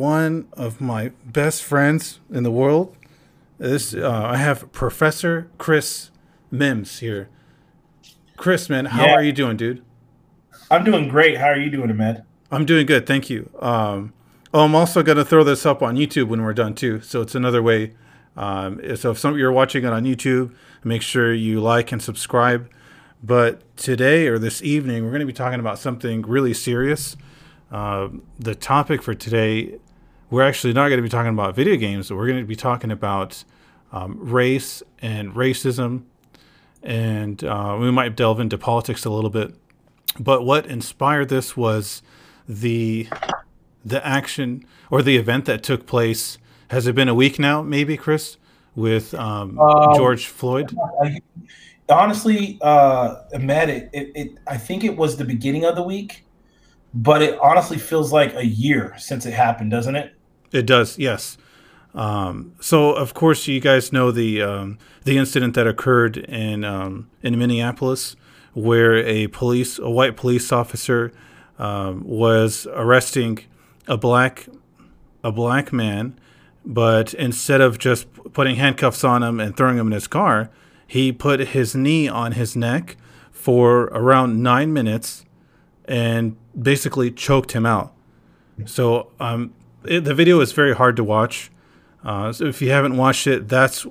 one of my best friends in the world. This uh, I have Professor Chris Mims here. Chris, man, how Yeah. are you doing, dude? I'm doing great. How are you doing, Ahmed? I'm doing good, thank you. Um, oh, I'm also gonna throw this up on YouTube when we're done too, so it's another way. Um, so if some you're watching it on YouTube, make sure you like and subscribe. But today or this evening, we're going to be talking about something really serious. Uh, the topic for today, we're actually not going to be talking about video games. But we're going to be talking about um, race and racism, and uh, we might delve into politics a little bit. But what inspired this was the the action or the event that took place. Has it been a week now? Maybe Chris with um, Um, George Floyd. I, honestly, uh, Ahmed, it, it, it, I think it was the beginning of the week, but it honestly feels like a year since it happened, doesn't it? It does, yes. Um, so, of course, you guys know the um, the incident that occurred in um, in Minneapolis, where a police a white police officer um, was arresting a black a black man, but instead of just putting handcuffs on him and throwing him in his car, he put his knee on his neck for around nine minutes and basically choked him out. So um, it, the video is very hard to watch. Uh, so if you haven't watched it, that's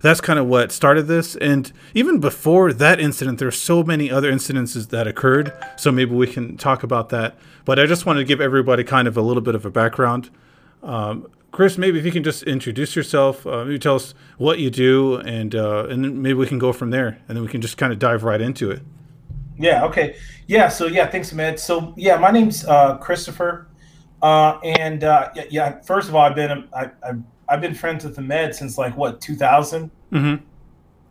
that's kind of what started this. And even before that incident, there's so many other incidences that occurred. So maybe we can talk about that. But I just wanted to give everybody kind of a little bit of a background. Um, Chris, maybe if you can just introduce yourself, uh, maybe tell us what you do, and uh, and maybe we can go from there, and then we can just kind of dive right into it. Yeah. Okay. Yeah. So yeah, thanks, Ahmed. So yeah, my name's uh, Christopher, uh, and uh, yeah, yeah. First of all, I've been I, I've I've been friends with Ahmed since like what 2000. Mm-hmm.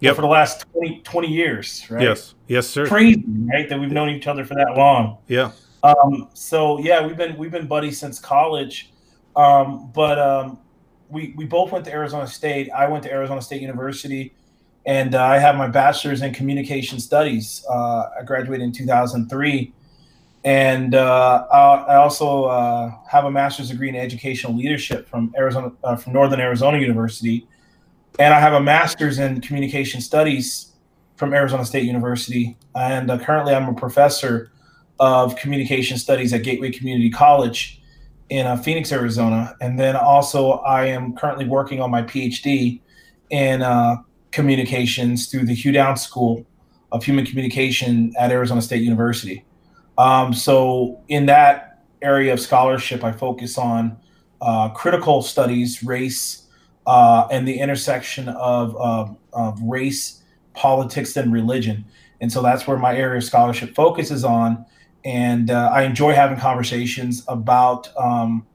Yep. For the last 20, 20 years, right? Yes. Yes, sir. Crazy, right? That we've known each other for that long. Yeah. Um, so yeah, we've been we've been buddies since college, um, but um, we we both went to Arizona State. I went to Arizona State University, and uh, I have my bachelor's in communication studies. Uh, I graduated in 2003, and uh, I also uh, have a master's degree in educational leadership from Arizona uh, from Northern Arizona University, and I have a master's in communication studies from Arizona State University, and uh, currently I'm a professor of communication studies at Gateway Community College in uh, Phoenix, Arizona. And then also, I am currently working on my PhD in uh, communications through the Hugh Downs School of Human Communication at Arizona State University. Um, so, in that area of scholarship, I focus on uh, critical studies, race, uh, and the intersection of, of, of race, politics, and religion. And so that's where my area of scholarship focuses on and uh, I enjoy having conversations about um,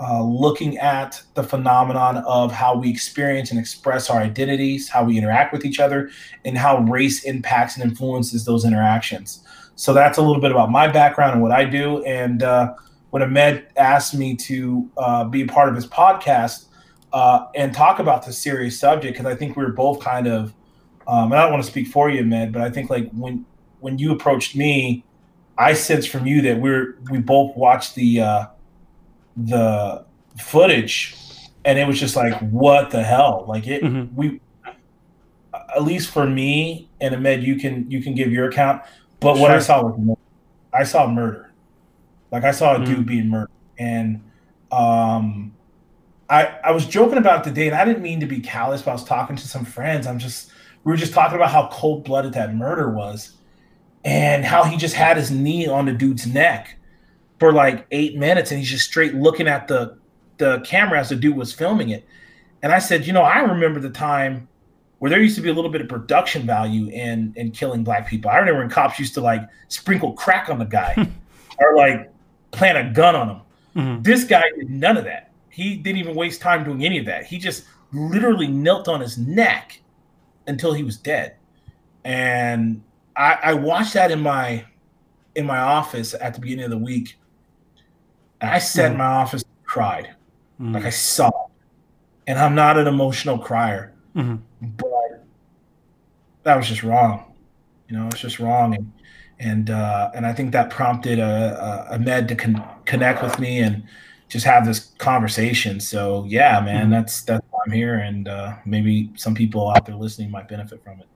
uh, looking at the phenomenon of how we experience and express our identities, how we interact with each other, and how race impacts and influences those interactions. So that's a little bit about my background and what I do. And uh, when Ahmed asked me to uh, be a part of his podcast uh, and talk about this serious subject, because I think we were both kind of, um, and I don't want to speak for you, Ahmed, but I think like when when you approached me I sense from you that we're we both watched the uh, the footage, and it was just like, what the hell? Like it, Mhm. we at least for me and Ahmed, you can you can give your account. But what I saw was I saw murder. Like I saw a Mhm. dude being murdered, and um, I I was joking about the day, and I didn't mean to be callous. But I was talking to some friends. I'm just we were just talking about how cold blooded that murder was and how he just had his knee on the dude's neck for like eight minutes and he's just straight looking at the the camera as the dude was filming it and i said you know i remember the time where there used to be a little bit of production value in in killing black people i remember when cops used to like sprinkle crack on the guy or like plant a gun on him Mhm. this guy did none of that he didn't even waste time doing any of that he just literally knelt on his neck until he was dead and I, I watched that in my in my office at the beginning of the week. And I sat in Mhm. my office and cried. Mhm. Like I saw it. And I'm not an emotional crier, Mhm. but that was just wrong. You know, it's just wrong. And and uh, and I think that prompted a, a, a med to con- connect with me and just have this conversation. So yeah, man, mm-hmm. that's that's why I'm here, and uh, maybe some people out there listening might benefit from it.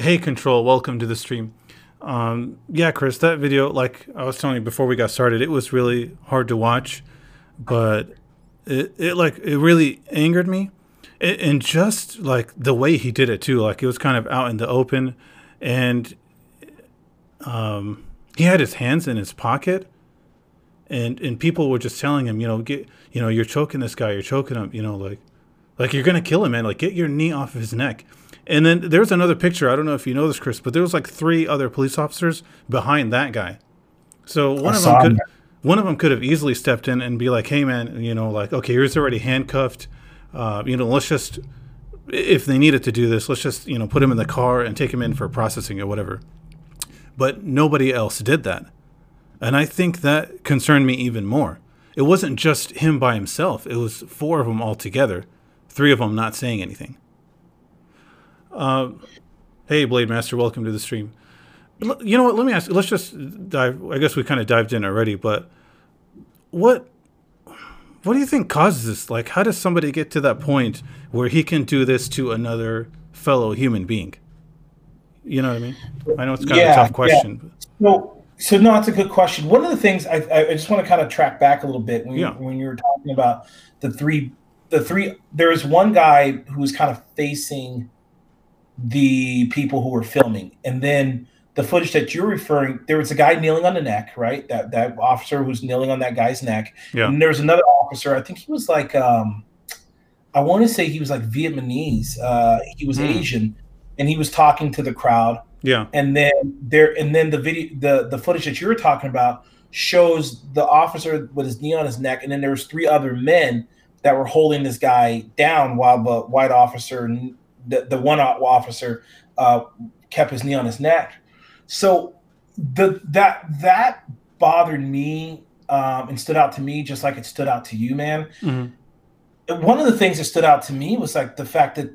Hey, Control, welcome to the stream. Um, yeah, Chris, that video, like I was telling you before we got started, it was really hard to watch, but it, it like it really angered me, and just like the way he did it too, like it was kind of out in the open, and um, he had his hands in his pocket, and and people were just telling him, you know, get, you know, you're choking this guy, you're choking him, you know, like, like you're gonna kill him, man, like get your knee off of his neck and then there's another picture. I don't know if you know this, Chris, but there was like three other police officers behind that guy. So one I of them could, one of them could have easily stepped in and be like, "Hey, man, you know, like, okay, he's already handcuffed. Uh, you know, let's just, if they needed to do this, let's just, you know, put him in the car and take him in for processing or whatever." But nobody else did that, and I think that concerned me even more. It wasn't just him by himself; it was four of them all together. Three of them not saying anything. Uh, hey, Blade Master, welcome to the stream. You know what? Let me ask. Let's just dive. I guess we kind of dived in already, but what what do you think causes this? Like, how does somebody get to that point where he can do this to another fellow human being? You know what I mean? I know it's kind yeah, of a tough question. Yeah. So, so no, it's a good question. One of the things I, I just want to kind of track back a little bit when, yeah. you, when you were talking about the three, the three. There was one guy who was kind of facing the people who were filming. And then the footage that you're referring, there was a guy kneeling on the neck, right? That that officer who's kneeling on that guy's neck. Yeah. And there was another officer. I think he was like, um, I want to say he was like Vietnamese. Uh, he was mm. Asian, and he was talking to the crowd. Yeah. And then there, and then the video, the the footage that you were talking about shows the officer with his knee on his neck, and then there was three other men that were holding this guy down while the white officer the, the one officer uh, kept his knee on his neck. So the that that bothered me um, and stood out to me just like it stood out to you, man. Mm-hmm. One of the things that stood out to me was like the fact that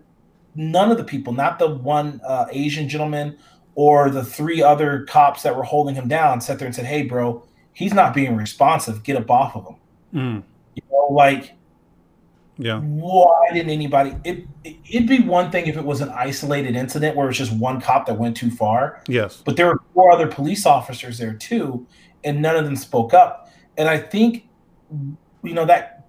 none of the people, not the one uh, Asian gentleman or the three other cops that were holding him down, sat there and said, "Hey, bro, he's not being responsive. Get up off of him." Mm. You know, like yeah. Why didn't anybody? It, it would be one thing if it was an isolated incident where it's just one cop that went too far. Yes. But there were four other police officers there too, and none of them spoke up. And I think, you know that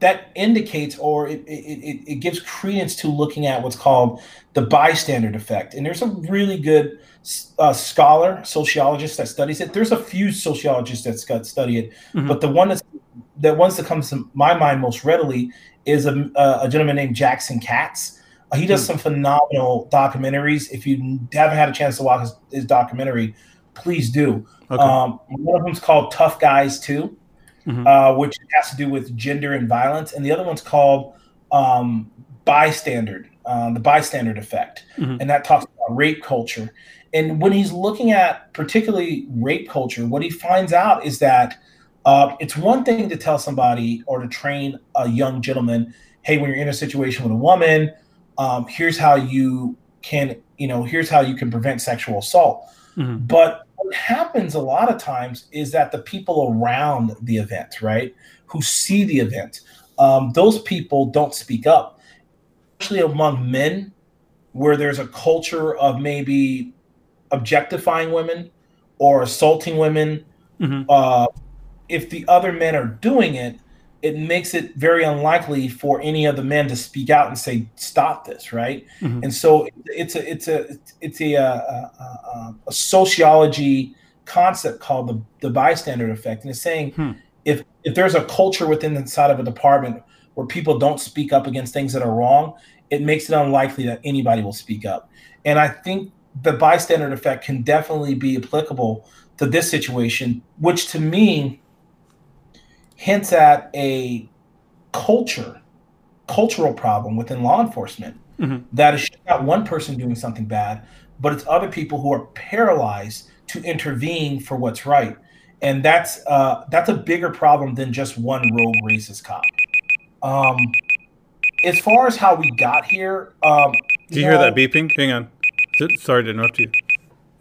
that indicates or it, it, it gives credence to looking at what's called the bystander effect. And there's a really good uh, scholar, sociologist that studies it. There's a few sociologists that study it, mm-hmm. but the one that's the ones that comes to my mind most readily is a, a gentleman named Jackson Katz. Uh, he does mm. some phenomenal documentaries. If you haven't had a chance to watch his, his documentary, please do. Okay. Um, one of them's called Tough Guise 2, mm-hmm. uh, which has to do with gender and violence, and the other one's called um, Bystander, um, the Bystander Effect, mm-hmm. and that talks about rape culture. And when he's looking at particularly rape culture, what he finds out is that uh, it's one thing to tell somebody or to train a young gentleman, hey, when you're in a situation with a woman, um, here's how you can, you know, here's how you can prevent sexual assault. Mm-hmm. But what happens a lot of times is that the people around the event, right, who see the event, um, those people don't speak up, especially among men, where there's a culture of maybe objectifying women or assaulting women. Mm-hmm. Uh, if the other men are doing it, it makes it very unlikely for any of the men to speak out and say stop this right mm-hmm. and so it's a it's a it's a, a, a, a sociology concept called the, the bystander effect and it's saying hmm. if if there's a culture within inside of a department where people don't speak up against things that are wrong it makes it unlikely that anybody will speak up and i think the bystander effect can definitely be applicable to this situation which to me hints at a culture, cultural problem within law enforcement mm-hmm. that is not one person doing something bad, but it's other people who are paralyzed to intervene for what's right. And that's uh, that's a bigger problem than just one rogue racist cop. Um, as far as how we got here, um, do you, you know, hear that beeping? Hang on. Sorry to interrupt you.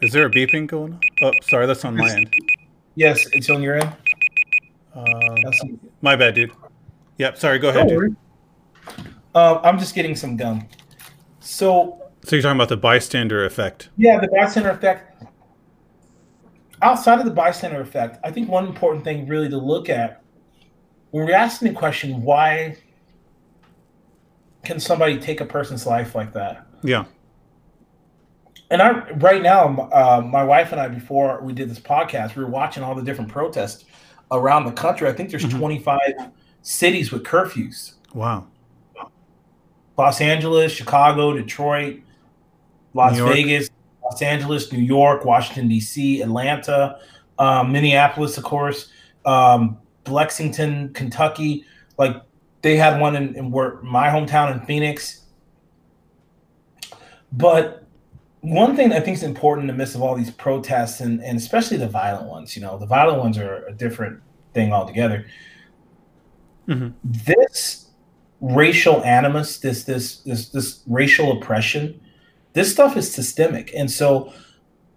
Is there a beeping going on? Oh, sorry, that's on my end. Yes, it's on your end. Uh, my bad, dude. Yep. Sorry. Go ahead. Dude. Uh, I'm just getting some gum. So. So you're talking about the bystander effect? Yeah, the bystander effect. Outside of the bystander effect, I think one important thing really to look at when we're asking the question, why can somebody take a person's life like that? Yeah. And I right now, uh, my wife and I, before we did this podcast, we were watching all the different protests around the country. I think there's mm-hmm. 25 cities with curfews. Wow. Los Angeles, Chicago, Detroit, Las Vegas, Los Angeles, New York, Washington D.C., Atlanta, um, Minneapolis, of course, um, Lexington, Kentucky. Like they had one in, in where my hometown in Phoenix. But one thing I think is important in the midst of all these protests and, and especially the violent ones, you know, the violent ones are a different thing altogether. Mm-hmm. This racial animus, this this this this racial oppression, this stuff is systemic, and so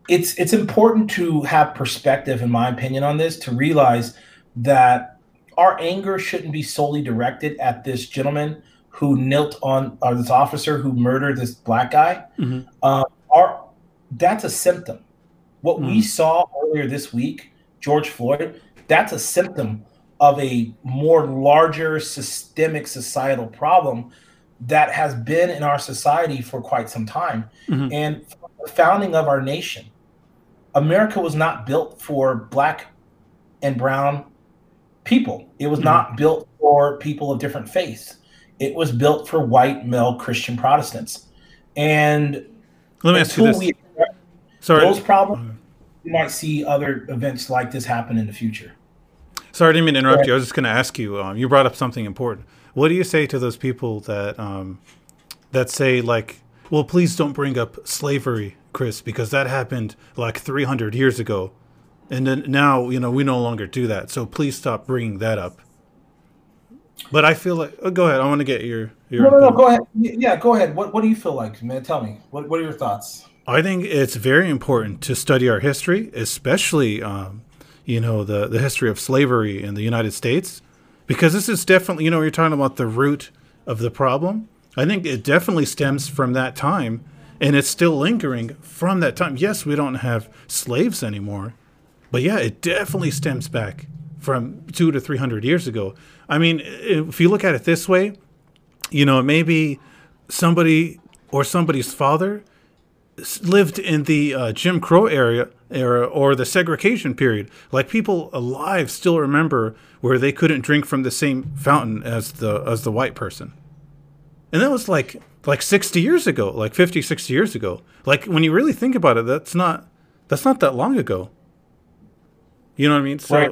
it's it's important to have perspective, in my opinion, on this to realize that our anger shouldn't be solely directed at this gentleman who knelt on, or this officer who murdered this black guy. Mm-hmm. Uh, our that's a symptom. What mm-hmm. we saw earlier this week, George Floyd, that's a symptom of a more larger systemic societal problem that has been in our society for quite some time. Mm-hmm. And the founding of our nation, America was not built for black and brown people. It was mm-hmm. not built for people of different faiths. It was built for white male Christian Protestants. And let me ask you this. Sorry. Those problems, you might see other events like this happen in the future. Sorry, I didn't mean to interrupt you. I was just going to ask you. Um, you brought up something important. What do you say to those people that um, that say like, "Well, please don't bring up slavery, Chris, because that happened like 300 years ago, and then now you know we no longer do that. So please stop bringing that up." But I feel like, oh, go ahead. I want to get your your. No, no, no. Go ahead. Yeah, go ahead. What What do you feel like, man? Tell me. What What are your thoughts? I think it's very important to study our history, especially um, you know, the, the history of slavery in the United States, because this is definitely, you know, you're talking about the root of the problem. I think it definitely stems from that time, and it's still lingering from that time. Yes, we don't have slaves anymore, but yeah, it definitely stems back from two to three hundred years ago. I mean, if you look at it this way, you know, maybe somebody or somebody's father lived in the uh, Jim Crow area era or the segregation period. Like people alive still remember where they couldn't drink from the same fountain as the as the white person. And that was like like 60 years ago, like 50, 60 years ago. Like when you really think about it, that's not that's not that long ago. You know what I mean? So right.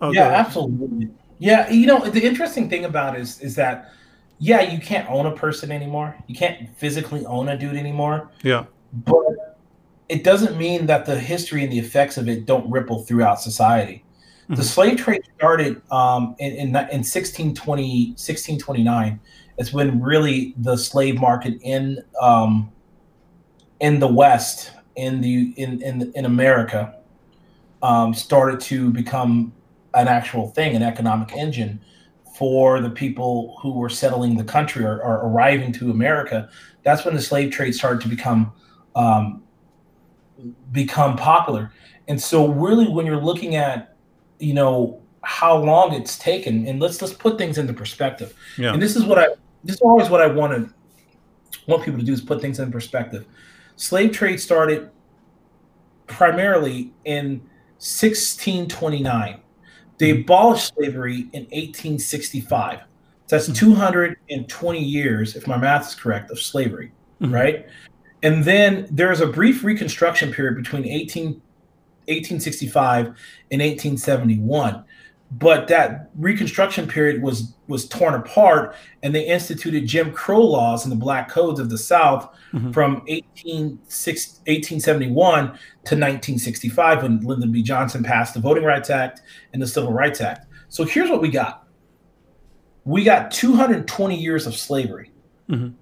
oh, Yeah, absolutely. Yeah, you know, the interesting thing about it is is that yeah, you can't own a person anymore. You can't physically own a dude anymore. Yeah. But it doesn't mean that the history and the effects of it don't ripple throughout society. Mm-hmm. The slave trade started um, in, in, in 1620, 1629. It's when really the slave market in um, in the West, in the in in, in America, um, started to become an actual thing, an economic engine for the people who were settling the country or, or arriving to America. That's when the slave trade started to become um, become popular. And so, really, when you're looking at, you know, how long it's taken, and let's let's put things into perspective. Yeah. And this is what I this is always what I want to want people to do is put things in perspective. Slave trade started primarily in 1629. They mm-hmm. abolished slavery in 1865. That's mm-hmm. 220 years, if my math is correct, of slavery, mm-hmm. right? And then there's a brief reconstruction period between 18, 1865 and 1871. But that reconstruction period was was torn apart, and they instituted Jim Crow laws in the black codes of the South mm-hmm. from 18, 1871 to 1965 when Lyndon B. Johnson passed the Voting Rights Act and the Civil Rights Act. So here's what we got we got 220 years of slavery. Mm-hmm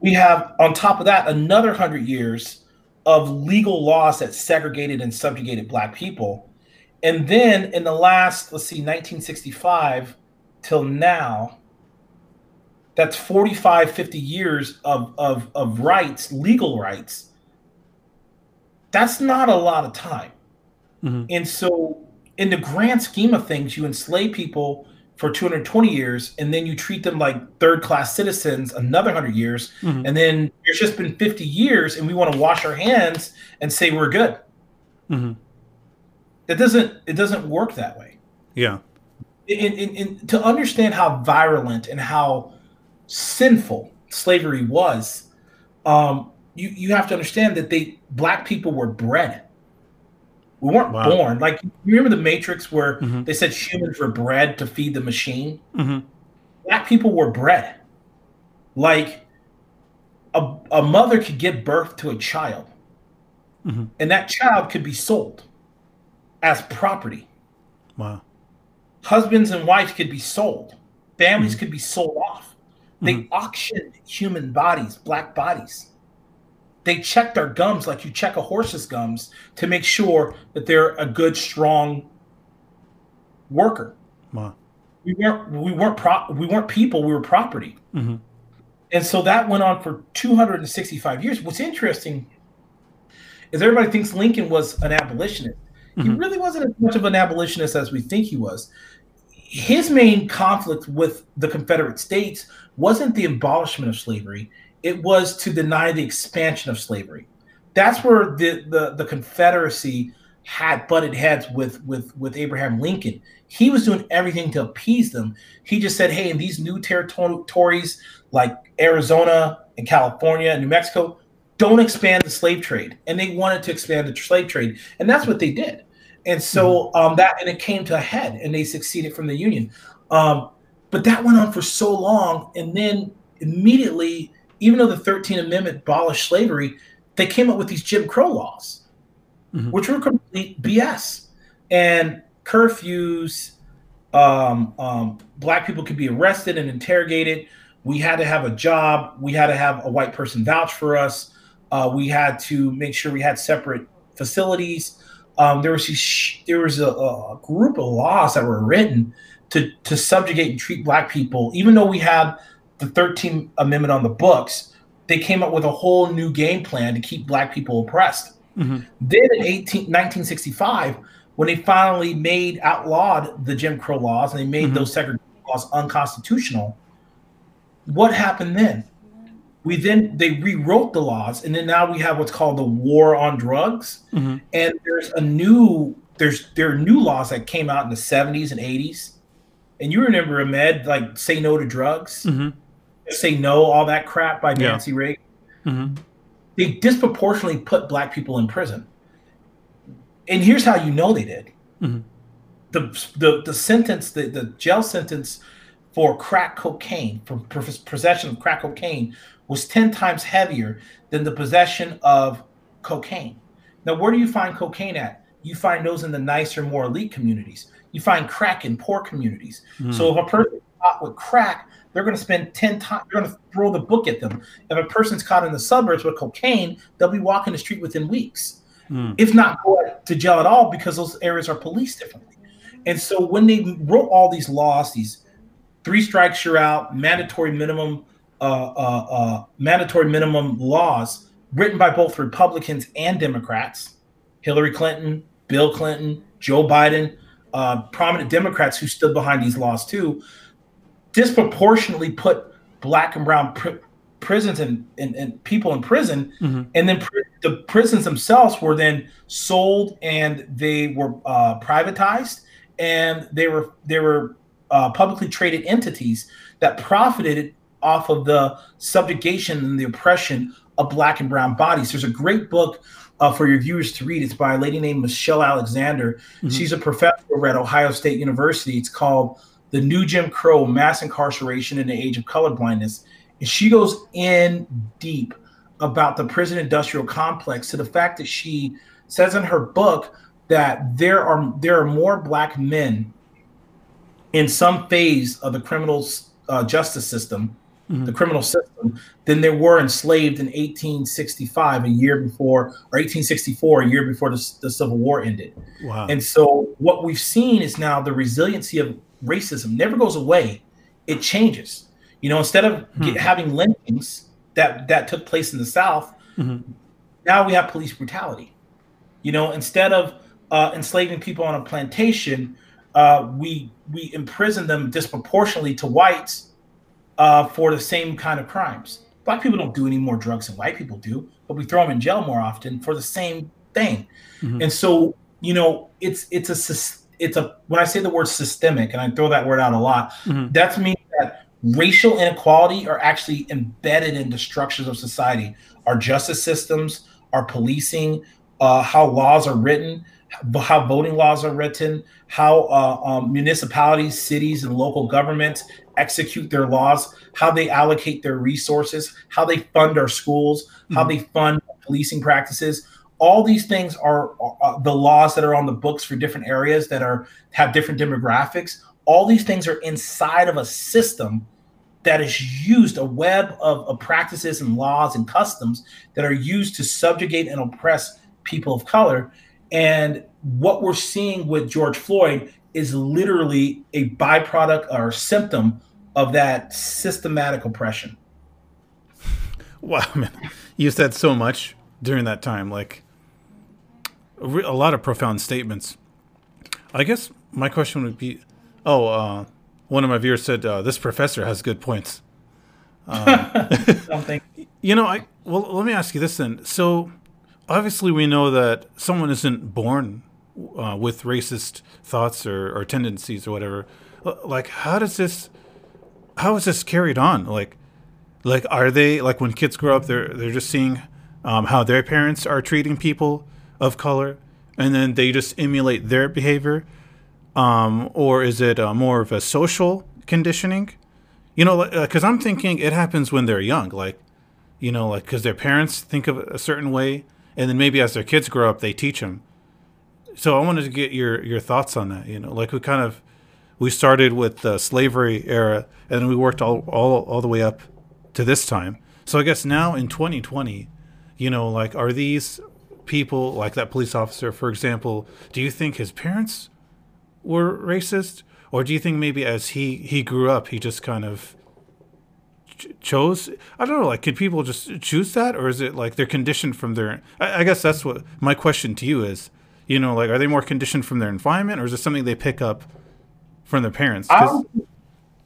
we have on top of that another 100 years of legal laws that segregated and subjugated black people And then in the last, let's see, 1965 till now, that's 45, 50 years of, of, of rights, legal rights. That's not a lot of time. Mm-hmm. And so, in the grand scheme of things, you enslave people for 220 years and then you treat them like third class citizens another 100 years mm-hmm. and then it's just been 50 years and we want to wash our hands and say we're good mm-hmm. It doesn't it doesn't work that way yeah in, in, in, to understand how virulent and how sinful slavery was um, you, you have to understand that they black people were bred we weren't wow. born like you remember the Matrix where mm-hmm. they said humans were bred to feed the machine. Mm-hmm. Black people were bred. Like a, a mother could give birth to a child, mm-hmm. and that child could be sold as property. Wow. Husbands and wives could be sold. Families mm-hmm. could be sold off. They mm-hmm. auctioned human bodies, black bodies they checked our gums like you check a horse's gums to make sure that they're a good, strong worker. Wow. We weren't we weren't pro- we weren't people. We were property. Mm-hmm. And so that went on for 265 years. What's interesting is everybody thinks Lincoln was an abolitionist. Mm-hmm. He really wasn't as much of an abolitionist as we think he was. His main conflict with the Confederate States wasn't the abolishment of slavery it was to deny the expansion of slavery. That's where the, the, the Confederacy had butted heads with, with, with Abraham Lincoln. He was doing everything to appease them. He just said, hey, in these new territories like Arizona and California and New Mexico, don't expand the slave trade. And they wanted to expand the slave trade. And that's what they did. And so mm-hmm. um, that and it came to a head and they succeeded from the Union. Um, but that went on for so long. And then immediately even though the 13th Amendment abolished slavery, they came up with these Jim Crow laws, mm-hmm. which were complete BS. And curfews, um, um, black people could be arrested and interrogated. We had to have a job. We had to have a white person vouch for us. Uh, we had to make sure we had separate facilities. Um, there was these, there was a, a, group of laws that were written to to subjugate and treat black people, even though we had the 13th Amendment on the books, they came up with a whole new game plan to keep black people oppressed. Mm-hmm. Then in 18, 1965, when they finally made outlawed the Jim Crow laws and they made mm-hmm. those segregation laws unconstitutional, what happened then? We then they rewrote the laws, and then now we have what's called the war on drugs. Mm-hmm. And there's a new there's there are new laws that came out in the 70s and 80s. And you remember Ahmed, like say no to drugs. Mm-hmm say no, all that crap by Nancy yeah. Reagan. Mm-hmm. They disproportionately put black people in prison. And here's how you know they did. Mm-hmm. The, the the sentence, the, the jail sentence for crack cocaine, for, for possession of crack cocaine, was 10 times heavier than the possession of cocaine. Now, where do you find cocaine at? You find those in the nicer, more elite communities. You find crack in poor communities. Mm. So if a person caught with crack, they're going to spend 10 times, they're going to throw the book at them. If a person's caught in the suburbs with cocaine, they'll be walking the street within weeks, mm. if not to jail at all, because those areas are policed differently. And so when they wrote all these laws, these three strikes you're out, mandatory minimum, mandatory minimum laws written by both Republicans and Democrats, Hillary Clinton, Bill Clinton, Joe Biden, uh, prominent Democrats who stood behind these laws too disproportionately put black and brown pr- prisons and, and, and, people in prison mm-hmm. and then pr- the prisons themselves were then sold and they were uh, privatized and they were they were uh, publicly traded entities that profited off of the subjugation and the oppression of black and brown bodies there's a great book uh, for your viewers to read it's by a lady named michelle alexander mm-hmm. she's a professor at ohio state university it's called the new Jim Crow, mass incarceration in the age of colorblindness. And she goes in deep about the prison industrial complex to the fact that she says in her book that there are there are more black men in some phase of the criminal uh, justice system mm-hmm. the criminal system, than there were enslaved in 1865, a year before, or 1864, a year before the, the Civil War ended. Wow. And so what we've seen is now the resiliency of racism never goes away; it changes. You know, instead of hmm. get, having lynchings that that took place in the South, mm-hmm. now we have police brutality. You know, instead of uh, enslaving people on a plantation, uh, we we imprison them disproportionately to whites uh, for the same kind of crimes. Black people don't do any more drugs than white people do, but we throw them in jail more often for the same thing. Mm-hmm. And so, you know, it's it's a it's a when I say the word systemic, and I throw that word out a lot, mm-hmm. that means that racial inequality are actually embedded in the structures of society, our justice systems, our policing, uh, how laws are written, how voting laws are written, how uh, um, municipalities, cities, and local governments execute their laws, how they allocate their resources, how they fund our schools, mm-hmm. how they fund policing practices. All these things are uh, the laws that are on the books for different areas that are have different demographics. All these things are inside of a system that is used, a web of, of practices and laws and customs that are used to subjugate and oppress people of color. And what we're seeing with George Floyd is literally a byproduct or symptom of that systematic oppression. Wow, man. You said so much during that time, like a, lot of profound statements. I guess my question would be oh, uh, one of my viewers said, uh, This professor has good points. Um, Something. You know, I well, let me ask you this then. So, obviously we know that someone isn't born uh, with racist thoughts or, or tendencies or whatever. Like, how does this? How is this carried on? Like, like are they like when kids grow up, they're they're just seeing um, how their parents are treating people of color, and then they just emulate their behavior, um, or is it uh, more of a social conditioning? You know, because uh, I'm thinking it happens when they're young, like, you know, like because their parents think of a certain way, and then maybe as their kids grow up, they teach them. So I wanted to get your your thoughts on that. You know, like we kind of we started with the slavery era, and then we worked all all all the way up to this time. So I guess now in 2020, you know, like are these people like that police officer, for example? Do you think his parents were racist, or do you think maybe as he he grew up, he just kind of chose i don't know like could people just choose that or is it like they're conditioned from their I, I, guess that's what my question to you is you know like are they more conditioned from their environment or is it something they pick up from their parents? Um,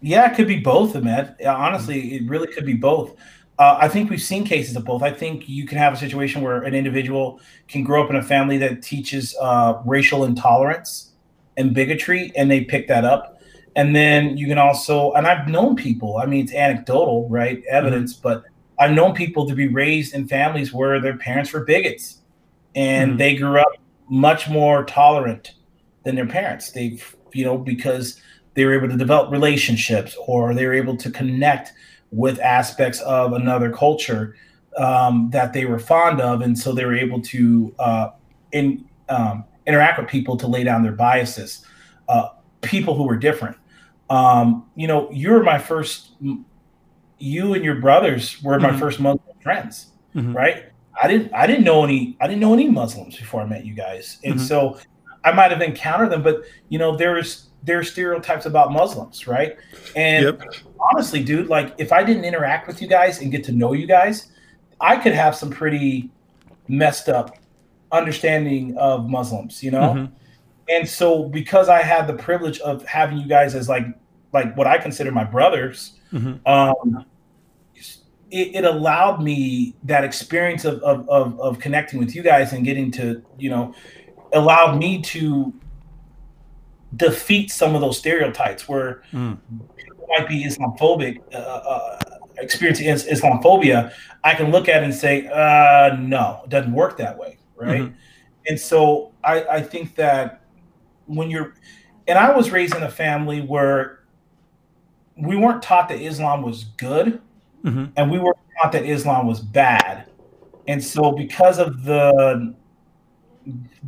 yeah it could be both man honestly it really could be both. Uh, I think we've seen cases of both. I think you can have a situation where an individual can grow up in a family that teaches uh, racial intolerance and bigotry, and they pick that up and then you can also and i've known people i mean it's anecdotal right evidence mm-hmm. but i've known people to be raised in families where their parents were bigots and mm-hmm. they grew up much more tolerant than their parents They've, you know because they were able to develop relationships or they were able to connect with aspects of another culture um, that they were fond of and so they were able to uh, in, um, interact with people to lay down their biases uh, people who were different um, you know, you're my first, you and your brothers were my mm-hmm. first Muslim friends, mm-hmm. right? I didn't, I didn't know any, I didn't know any Muslims before I met you guys, and mm-hmm. so I might have encountered them, but you know, there's there are stereotypes about Muslims, right? And yep. honestly, dude, like if I didn't interact with you guys and get to know you guys, I could have some pretty messed up understanding of Muslims, you know. Mm-hmm. And so, because I had the privilege of having you guys as like like what I consider my brothers, mm-hmm. um, it, it, allowed me that experience of, of, of, of, connecting with you guys and getting to, you know, allowed me to defeat some of those stereotypes where mm. people might be Islamophobic, uh, uh, experiencing Islamophobia. I can look at it and say, uh, no, it doesn't work that way. Right. Mm-hmm. And so I, I think that when you're, and I was raised in a family where we weren't taught that Islam was good, mm-hmm. and we were taught that Islam was bad. And so, because of the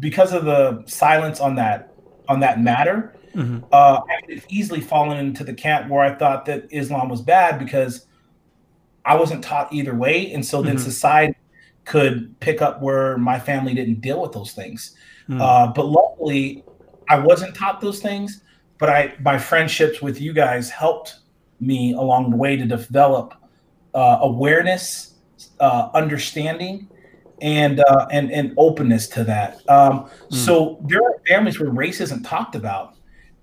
because of the silence on that on that matter, mm-hmm. uh, I could easily fallen into the camp where I thought that Islam was bad because I wasn't taught either way, and so then mm-hmm. society could pick up where my family didn't deal with those things. Mm-hmm. Uh, but luckily, I wasn't taught those things. But I my friendships with you guys helped me along the way to develop uh, awareness, uh, understanding, and uh, and and openness to that. Um, mm. So there are families where race isn't talked about,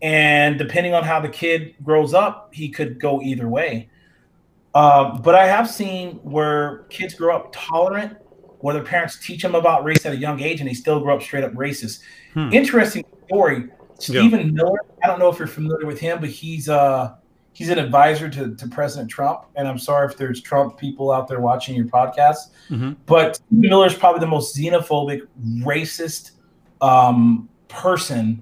and depending on how the kid grows up, he could go either way. Um, but I have seen where kids grow up tolerant, where their parents teach them about race at a young age, and they still grow up straight up racist. Hmm. Interesting story. Stephen yeah. Miller. I don't know if you're familiar with him, but he's uh he's an advisor to, to President Trump. And I'm sorry if there's Trump people out there watching your podcast, mm-hmm. but Miller is probably the most xenophobic, racist um, person.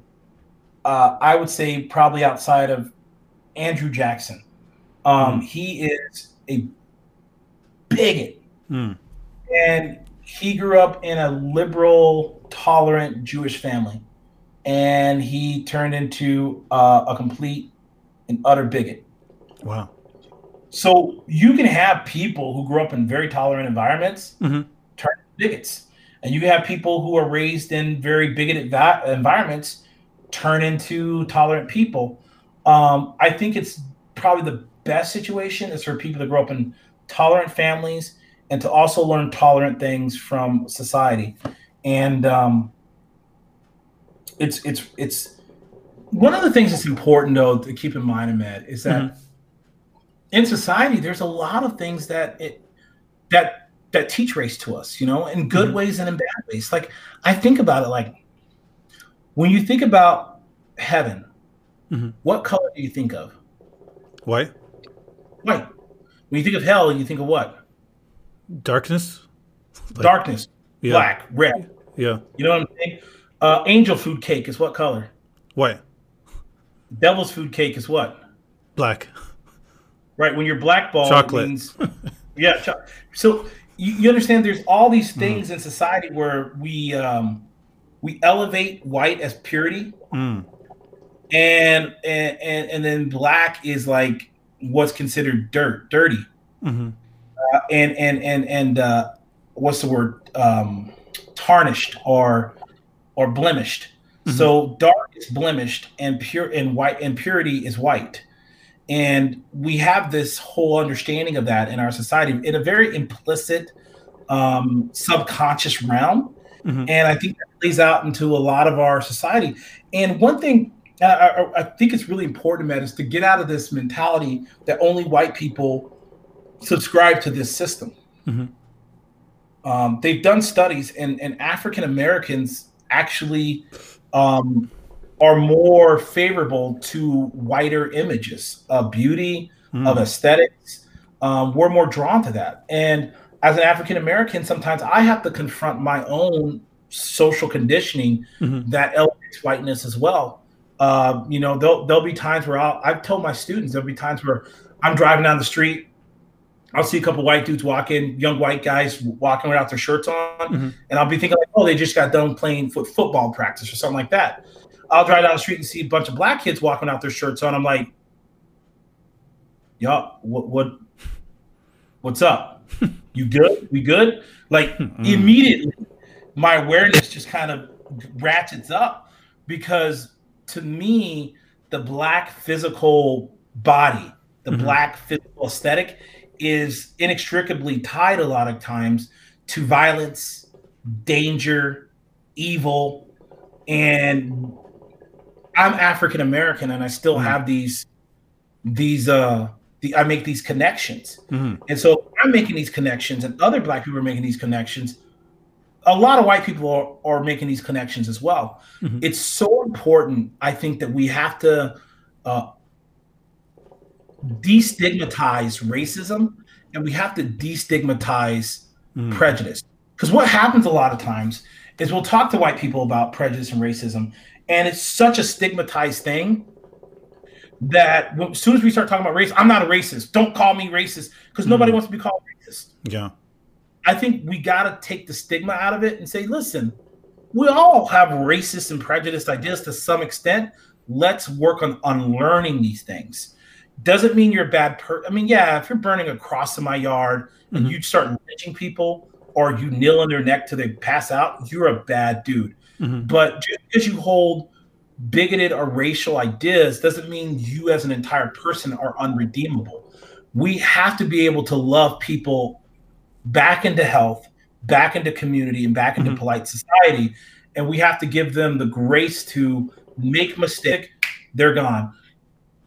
Uh, I would say probably outside of Andrew Jackson. Um, mm. He is a bigot, mm. and he grew up in a liberal, tolerant Jewish family, and he turned into uh, a complete and utter bigot. Wow. So you can have people who grew up in very tolerant environments mm-hmm. turn bigots, and you have people who are raised in very bigoted va- environments turn into tolerant people. Um, I think it's probably the best situation is for people to grow up in tolerant families and to also learn tolerant things from society. And um, it's it's it's one of the things that's important though to keep in mind, Ahmed, is that mm-hmm. in society there's a lot of things that it that that teach race to us, you know, in good mm-hmm. ways and in bad ways. Like I think about it like when you think about heaven, mm-hmm. what color do you think of? White. White. When you think of hell, you think of what? Darkness. Like, Darkness. Yeah. Black, red. Yeah. You know what I'm saying? Uh, angel food cake is what color? White. Devil's food cake is what? Black. Right. When you're blackballed, chocolate. Means, yeah. Cho- so you, you, understand there's all these mm. things mm. in society where we um, we elevate white as purity, mm. and, and and and then black is like what's considered dirt, dirty, mm-hmm. uh, and and and and uh, what's the word? Um, tarnished or or blemished. Mm-hmm. So dark is blemished and pure and white and purity is white. And we have this whole understanding of that in our society in a very implicit, um, subconscious realm. Mm-hmm. And I think that plays out into a lot of our society. And one thing I, I, I think it's really important, Matt, is to get out of this mentality that only white people subscribe to this system. Mm-hmm. Um, they've done studies, and, and African Americans actually um, are more favorable to whiter images of beauty, mm. of aesthetics. Um, we're more drawn to that. And as an African American, sometimes I have to confront my own social conditioning mm-hmm. that elevates whiteness as well. Uh, you know, there'll, there'll be times where I'll, I've told my students there'll be times where I'm driving down the street I'll see a couple white dudes walking, young white guys walking without their shirts on, mm-hmm. and I'll be thinking like, oh, they just got done playing foot football practice or something like that. I'll drive down the street and see a bunch of black kids walking without their shirts on. I'm like, yo, what, what, what's up? you good? We good? Like mm-hmm. immediately, my awareness just kind of ratchets up because to me, the black physical body, the mm-hmm. black physical aesthetic is inextricably tied a lot of times to violence, danger, evil, and I'm African American and I still mm-hmm. have these these uh the, I make these connections. Mm-hmm. And so I'm making these connections and other black people are making these connections. A lot of white people are, are making these connections as well. Mm-hmm. It's so important, I think, that we have to uh, destigmatize racism and we have to destigmatize mm. prejudice. Because what happens a lot of times is we'll talk to white people about prejudice and racism, and it's such a stigmatized thing that as soon as we start talking about race, I'm not a racist. Don't call me racist because mm. nobody wants to be called racist. Yeah. I think we got to take the stigma out of it and say, listen, we all have racist and prejudiced ideas to some extent. Let's work on unlearning these things doesn't mean you're a bad person. I mean, yeah, if you're burning a cross in my yard and Mhm. you start lynching people or you kneel on their neck till they pass out, you're a bad dude. Mhm. But just because you hold bigoted or racial ideas doesn't mean you as an entire person are unredeemable. We have to be able to love people back into health, back into community, and back into Mhm. polite society. And we have to give them the grace to make mistake, they're gone.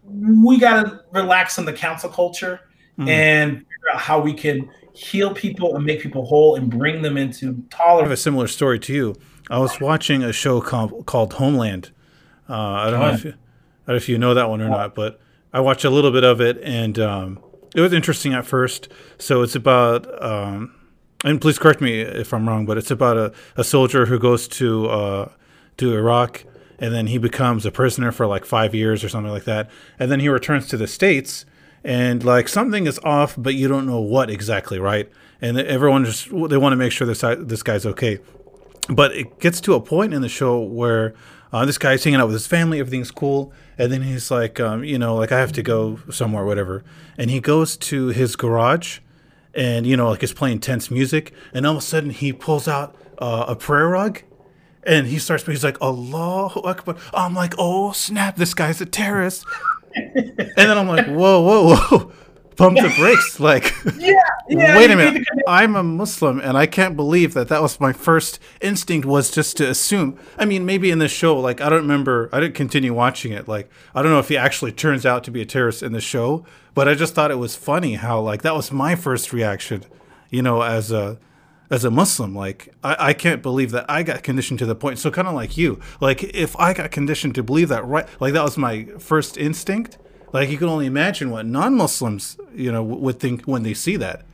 We got to relax on the cancel culture Mhm. and figure out how we can heal people and make people whole and bring them into I have a similar story to you. I was watching a show called, called Homeland. Uh, I don't know if you, I don't know if you know that one or not, but I watched a little bit of it, and um, it was interesting at first. So it's about, um, and please correct me if I'm wrong, but it's about a, a soldier who goes to uh, to Iraq, and then he becomes a prisoner for like five years or something like that, and then he returns to the states, and like something is off, but you don't know what exactly, right? And everyone just they want to make sure this this guy's okay but it gets to a point in the show where uh, this guy's hanging out with his family, everything's cool, and then he's like, um, you know, like I have to go somewhere, whatever, and he goes to his garage, and you know, like he's playing tense music, and all of a sudden he pulls out uh, a prayer rug. And he starts, he's like, Allahu Akbar. I'm like, oh, snap, this guy's a terrorist. and then I'm like, whoa, whoa, whoa. Pump the brakes. Like, Yeah, yeah. Wait a minute. I'm a Muslim, and I can't believe that that was my first instinct was just to assume. I mean, maybe in the show, like I don't remember. I didn't continue watching it. Like I don't know if he actually turns out to be a terrorist in the show, but I just thought it was funny how like that was my first reaction. You know, as a as a Muslim, like I, I can't believe that I got conditioned to the point. So kind of like you, like if I got conditioned to believe that, right? Like that was my first instinct. Like you can only imagine what non-Muslims, you know, would think when they see that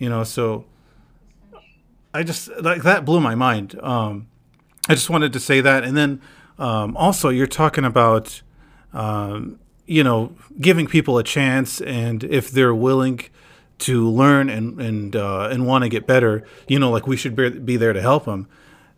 you know so i just like that blew my mind um i just wanted to say that and then um also you're talking about um you know giving people a chance and if they're willing to learn and and uh and want to get better you know like we should be, be there to help them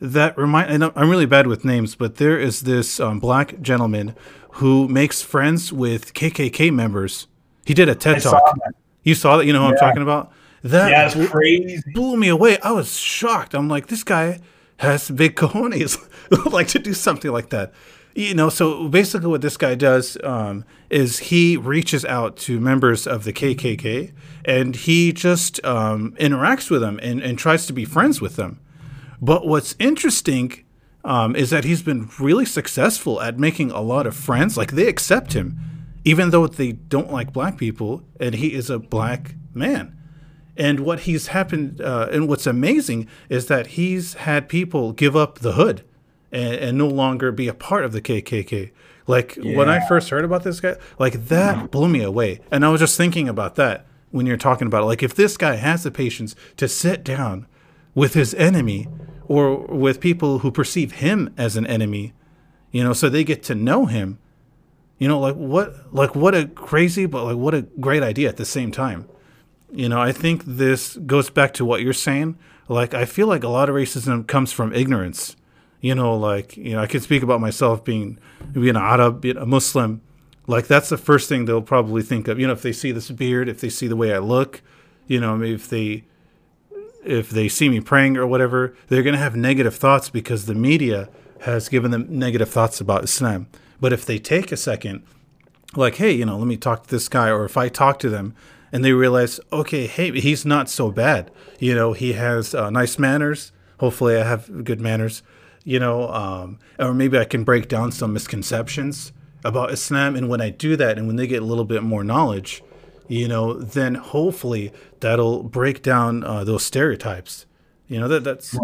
that remind and i'm really bad with names but there is this um, black gentleman who makes friends with kkk members he did a ted I talk that. you saw that you know who i'm talking about that Yeah, blew- crazy. blew me away. I was shocked. I'm like, this guy has big cojones, like to do something like that. You know, so basically, what this guy does um, is he reaches out to members of the KKK and he just um, interacts with them and, and tries to be friends with them. But what's interesting um, is that he's been really successful at making a lot of friends. Like they accept him, even though they don't like black people, and he is a black man. And what he's happened, uh, and what's amazing is that he's had people give up the hood and, and no longer be a part of the KKK. Like when I first heard about this guy, like that blew me away. And I was just thinking about that when you're talking about it. Like if this guy has the patience to sit down with his enemy or with people who perceive him as an enemy, you know, so they get to know him. You know, like what, like what a crazy, but like what a great idea at the same time. You know, I think this goes back to what you're saying. Like, I feel like a lot of racism comes from ignorance. You know, like you know, I can speak about myself being being an Arab, being a Muslim. Like that's the first thing they'll probably think of. You know, if they see this beard, if they see the way I look, you know, if they if they see me praying or whatever, they're to have negative thoughts because the media has given them negative thoughts about Islam. But if they take a second, like, hey, you know, let me talk to this guy, or if I talk to them and they realize, okay, hey, he's not so bad. You know, he has uh, nice manners. Hopefully, I have good manners. You know, um, or maybe I can break down some misconceptions about Islam. And when I do that, and when they get a little bit more knowledge, you know, then hopefully that'll break down uh, those stereotypes. You know that that's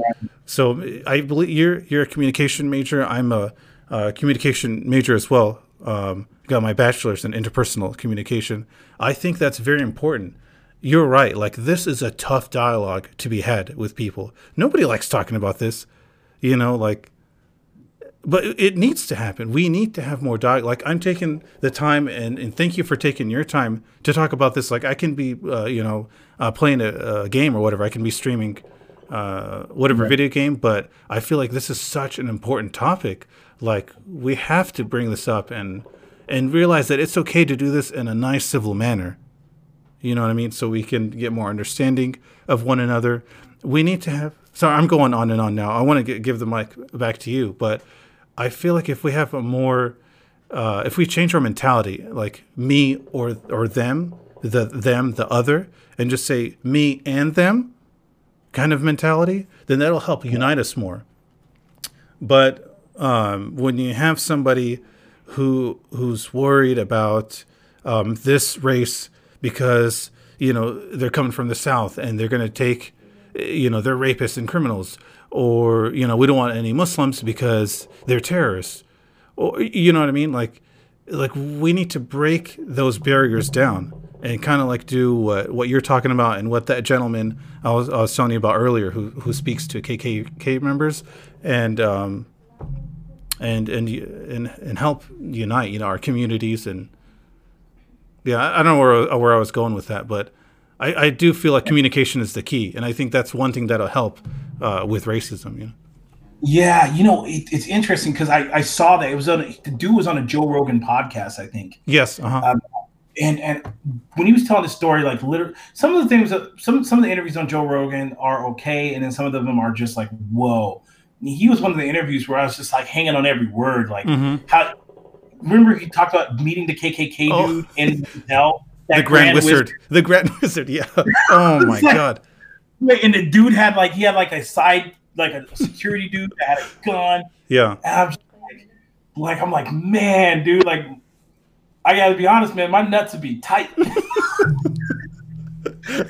so. I believe you're you're a communication major. I'm a, uh communication major as well. Um, got my bachelor's in interpersonal communication. I think that's very important. You're right. Like this is a tough dialogue to be had with people. Nobody likes talking about this. You know, like but it needs to happen. We need to have more dialogue. Like I'm taking the time, and, and thank you for taking your time to talk about this. Like I can be, uh, you know, uh, playing a, a game or whatever. I can be streaming uh, whatever video game, but I feel like this is such an important topic. Like we have to bring this up and and realize that it's okay to do this in a nice civil manner. You know what I mean? So we can get more understanding of one another. We need to have. Sorry, I'm going on and on now. I want to give the mic back to you, but I feel like if we have a more, uh, if we change our mentality, like me or or them, the them, the other, and just say me and them, kind of mentality, then that'll help unite us more. But um, when you have somebody who who's worried about um, this race because you know they're coming from the south and they're going to take you know they're rapists and criminals or you know we don't want any muslims because they're terrorists. Or you know what i mean? Like like we need to break those barriers down and kind of like do what what you're talking about and what that gentleman I was, I was telling you about earlier who who speaks to KKK members and um and and and and help unite you know our communities and yeah, I don't know where where I was going with that, but I, I do feel like communication is the key, and I think that's one thing that'll help uh, with racism. You know. Yeah, you know, it, it's interesting because I, I saw that it was on the dude was on a Joe Rogan podcast, I think. Yes. Uh-huh. Um, and and when he was telling the story, like literally, some of the things that some some of the interviews on Joe Rogan are okay, and then some of them are just like, whoa. he was one of the interviews where I was just like hanging on every word, like mm-hmm. how remember he talked about meeting the KKK oh. dude in hell. The Grand, Grand Wizard. Wizard. The Grand Wizard. Yeah. Oh my like, god. And the dude had like he had like a side like a security dude that had a gun. Yeah. And I'm just like, like I'm like man, dude, like I gotta be honest, man, my nuts would be tight. that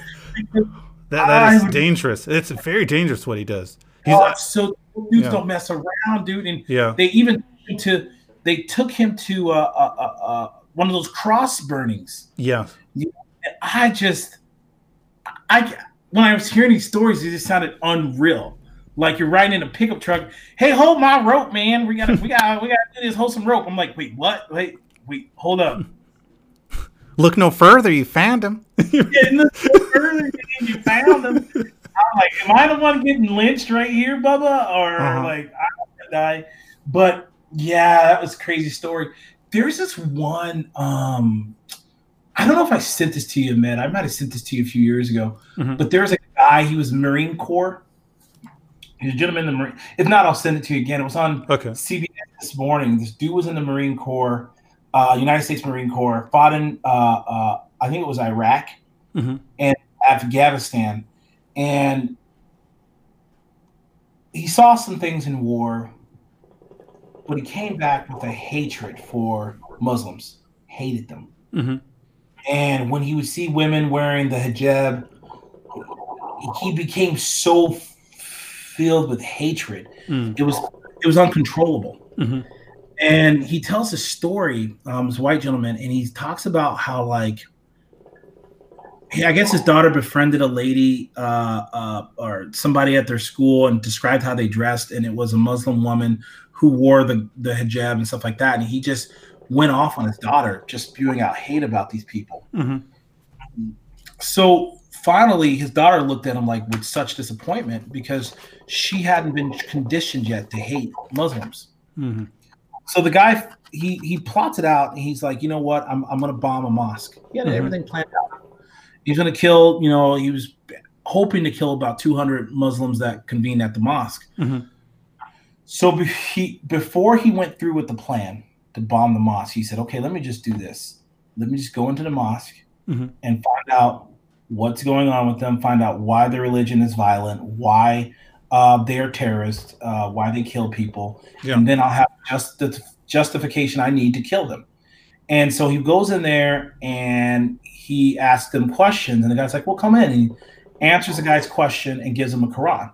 that is dangerous. It's very dangerous what he does. He's oh, so dudes yeah. don't mess around, dude. And yeah. they even to they took him to uh, uh, uh, one of those cross burnings. Yeah. I just, I when I was hearing these stories, it just sounded unreal. Like you're riding in a pickup truck. Hey, hold my rope, man. We gotta, we gotta, we gotta do this. Hold some rope. I'm like, wait, what? Wait, wait, hold up. Look no further. You found him. yeah, look no further. You found him. I'm like, am I the one getting lynched right here, Bubba, or uh-huh. like I don't die? But yeah, that was crazy story. There's this one. Um, I don't know if I sent this to you, man. I might have sent this to you a few years ago. Mm-hmm. But there's a guy. He was Marine Corps. He's a gentleman in the Marine. If not, I'll send it to you again. It was on okay. CBS this morning. This dude was in the Marine Corps, uh, United States Marine Corps, fought in uh, uh, I think it was Iraq mm-hmm. and Afghanistan, and he saw some things in war but he came back with a hatred for Muslims, hated them. Mm-hmm. And when he would see women wearing the hijab, he became so filled with hatred. Mm. It was it was uncontrollable. Mm-hmm. And he tells a story, um, this white gentleman, and he talks about how like I guess his daughter befriended a lady uh, uh, or somebody at their school and described how they dressed, and it was a Muslim woman who wore the the hijab and stuff like that, and he just went off on his daughter, just spewing out hate about these people. Mm-hmm. So finally, his daughter looked at him like with such disappointment because she hadn't been conditioned yet to hate Muslims. Mm-hmm. So the guy he he plots it out, and he's like, you know what, I'm I'm gonna bomb a mosque. He had mm-hmm. everything planned out. He's gonna kill, you know, he was hoping to kill about 200 Muslims that convened at the mosque. Mm-hmm. So he before he went through with the plan to bomb the mosque, he said, "Okay, let me just do this. Let me just go into the mosque mm-hmm. and find out what's going on with them. Find out why their religion is violent, why uh, they are terrorists, uh, why they kill people, yeah. and then I'll have just the justification I need to kill them." And so he goes in there and he asks them questions, and the guy's like, "Well, come in." And he answers the guy's question and gives him a Quran.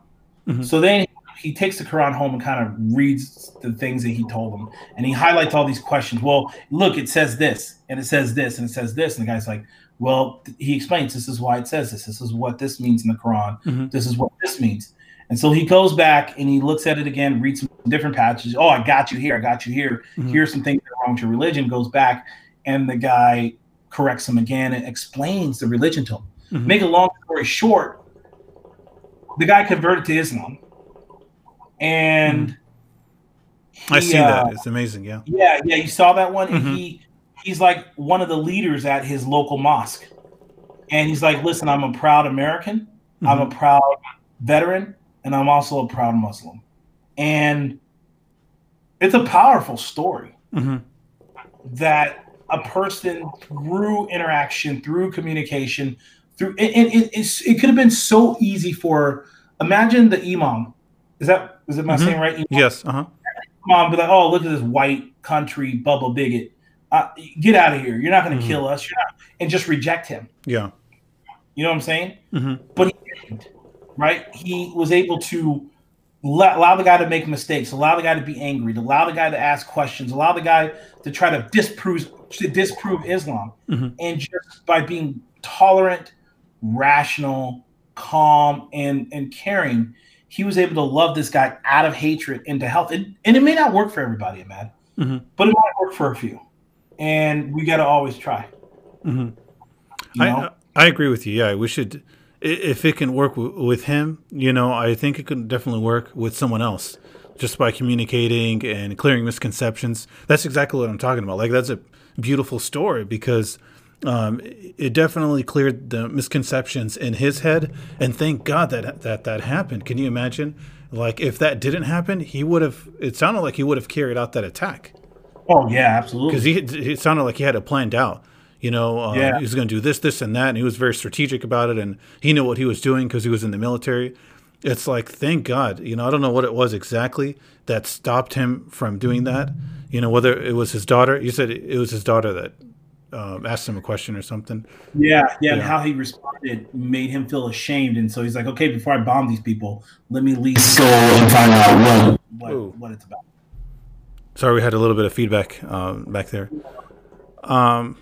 Mm-hmm. So then he takes the Quran home and kind of reads the things that he told him, and he highlights all these questions. Well, look, it says this, and it says this, and it says this, and the guy's like, well, he explains this is why it says this. This is what this means in the Quran. Mm-hmm. This is what this means. And so he goes back and he looks at it again, reads some different passages. Oh, I got you here. I got you here. Mm-hmm. Here's some things that are wrong with your religion. Goes back, and the guy corrects him again and explains the religion to him. Mm-hmm. Make a long story short, the guy converted to Islam and he, I see uh, that. It's amazing. Yeah. Yeah, yeah. You saw that one, mm-hmm. and he he's like one of the leaders at his local mosque. And he's like, listen, I'm a proud American, mm-hmm. I'm a mm-hmm. proud veteran, and I'm also a proud Muslim. And it's a powerful story mm-hmm. that a person through interaction, through communication, through it, it, it, it could have been so easy for imagine the imam. Is that is it my mm-hmm. saying right? Imam? Yes. Uh-huh. Mom be like, oh, look at this white country bubble bigot. Uh, get out of here. You're not going to mm-hmm. kill us. You're not, and just reject him. Yeah. You know what I'm saying? Mm-hmm. But he didn't, right? He was able to allow the guy to make mistakes, allow the guy to be angry, to allow the guy to ask questions, allow the guy to try to disprove to disprove Islam, mm-hmm. and just by being tolerant, rational, calm, and and caring, he was able to love this guy out of hatred into health. And, and it may not work for everybody, man, mm-hmm. but it might work for a few, and we got to always try. Mm-hmm. I I agree with you. Yeah, we should if it can work w- with him, you know, I think it could definitely work with someone else just by communicating and clearing misconceptions. That's exactly what I'm talking about. Like that's a beautiful story because um, it definitely cleared the misconceptions in his head, and thank God that that that happened. Can you imagine? Like if that didn't happen, he would have. It sounded like he would have carried out that attack. Oh yeah, absolutely. Because he it sounded like he had it planned out. You know, uh, yeah. he was going to do this, this, and that, and he was very strategic about it, and he knew what he was doing because he was in the military. It's like, thank God, you know, I don't know what it was exactly that stopped him from doing that. You know, whether it was his daughter. You said it was his daughter that um, asked him a question or something. Yeah, yeah, and how he responded made him feel ashamed, and so he's like, "Okay, before I bomb these people, let me leave soul and find out what what, what, it's about." Sorry, we had a little bit of feedback um, back there. Um,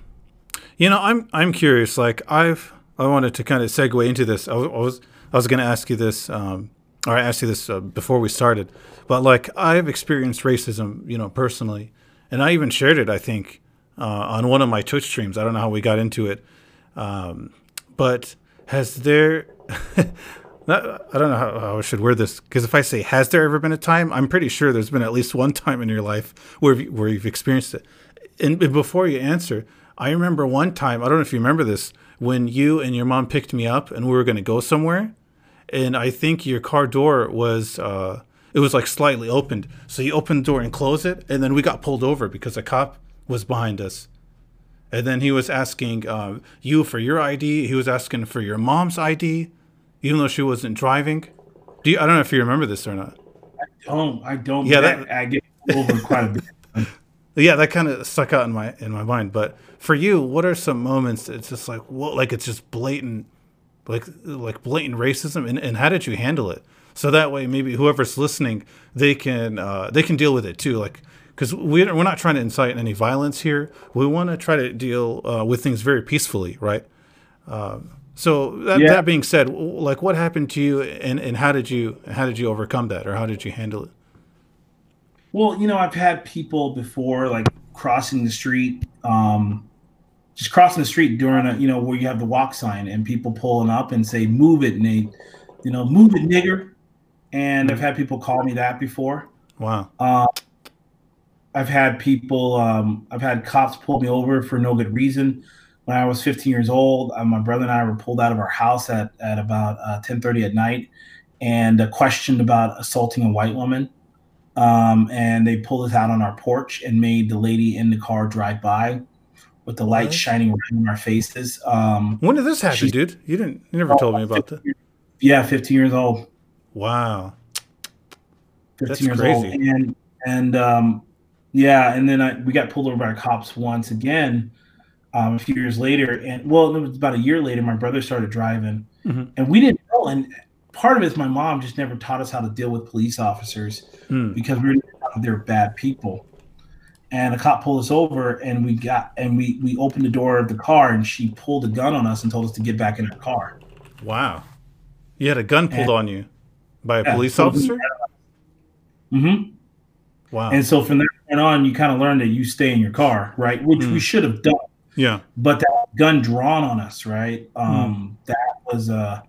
you know, I'm I'm curious. Like I've I wanted to kind of segue into this. I was I was, I was going to ask you this, um, or I asked you this uh, before we started, but like I've experienced racism, you know, personally, and I even shared it. I think uh, on one of my Twitch streams. I don't know how we got into it, um, but has there? I don't know how, how, I should word this because if I say has there ever been a time, I'm pretty sure there's been at least one time in your life where where you've experienced it. And before you answer, I remember one time, I don't know if you remember this, when you and your mom picked me up and we were going to go somewhere. And I think your car door was, uh, it was like slightly opened. So you opened the door and closed it. And then we got pulled over because a cop was behind us. And then he was asking uh, you for your ID. He was asking for your mom's ID, even though she wasn't driving. Do you, I don't know if you remember this or not. I don't. I don't. Yeah, that, I get over quite a bit. yeah, that kind of stuck out in my in my mind. But for you, what are some moments? It's just like what, like it's just blatant, like like blatant racism, and, and how did you handle it? So that way, maybe whoever's listening, they can uh, they can deal with it too. Like because we're, we're not trying to incite any violence here. We want to try to deal uh, with things very peacefully, right? Uh, so that, yeah. that being said, like what happened to you, and, and how did you how did you overcome that, or how did you handle it? Well, you know, I've had people before like crossing the street, um, just crossing the street during a, you know, where you have the walk sign and people pulling up and say, move it, Nate, you know, move it, nigger. And I've had people call me that before. Wow. Uh, I've had people, um, I've had cops pull me over for no good reason. When I was 15 years old, uh, my brother and I were pulled out of our house at, at about uh, 10:30 at night, and uh, questioned about assaulting a white woman um, and they pulled us out on our porch and made the lady in the car drive by with the lights shining right in our faces. Um, when did this happen, dude? You didn't. You never told me about that. Yeah, 15 years old. Wow. 15 That's years crazy. old, and and um, yeah, and then I, we got pulled over by cops once again. Um, a few years later, and well, it was about a year later. My brother started driving, mm-hmm. and we didn't know. And part of it is my mom just never taught us how to deal with police officers mm. because we are they're bad people. And a cop pulled us over, and we got and we we opened the door of the car, and she pulled a gun on us and told us to get back in her car. Wow, you had a gun pulled and, on you by a yeah, police officer. Mm-hmm. Wow. And so from that point on, you kind of learned that you stay in your car, right? Which mm. we should have done. Yeah. But that gun drawn on us, right? Um, mm. That was uh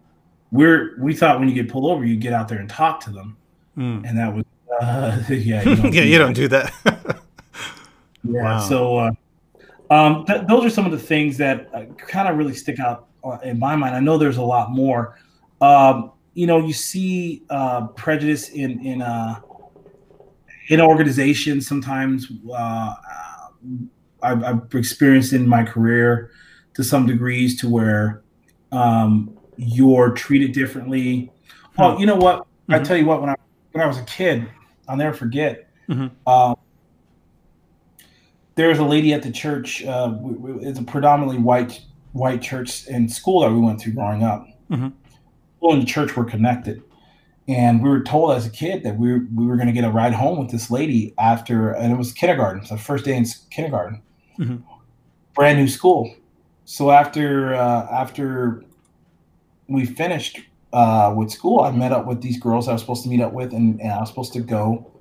we're we thought when you get pulled over, you get out there and talk to them, mm. and that was uh, yeah, you yeah, you don't do that. yeah, wow. so uh, Um, th- those are some of the things that uh, kind of really stick out uh, in my mind. I know there's a lot more. Um, you know, you see uh, prejudice in in uh, in organizations sometimes. Uh, I've, I've, experienced in my career to some degrees to where um, you're treated differently. Oh, you know what? Mm-hmm. I tell you what, when I when I was a kid, I'll never forget. Mm-hmm. Um, there was a lady at the church. Uh, it's a predominantly white white church and school that we went through growing up. Mm-hmm. School and the church were connected, and we were told as a kid that we were, we were going to get a ride home with this lady after, and it was kindergarten, so first day in kindergarten, mm-hmm. brand new school. So after uh, after we finished uh, with school, I met up with these girls I was supposed to meet up with, and, and I was supposed to go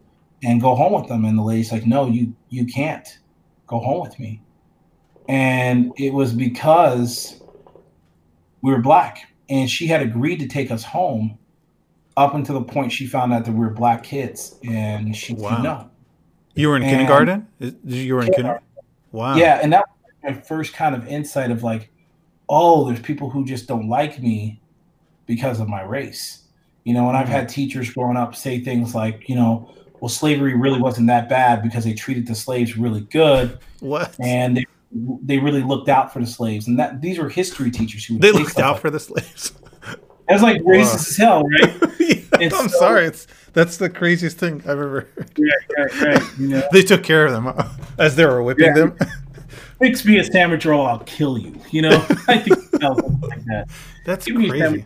and go home with them. And the lady's like, "No, you you can't go home with me." And it was because we were black, and she had agreed to take us home up until the point she found out that we were black kids, and she wow. said no. You were in and kindergarten. You were in kindergarten. Wow. Yeah, and that was my first kind of insight of like, oh, there's people who just don't like me because of my race. You know, and I've mm-hmm. had teachers growing up say things like, you know, well, slavery really wasn't that bad because they treated the slaves really good. What? And they, they really looked out for the slaves. And that these were history teachers who they looked out like, for the slaves. That's like racist as hell, right? yeah, I'm so, sorry. It's that's the craziest thing I've ever heard. Right, right, right. You know? they took care of them as they were whipping yeah. them. Fix me a sandwich roll, I'll kill you. You know, I think like that. That's Give crazy.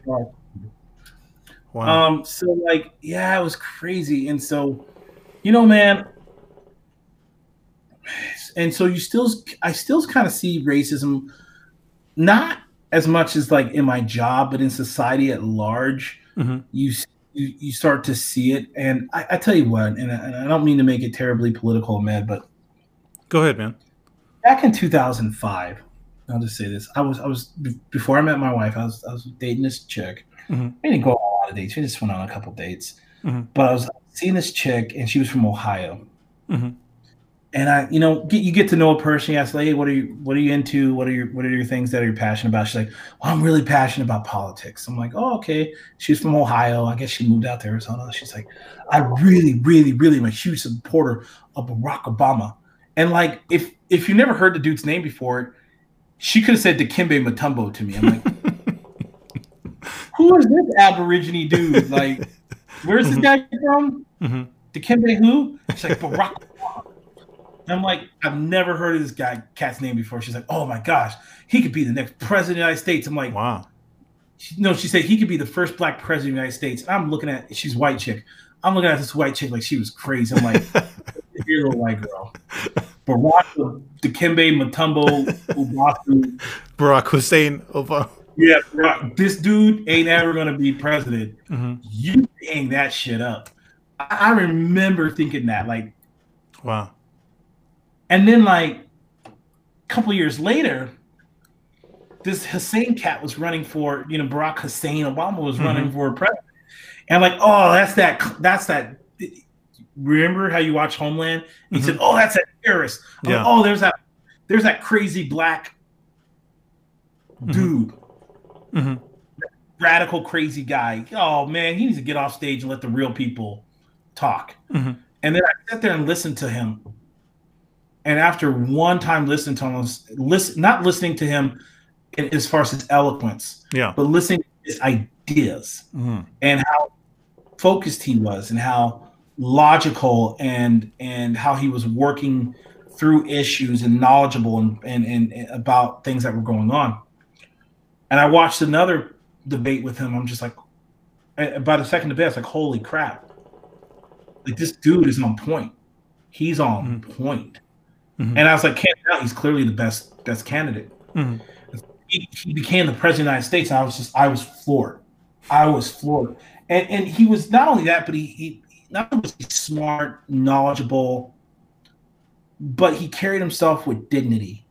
Wow. Um. So like, yeah, it was crazy, and so, you know, man. And so you still, I still kind of see racism, not as much as like in my job, but in society at large. Mm-hmm. You you, you start to see it. And I, I tell you what, and I, and I, don't mean to make it terribly political, man, but go ahead, man. Back in 2005, I'll just say this: I was I was before I met my wife, I was I was dating this chick. Mm-hmm. I didn't go on a lot of dates. We just went on a couple dates, mm-hmm. but I was seeing this chick, and she was from Ohio. Mm-hmm and I, you know, get, you get to know a person. You ask, like, hey, what are you, what are you into? What are your, what are your things that are you passionate about? She's like, well, I'm really passionate about politics. I'm like, oh, okay. She's from Ohio. I guess she moved out to Arizona. She's like, I really, really, really am a huge supporter of Barack Obama. And like, if if you never heard the dude's name before, she could have said Dikembe Mutombo to me. I'm like, who is this Aborigine dude? Like, where's this mm-hmm. guy from? Mm-hmm. Dikembe who? She's like Barack I'm like, I've never heard of this guy cat's name before. She's like, oh my gosh, he could be the next president of the United States. I'm like, wow. She, no, she said he could be the first black president of the United States. And I'm looking at she's white chick. I'm looking at this white chick like she was crazy. I'm like, you're a white girl. Barack Dikembe Mutombo Ubasu. Barack Hussein Obama. Yeah, Barack, this dude ain't ever gonna be president. Mm-hmm. You hang that shit up. I, remember thinking that, like, wow and then like a couple years later, this Hussein cat was running for, you know, Barack Hussein Obama was mm-hmm. running for president. And like, oh, that's that that's that remember how you watch Homeland? He mm-hmm. said, Oh, that's that terrorist. Yeah. oh, there's that there's that crazy black mm-hmm. dude. Mm-hmm. Radical crazy guy. Oh man, he needs to get off stage and let the real people talk. Mm-hmm. And then I sat there and listened to him and after one time listening to him, listen, not listening to him as far as his eloquence, yeah, but listening to his ideas mm-hmm. and how focused he was and how logical and and how he was working through issues and knowledgeable and, and, and about things that were going on. And I watched another debate with him. I'm just like, about a second debate, I was like, holy crap. Like this dude is on point. He's on mm-hmm. point. Mm-hmm. And I was like, can't doubt he's clearly the best best candidate. Mm-hmm. He, he, became the president of the United States. I was just I was floored. I was floored. And and he was not only that, but he, he not only was he smart, knowledgeable, but he carried himself with dignity.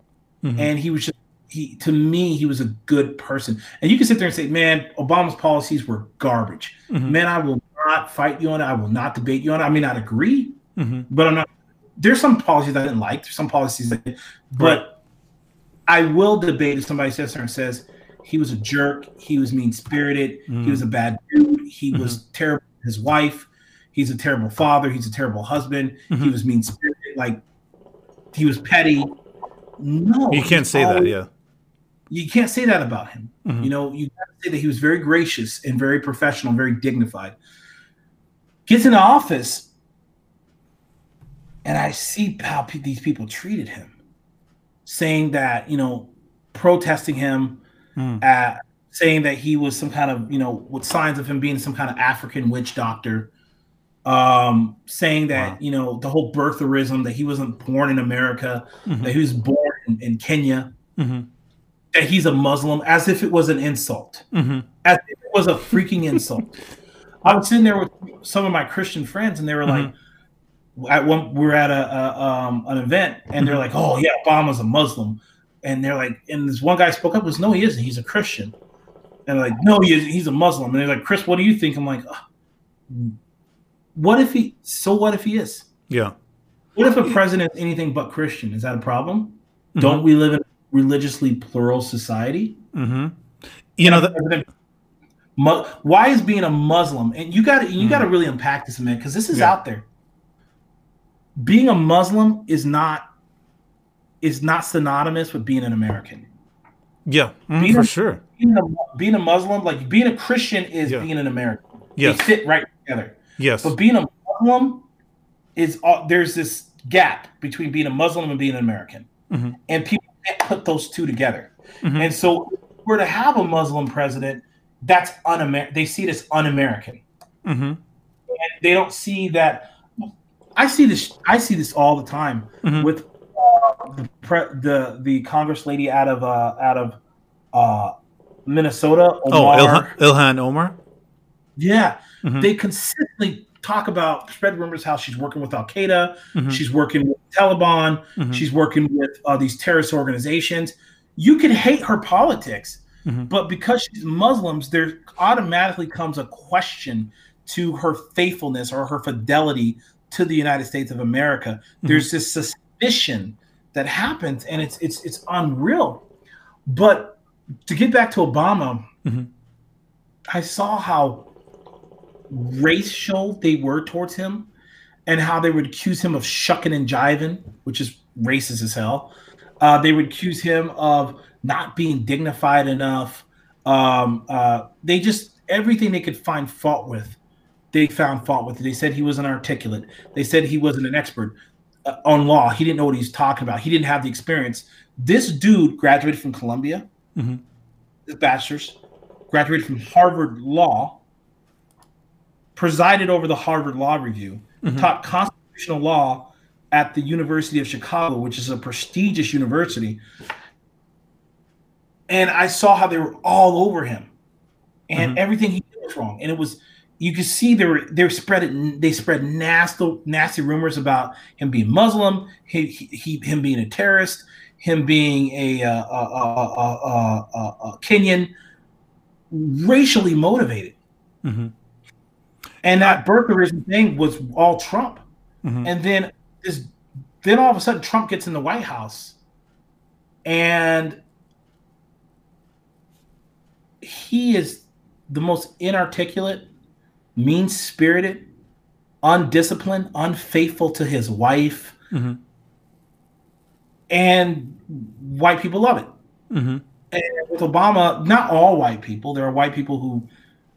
Mm-hmm. And he was just he to me, he was a good person. And you can sit there and say, man, Obama's policies were garbage. Mm-hmm. Man, I will not fight you on it. I will not debate you on it. I may not agree, mm-hmm. but I'm not there's some policies I didn't like. There's some policies that, but right. I will debate if somebody sits there and says he was a jerk, he was mean spirited, mm. he was a bad dude, he mm-hmm. was terrible. His wife, he's a terrible father, he's a terrible husband, mm-hmm. he was mean spirited, like he was petty. No, you can't say always, that. Yeah, you can't say that about him. Mm-hmm. You know, you say that he was very gracious and very professional, very dignified. Gets into office, and I see how p- these people treated him, saying that you know, protesting him, mm. at saying that he was some kind of you know with signs of him being some kind of African witch doctor, um, saying that wow. you know the whole birtherism that he wasn't born in America, mm-hmm. that he was born in, in Kenya. Mm-hmm that he's a Muslim as if it was an insult, mm-hmm. as if it was a freaking insult. I was sitting there with some of my Christian friends, and they were mm-hmm. like, "At one, we are at a, a um, an event, and mm-hmm. they're like, oh yeah, Obama's a Muslim,' and they're like, and this one guy spoke up, was no, he isn't. He's a Christian, and like, no, he is, he's a Muslim, and they're like, Chris, what do you think? I'm like, oh, what if he? So what if he is? Yeah. What if a president is anything but Christian? Is that a problem? Mm-hmm. Don't we live in a religiously plural society. Mm-hmm. You know, the- why is being a Muslim and you got to you mm. got to really unpack this, man, because this is yeah. out there. Being a Muslim is not is not synonymous with being an American. Yeah, mm, for a, sure. Being a, being a, Muslim, like being a Christian, is yeah. being an American. Yes. They fit right together. Yes, but being a Muslim is uh, there's this gap between being a Muslim and being an American, mm-hmm. and people can't put those two together. Mm-hmm. And so, if we're to have a Muslim president, that's un-American. They see it as un-American. Mm-hmm. And they don't see that. I see this. I see this all the time mm-hmm. with uh, the, pre, the the Congress lady out of uh, out of uh, Minnesota. Oh, Omar. Oh, Ilhan, Ilhan Omar. Yeah, mm-hmm. they consistently talk about spread rumors how she's working with Al Qaeda, mm-hmm. she's working with Taliban, mm-hmm. she's working with uh, these terrorist organizations. You can hate her politics, mm-hmm. but because she's Muslims, there automatically comes a question to her faithfulness or her fidelity to the United States of America. Mm-hmm. There's this suspicion that happens, and it's it's it's unreal. But to get back to Obama, mm-hmm. I saw how racial they were towards him and how they would accuse him of shucking and jiving, which is racist as hell. Uh, they would accuse him of not being dignified enough. Um, uh, they just everything they could find fault with, they found fault with. They said he was inarticulate. They said he wasn't an expert uh, on law. He didn't know what he's talking about. He didn't have the experience. This dude graduated from Columbia, mm-hmm. his bachelor's, graduated from Harvard Law, presided over the Harvard Law Review, mm-hmm. taught constitutional law at the University of Chicago, which is a prestigious university. And I saw how they were all over him, and mm-hmm. everything he did was wrong. And it was you could see they were they spread they spread nasty nasty rumors about him being Muslim, he, he him being a terrorist, him being a, uh, a, a, a Kenyan, racially motivated. Mm-hmm. And that birtherism thing was all Trump. Mm-hmm. And then this, then all of a sudden Trump gets in the White House, and he is the most inarticulate, mean spirited, undisciplined, unfaithful to his wife. Mm-hmm. And white people love it. Mm-hmm. And with Obama, not all white people, there are white people who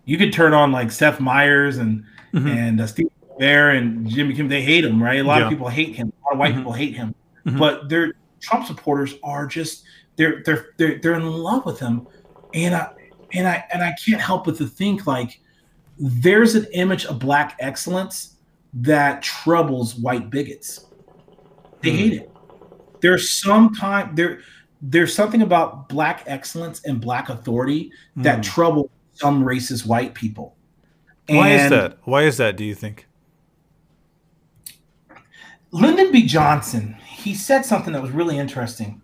you could turn on like Seth Meyers and mm-hmm. and uh, Steve Bear and Jimmy Kimmel. They hate him, right? A lot yeah. of people hate him. A lot of white mm-hmm. people hate him, mm-hmm. but their Trump supporters are just they're they're they're they're in love with him, and I and I and I can't help but to think like there's an image of black excellence that troubles white bigots. They hate it. There's some time there. There's something about black excellence and black authority that mm. trouble some racist white people. Why is that? Why is that? Do you think? Lyndon B. Johnson, he said something that was really interesting.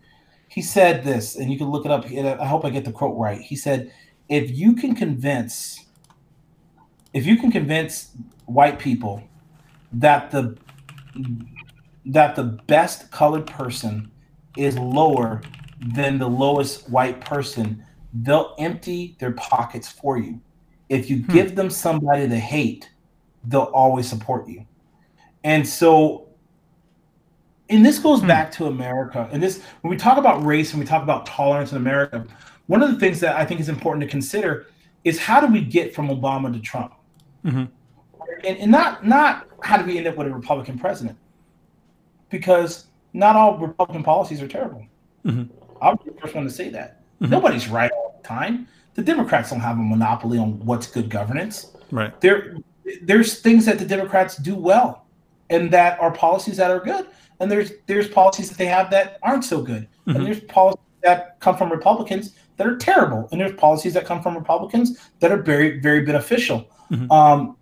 He said this, and you can look it up. I hope I get the quote right. He said, "If you can convince, if you can convince white people that the that the best colored person is lower than the lowest white person, they'll empty their pockets for you. If you hmm. give them somebody to hate, they'll always support you. And so, and this goes hmm. back to America. And this, when we talk about race and we talk about tolerance in America, one of the things that I think is important to consider is how do we get from Obama to Trump? Mm-hmm. And, and not not how do we end up with a Republican president? Because not all Republican policies are terrible. Mm-hmm. I'm the first one to say that. Mm-hmm. Nobody's right all the time. The Democrats don't have a monopoly on what's good governance. Right. There, there's things that the Democrats do well, and that are policies that are good, and there's there's policies that they have that aren't so good, mm-hmm. and there's policies that come from Republicans that are terrible, and there's policies that come from Republicans that are very very beneficial. Mm-hmm. Um,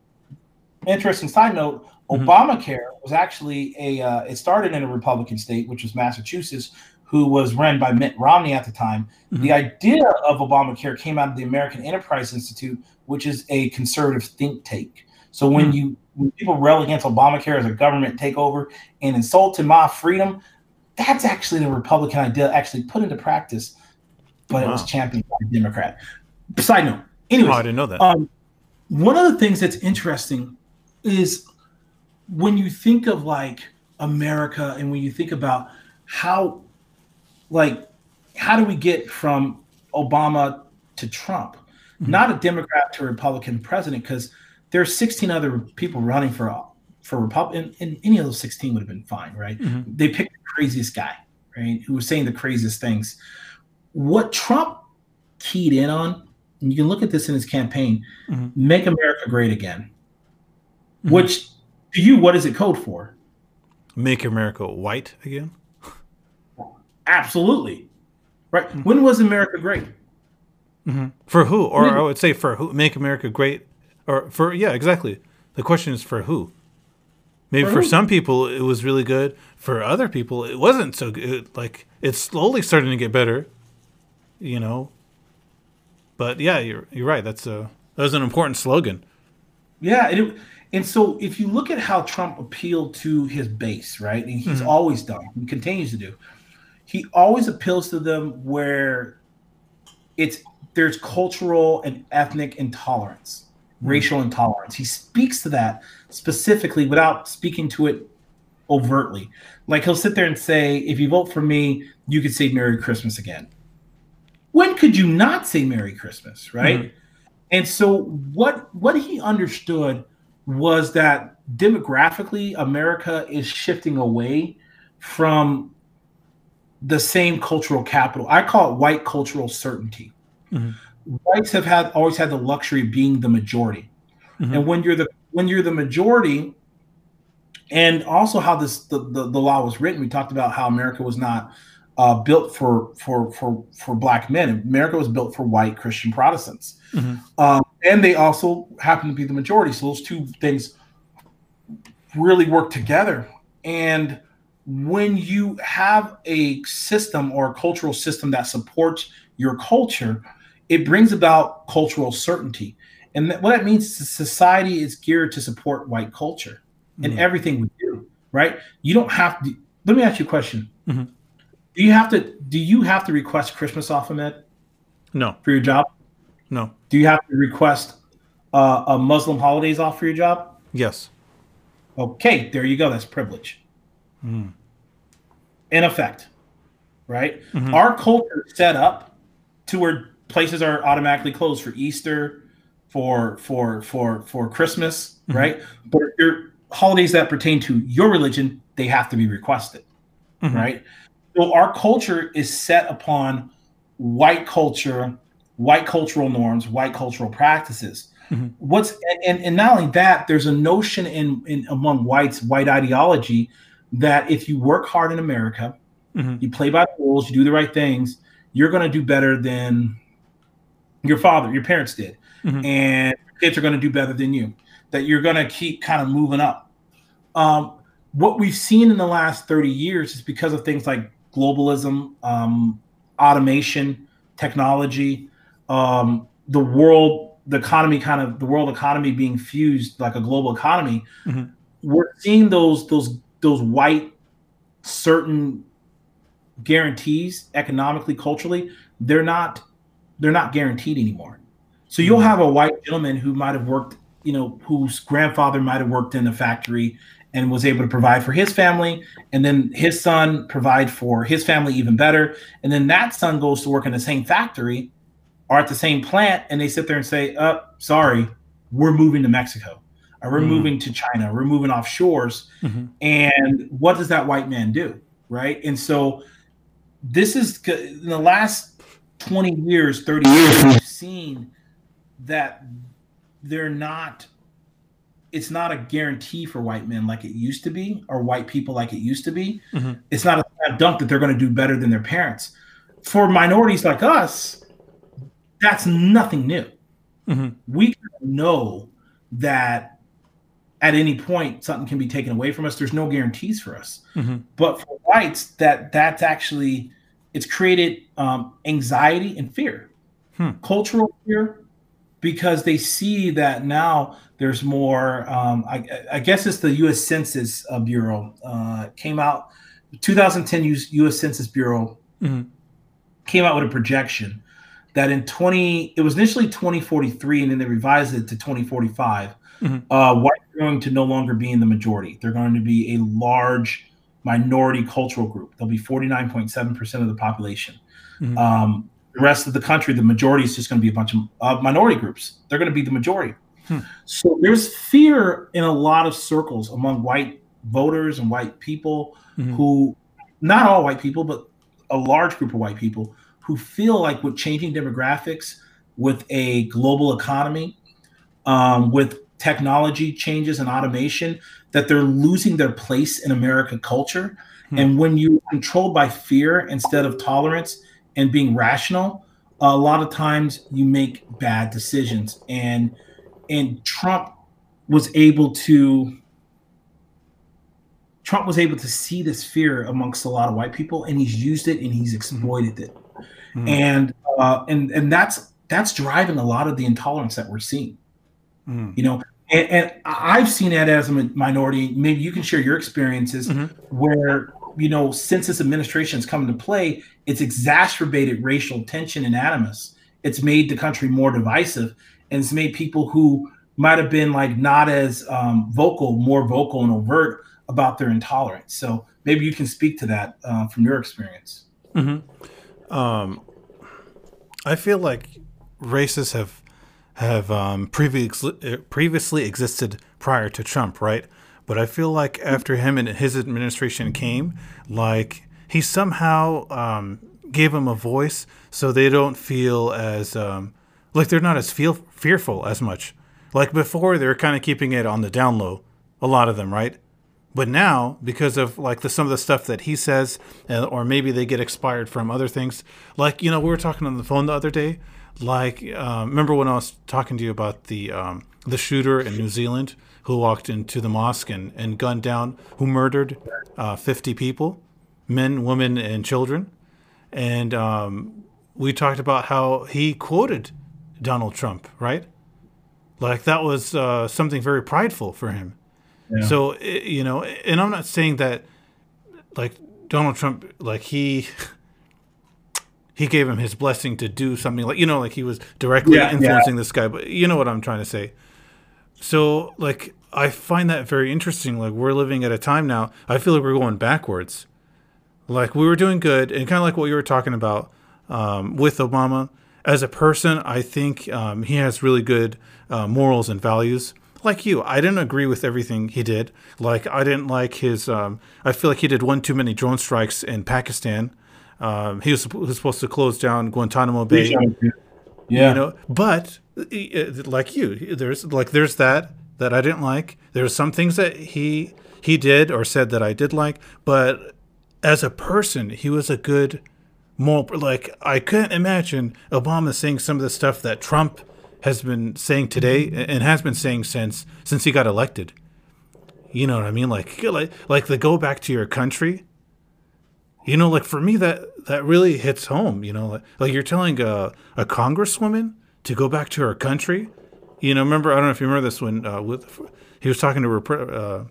interesting side note: mm-hmm. Obamacare was actually a uh, it started in a Republican state, which was Massachusetts, who was run by Mitt Romney at the time. Mm-hmm. The idea of Obamacare came out of the American Enterprise Institute, which is a conservative think tank. So when mm-hmm. you when people rail against Obamacare as a government takeover and insulted my freedom, that's actually the Republican idea actually put into practice, but wow. it was championed by a Democrat. Side note. Anyway, oh, I didn't know that. Um, one of the things that's interesting is when you think of like America and when you think about how like how do we get from Obama to Trump? Mm-hmm. Not a Democrat to a Republican president, because there's 16 other people running for for Republican, and any of those 16 would have been fine, right? Mm-hmm. They picked the craziest guy, right, who was saying the craziest things. What Trump keyed in on, and you can look at this in his campaign, mm-hmm. "Make America Great Again," mm-hmm. which to you, what is it code for? Make America white again. Absolutely. Right. Mm-hmm. When was America great? Mm-hmm. For who? Or I would say for who? Make America great? Or for, yeah, exactly. The question is for who? Maybe for, for some people it was really good. For other people it wasn't so good. Like it's slowly starting to get better, you know. But yeah, you're you're right. That's a that was an important slogan. Yeah, it, and so if you look at how Trump appealed to his base, right, and he's mm-hmm. always done, he continues to do he always appeals to them where it's there's cultural and ethnic intolerance. Racial intolerance. He speaks to that specifically without speaking to it overtly. Like he'll sit there and say, if you vote for me, you could say Merry Christmas again. When could you not say Merry Christmas, right? Mm-hmm. And so what what he understood was that demographically America is shifting away from the same cultural capital. I call it white cultural certainty. Mm-hmm. Whites have had always had the luxury of being the majority, mm-hmm. and when you're the when you're the majority, and also how this the, the, the law was written. We talked about how America was not uh, built for for for for black men. America was built for white Christian Protestants, mm-hmm. um, and they also happen to be the majority. So those two things really work together, and when you have a system or a cultural system that supports your culture, it brings about cultural certainty. And what that means is society is geared to support white culture in mm-hmm. everything we do, right? You don't have to. Let me ask you a question. Mm-hmm. Do you have to? Do you have to request Christmas off, Ahmed? No. For your job? No. Do you have to request uh, a Muslim holidays off for your job? Yes. Okay, there you go. That's privilege. Mm. In effect, right? Mm-hmm. Our culture is set up to where places are automatically closed for Easter, for for for for Christmas, mm-hmm. right? But your holidays that pertain to your religion, they have to be requested, mm-hmm. right? So our culture is set upon white culture, white cultural norms, white cultural practices. Mm-hmm. What's and, and not only that, there's a notion in, in among whites, white ideology that if you work hard in America, mm-hmm. you play by the rules, you do the right things, you're going to do better than your father, your parents did, mm-hmm. and kids are going to do better than you. That you're going to keep kind of moving up. Um, what we've seen in the last 30 years is because of things like globalism, um, automation, technology, um, the world, the economy, kind of the world economy being fused like a global economy. Mm-hmm. We're seeing those those those white certain guarantees economically, culturally, they're not they're not guaranteed anymore. So you'll mm-hmm. have a white gentleman who might have worked, you know, whose grandfather might have worked in a factory and was able to provide for his family, and then his son provide for his family even better, and then that son goes to work in the same factory or at the same plant, and they sit there and say, "Uh, oh, sorry, we're moving to Mexico." Or we're mm. moving to China, we're moving offshores. Mm-hmm. And what does that white man do? Right. And so this is in the last 20 years, 30 years, we've seen that they're not it's not a guarantee for white men like it used to be or white people like it used to be mm-hmm. it's not a dunk that they're going to do better than their parents for minorities like us that's nothing new mm-hmm. we know that at any point something can be taken away from us there's no guarantees for us mm-hmm. but for whites that that's actually it's created um, anxiety and fear, hmm. cultural fear, because they see that now there's more. Um, I, I, guess it's the U.S. Census uh, Bureau uh, came out. 2010 U.S. Census Bureau mm-hmm. came out with a projection that in 20 it was initially 2043 and then they revised it to 2045 mm-hmm. uh, white are going to no longer be in the majority they're going to be a large minority cultural group. They'll be 49.7% of the population. Mm-hmm. Um, the rest of the country, the majority is just going to be a bunch of uh, minority groups. They're going to be the majority. Hmm. So there's fear in a lot of circles among white voters and white people mm-hmm. who, not all white people, but a large group of white people who feel like with changing demographics, with a global economy, um, with technology changes and automation, that they're losing their place in American culture. Hmm. And when you're controlled by fear instead of tolerance and being rational, a lot of times you make bad decisions. And and Trump was able to Trump was able to see this fear amongst a lot of white people, and he's used it and he's exploited it, mm-hmm. and uh, and and that's that's driving a lot of the intolerance that we're seeing. Mm. You know, and, and, I've seen that as a minority. Maybe you can share your experiences mm-hmm. where you know since this administration has come into play, it's exacerbated racial tension and animus. It's made the country more divisive, and it's made people who might have been like not as um, vocal, more vocal and overt about their intolerance. So maybe you can speak to that uh, from your experience. Mm-hmm. Um, I feel like races have have um, previously previously existed prior to Trump, right? But I feel like after him and his administration came, like he somehow um, gave them a voice, so they don't feel as um, like they're not as feel fearful as much. Like before, they're kind of keeping it on the down low, a lot of them, right? But now, because of like the some of the stuff that he says, uh, or maybe they get expired from other things, like you know we were talking on the phone the other day like, uh, remember when I was talking to you about the um, the shooter in New Zealand who walked into the mosque and, and gunned down, who murdered uh, 50 people, men, women, and children. And um, we talked about how he quoted Donald Trump, right? Like that was uh, something very prideful for him. Yeah. So, you know, and I'm not saying that like Donald Trump, like he he gave him his blessing to do something like you know like he was directly yeah, influencing yeah. this guy but you know what i'm trying to say. So like i find that very interesting. Like we're living at a time now i feel like we're going backwards. Like we were doing good and kind of like what you were talking about um, with obama. As a person i think um, he has really good uh, morals and values. Like you i didn't agree with everything he did. Like i didn't like his um, i feel like he did one too many drone strikes in pakistan um, he was, was, supposed to close down Guantanamo Bay. Yeah. You know, but like you, there's like there's that that I didn't like. There There's some things that he he did or said that I did like, but as a person, he was a good more like I couldn't imagine Obama saying some of the stuff that Trump has been saying today mm-hmm. and has been saying since since he got elected. You know what I mean? Like like like the go back to your country you know, like for me, that that really hits home. You know, like, like you're telling a, a congresswoman to go back to her country. You know, remember I don't know if you remember this when uh, with he was talking to uh,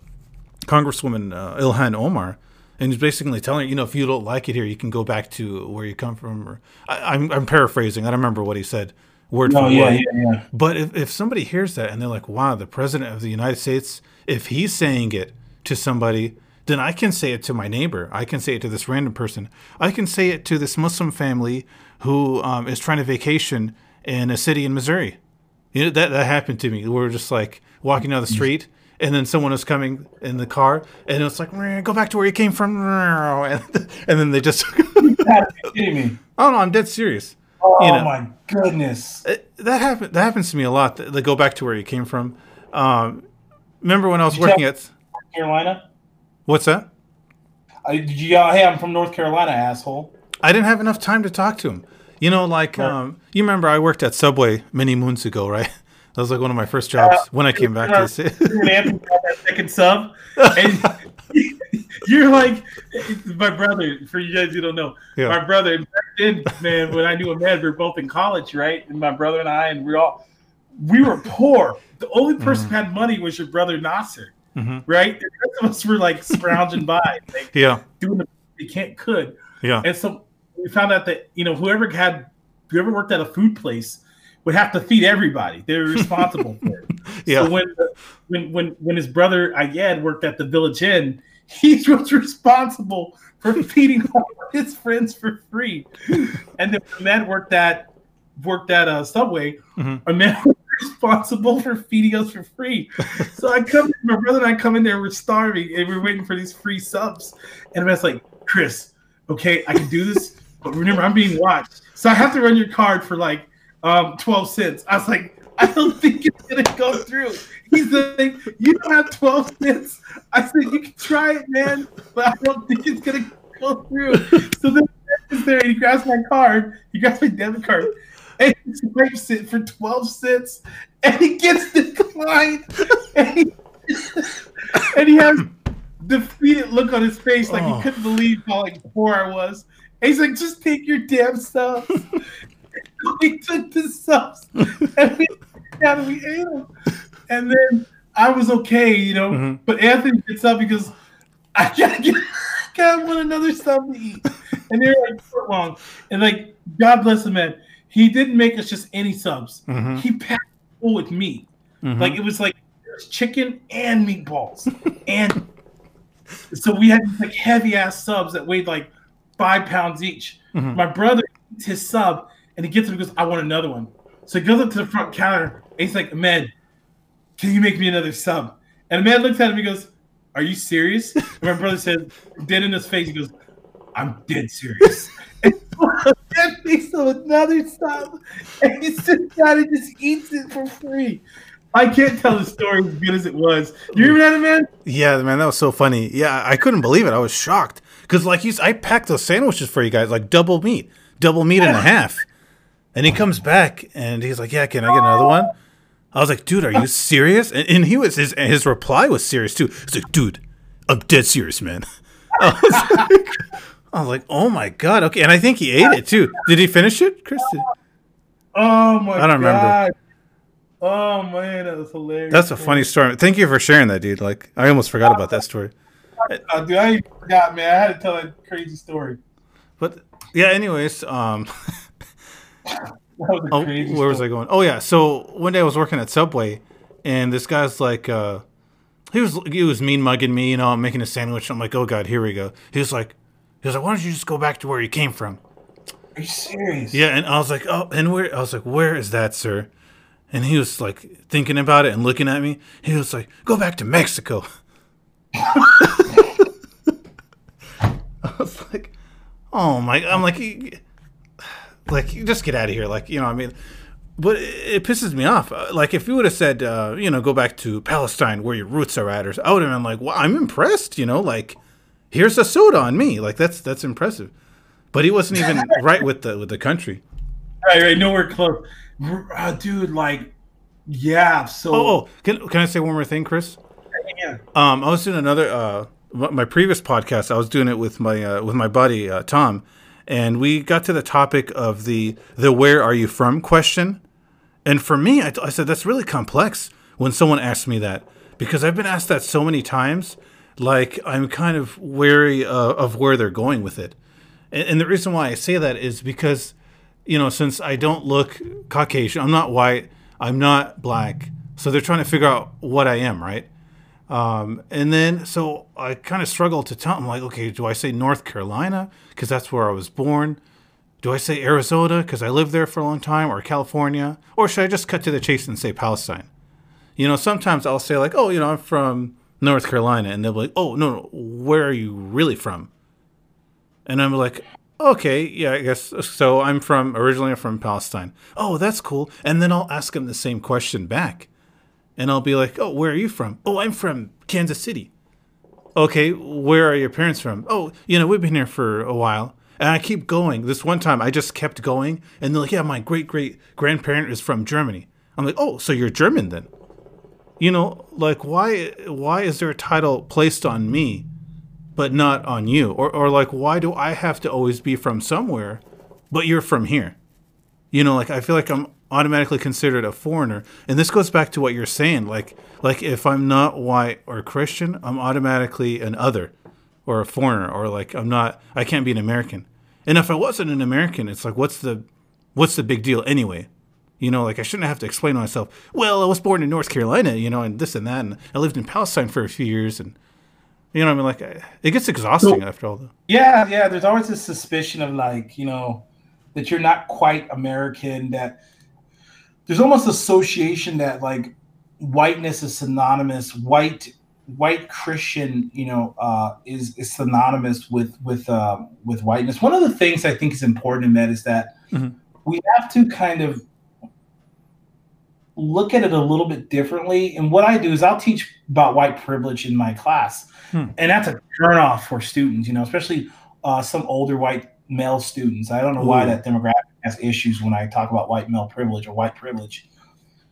Congresswoman uh, Ilhan Omar, and he's basically telling her, you know, if you don't like it here, you can go back to where you come from. Or I, I'm I'm paraphrasing. I don't remember what he said, word No, for yeah, word. yeah, yeah. But if, if somebody hears that and they're like, wow, the president of the United States, if he's saying it to somebody, then I can say it to my neighbor. I can say it to this random person. I can say it to this Muslim family who um, is trying to vacation in a city in Missouri. You know, that, that happened to me. We were just like walking down the street. And then someone was coming in the car, and it's like, "Go back to where you came from," and, and then they just, You gotta be kidding me. "Oh no, I'm dead serious." Oh You know. my goodness. It- that happen that happens to me a lot. They go back to where you came from. Um, remember when I was Did working at Carolina? What's that? I, did you yell, hey, I'm from North Carolina, asshole? I didn't have enough time to talk to him. You know, like Right. um, you remember I worked at Subway many moons ago, right? That was like one of my first jobs when I came back to the city. You and Anthony got that second sub, and you're like my brother. For you guys who don't know, Yeah. my brother. Back then, man, when I knew a man, we were both in college, right? And my brother and I, and we are all we were poor. The only person who had money was your brother Nasser, Mhm. right? The rest of us were like scrounging by, like Yeah, doing the we can't could. yeah, And so we found out that you know whoever had whoever worked at a food place would have to feed everybody. They're responsible for it. yeah. So when when when when his brother Ayed worked at the Village Inn, he was responsible for feeding all his friends for free. And then when Matt worked at worked at a Subway, a man was responsible for feeding us for free. So I come, my brother and I come in there, we're starving, and we're waiting for these free subs. And Matt's like, Chris, okay, I can do this, but remember, I'm being watched, so I have to run your card for like um, 12 cents. I was like, I don't think it's gonna go through. He's like, you don't have 12 cents. I said, you can try it, man, but I don't think it's gonna go through. So then there he grabs my card, he grabs my debit card, and he swipes it for 12 cents, and he gets declined. And he, and he has defeated look on his face, like Oh. he couldn't believe how like poor I was. And he's like, just take your damn subs. we took the subs and we, and we ate them. And then I was okay, you know. Mhm. But Anthony gets up because I gotta get, I gotta want another sub to eat. And they're like foot long. And like, God bless him, man. He didn't make us just any subs. Mhm, He packed full with meat. mhm. Like it was like chicken and meatballs. and so we had like heavy ass subs that weighed like five pounds each. Mhm. My brother eats his sub and he gets it and goes, I want another one. So he goes up to the front counter and he's like, Ahmed, can you make me another sub? And Ahmed looks at him and he goes, Are you serious? And my brother says, dead in his face, he goes, I'm dead serious. and so Ahmed makes him another sub and he sits down and just eats it for free. I can't tell the story as good as it was. You remember that, man? Yeah, man, that was so funny. Yeah, I couldn't believe it. I was shocked because, like, you, I packed those sandwiches for you guys, like double meat, double meat and a half. And he comes back and he's like, "Yeah, can I get another one?" I was like, "Dude, are you serious?" And, and he was his his reply was serious too. He's like, "Dude, I'm dead serious, man." I was like, I was like, "Oh my god, okay." And I think he ate it too. Did he finish it, Chris? Oh my I don't remember. Oh man, that was hilarious. That's a funny story. Thank you for sharing that, dude. Like, I almost forgot about that story. Uh, dude, I forgot, man. I had to tell that crazy story. But yeah, anyways, um. A Oh, where was I going? Oh yeah, so one day I was working at Subway, and this guy's like, uh, he was he was mean mugging me, you know, I'm making a sandwich. I'm like, oh god, here we go. He was like, he was like, why don't you just go back to where you came from? Are you serious? Yeah, and I was like, oh, and where? I was like, where is that, sir? And he was like thinking about it and looking at me. He was like, go back to Mexico. I was like, oh my, I'm like, "You- like you just get out of here, like you know, I mean, but it, it pisses me off. Uh, Like if you would have said, uh, you know, go back to Palestine where your roots are at, or I would have been like, well, I'm impressed, you know, like here's a soda on me, like that's that's impressive. But he wasn't even right with the with the country. Right, right. Nowhere close. Uh, dude, like, yeah. So, Oh, oh, can can I say one more thing, Chris? yeah. Um, I was doing another uh, my previous podcast. I was doing it with my uh, with my buddy uh, Tom, and we got to the topic of the the "Where are you from?" question. And for me, I, I said that's really complex when someone asks me that because I've been asked that so many times. Like I'm kind of wary uh, of where they're going with it. And, and the reason why I say that is because, you know, since I don't look Caucasian, I'm not white, I'm not black, so they're trying to figure out what I am, right? Um, and then, so I kind of struggle to tell them, like, okay, do I say North Carolina because that's where I was born? Do I say Arizona because I lived there for a long time, or California, or should I just cut to the chase and say Palestine? You know, sometimes I'll say like, oh, you know, I'm from North Carolina, and they'll be like, oh, no, no, where are you really from? And I'm like, okay, yeah, I guess so. I'm from originally I'm from Palestine. Oh, that's cool. And then I'll ask them the same question back, and I'll be like, oh, where are you from? Oh, I'm from Kansas City. Okay, where are your parents from? Oh, you know, we've been here for a while. And I keep going. This one time I just kept going, and they're like, yeah, my great great grandparent is from Germany. I'm like, oh, so you're German then? You know, like why why is there a title placed on me but not on you? Or or like why do I have to always be from somewhere but you're from here? You know, like I feel like I'm automatically considered a foreigner. And this goes back to what you're saying, like like if I'm not white or Christian, I'm automatically an other or a foreigner or like I'm not I can't be an American. And if I wasn't an American, it's like what's the what's the big deal anyway? You know, like I shouldn't have to explain to myself, well, I was born in North Carolina, you know, and this and that, and I lived in Palestine for a few years, and you know, I mean, like it gets exhausting after all. Though. Yeah, yeah. There's always this suspicion of like, you know, that you're not quite American. That there's almost association that like whiteness is synonymous. White white Christian, you know, uh, is is synonymous with with uh, with whiteness. One of the things I think is important in that is that mm-hmm. we have to kind of look at it a little bit differently. And what I do is I'll teach about white privilege in my class, hmm. and that's a turnoff for students, you know, especially uh, some older white male students. I don't know Ooh. why that demographic has issues when I talk about white male privilege or white privilege.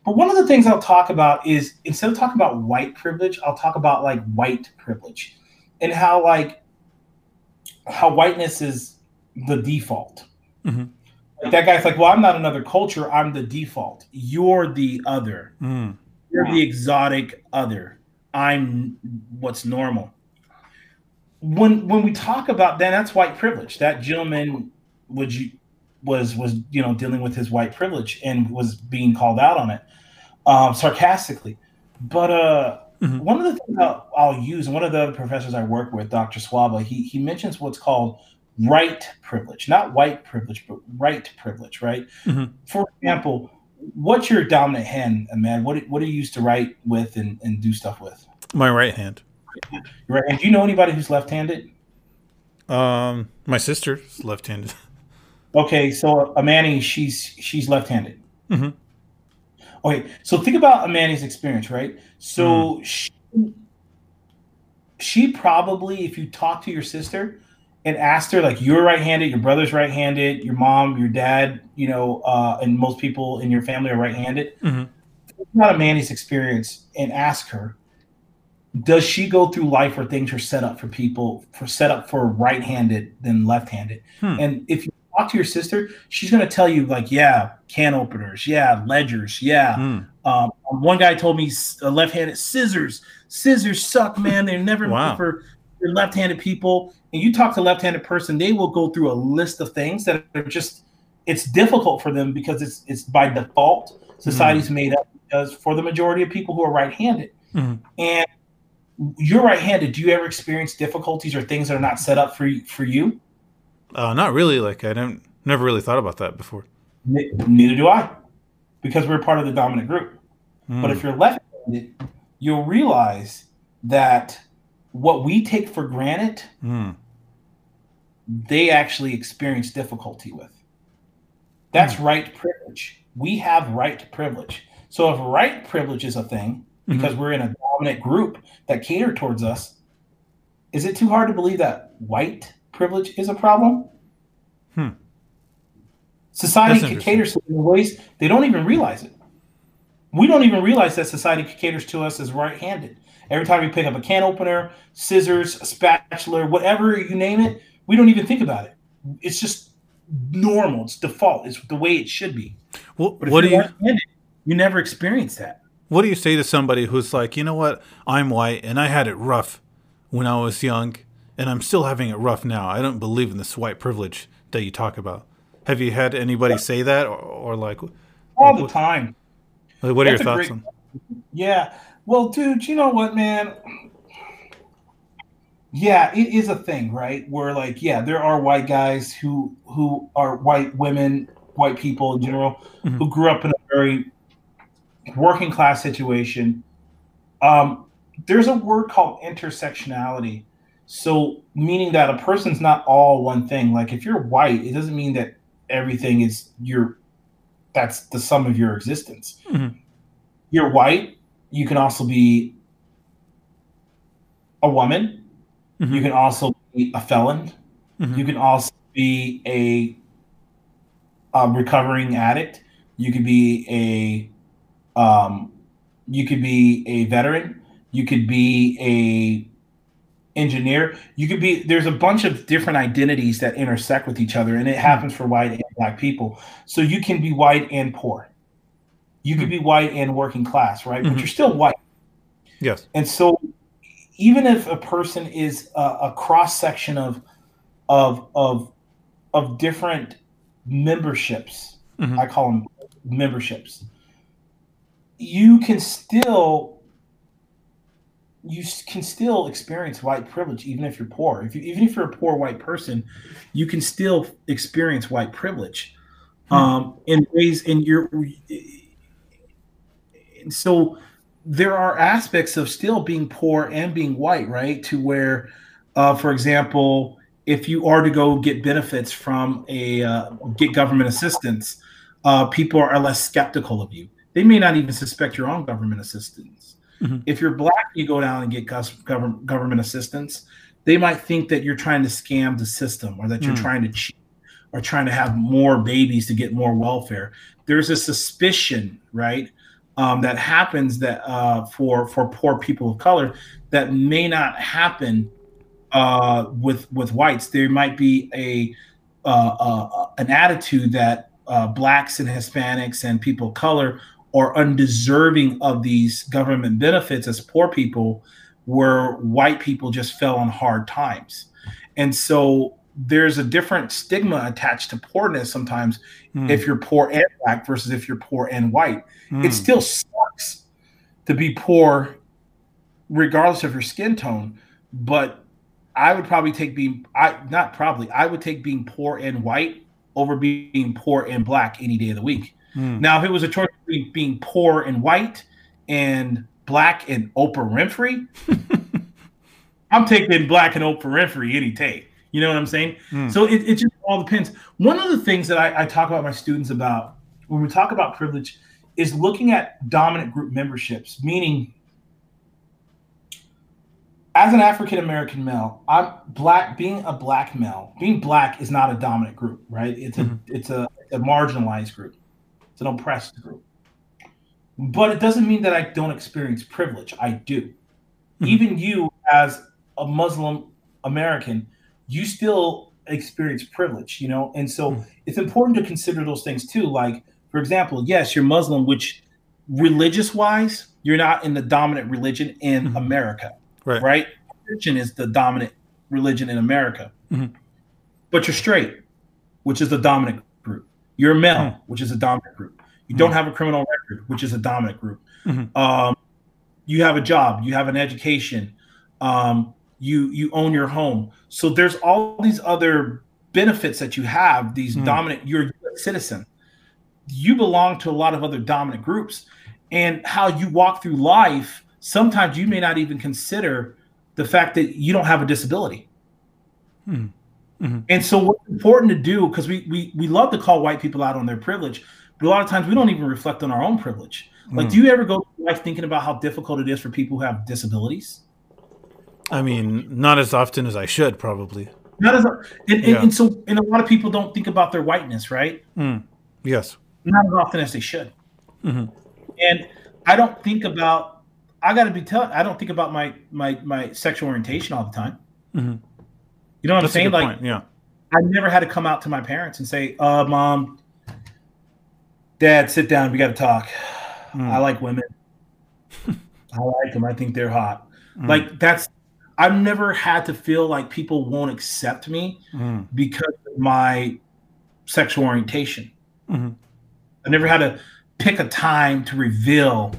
But one of the things I'll talk about is instead of talking about white privilege, I'll talk about like white privilege and how like how whiteness is the default. Mm-hmm. Like that guy's like, well, I'm not another culture. I'm the default. You're the other. Mm. You're the exotic other. I'm what's normal. When when we talk about that, that's white privilege. That gentleman would you was was you know dealing with his white privilege and was being called out on it um, sarcastically. But uh, mm-hmm. one of the things I'll, I'll, use, and one of the other professors I work with, Dr. Swaba, he he mentions what's called right privilege, not white privilege, but right privilege, right? Mm-hmm. For example, what's your dominant hand, man? What what do you use to write with and, and do stuff with? My right hand. Right. And do you know anybody who's left-handed? Um, my sister's left-handed. Okay, so Amani, she's she's left-handed. Mm-hmm. Okay, so think about Amani's experience, right? So mm. she, she probably, if you talk to your sister, and asked her like you're right-handed your brother's right-handed your mom your dad you know uh, and most people in your family are right-handed mm-hmm. not Amani's experience and ask her does she go through life where things are set up for people for set up for right-handed than left-handed hmm. and if you talk to your sister she's going to tell you like yeah can openers yeah ledgers yeah hmm. um, one guy told me uh, left-handed scissors scissors suck man they're never wow. for left-handed people and you talk to a left-handed person, they will go through a list of things that are just it's difficult for them because it's it's by default society's mm-hmm. made up because for the majority of people who are right-handed. Mm-hmm. And you're right-handed. Do you ever experience difficulties or things that are not set up for for you? Uh, not really. Like I don't never really thought about that before. Neither do I, because we're part of the dominant group. Mm. But if you're left-handed, you'll realize that what we take for granted, mm. they actually experience difficulty with. That's mm. right privilege. We have right privilege. So if right privilege is a thing, mm-hmm. because mm-hmm. we're in a dominant group that cater towards us, is it too hard to believe that white privilege is a problem? Hmm. Society caters to in ways they don't even realize it. We don't even realize that society caters to us as right-handed. Every time we pick up a can opener, scissors, a spatula, whatever you name it, we don't even think about it. It's just normal. It's default. It's the way it should be. Well, what do you? you never experience that. What do you say to somebody who's like, you know what? I'm white and I had it rough when I was young, and I'm still having it rough now. I don't believe in this white privilege that you talk about. Have you had anybody say that, or, or like all the time? Like, what are That's your thoughts great, on? Yeah, well, dude, you know what, man? Yeah, it is a thing, right? Where like, yeah, there are white guys who who are white women, white people in general, mm-hmm. who grew up in a very working class situation. Um, there's a word called intersectionality. So meaning that a person's not all one thing. Like if you're white, it doesn't mean that everything is your that's the sum of your existence. Mm-hmm. You're white, you can also be a woman. Mm-hmm. You can also be a felon. Mm-hmm. You can also be a, a, recovering addict. You could be a um, you could be a veteran. You could be a engineer. You could be there's a bunch of different identities that intersect with each other, and it happens for white and black people. So you can be white and poor. You could be white and working class, right? Mm-hmm. But you're still white. Yes. And so even if a person is a, a cross section of of of of different memberships, mm-hmm. I call them memberships, you can still you can still experience white privilege even if you're poor. If you, even if you're a poor white person, you can still experience white privilege hmm. um, in ways in your and so there are aspects of still being poor and being white, right? To where, uh, for example, if you are to go get benefits from a uh, get government assistance, uh, people are less skeptical of you. They may not even suspect your own government assistance. Mm-hmm. If you're black, you go down and get government government assistance. They might think that you're trying to scam the system or that you're mm. trying to cheat or trying to have more babies to get more welfare. There's a suspicion, right, um, that happens that uh, for for poor people of color that may not happen uh, with with whites. There might be a uh, uh an attitude that uh, blacks and Hispanics and people of color are undeserving of these government benefits as poor people, where white people just fell on hard times, and so there's a different stigma attached to poorness sometimes mm. if you're poor and black versus if you're poor and white. Mm. It still sucks to be poor regardless of your skin tone, but I would probably take being I not probably I would take being poor and white over being poor and black any day of the week. Mm. Now, if it was a choice between being poor and white and black and Oprah Winfrey, I'm taking black and Oprah Winfrey any day. You know what I'm saying? Mm. So it, it just all depends. One of the things that I, I talk about my students about when we talk about privilege is looking at dominant group memberships, meaning as an African American male, I'm black. Being a black male, being black is not a dominant group, right? It's a mm-hmm. it's a, a, marginalized group. It's an oppressed group. But it doesn't mean that I don't experience privilege. I do. Mm-hmm. Even you, as a Muslim American, you still experience privilege, you know? And so mm. it's important to consider those things too. Like, for example, yes, you're Muslim, which religious wise, you're not in the dominant religion in mm-hmm. America, right? Right? Christian is the dominant religion in America. Mm-hmm. But you're straight, which is the dominant group. You're male, mm-hmm. which is a dominant group. You don't mm. have a criminal record, which is a dominant group. Mm-hmm. Um, you have a job, you have an education, um, you you own your home so there's all these other benefits that you have these mm. dominant you're a citizen you belong to a lot of other dominant groups and how you walk through life sometimes you may not even consider the fact that you don't have a disability mm. mm-hmm. and so what's important to do because we, we we love to call white people out on their privilege but a lot of times we don't even reflect on our own privilege like mm. do you ever go through life thinking about how difficult it is for people who have disabilities I mean, not as often as I should, probably. Not as, and, yeah. and, so, and a lot of people don't think about their whiteness, right? Mm. Yes. Not as often as they should. Mm-hmm. And I don't think about. I got to be tell. I don't think about my my my sexual orientation all the time. Mm-hmm. You know what That's I'm saying? Like, point. yeah. I never had to come out to my parents and say, "Uh, mom, dad, sit down. We got to talk. Mm. I like women. I like them. I think they're hot." Mm. Like that's I've never had to feel like people won't accept me mm. because of my sexual orientation. Mm-hmm. I never had to pick a time to reveal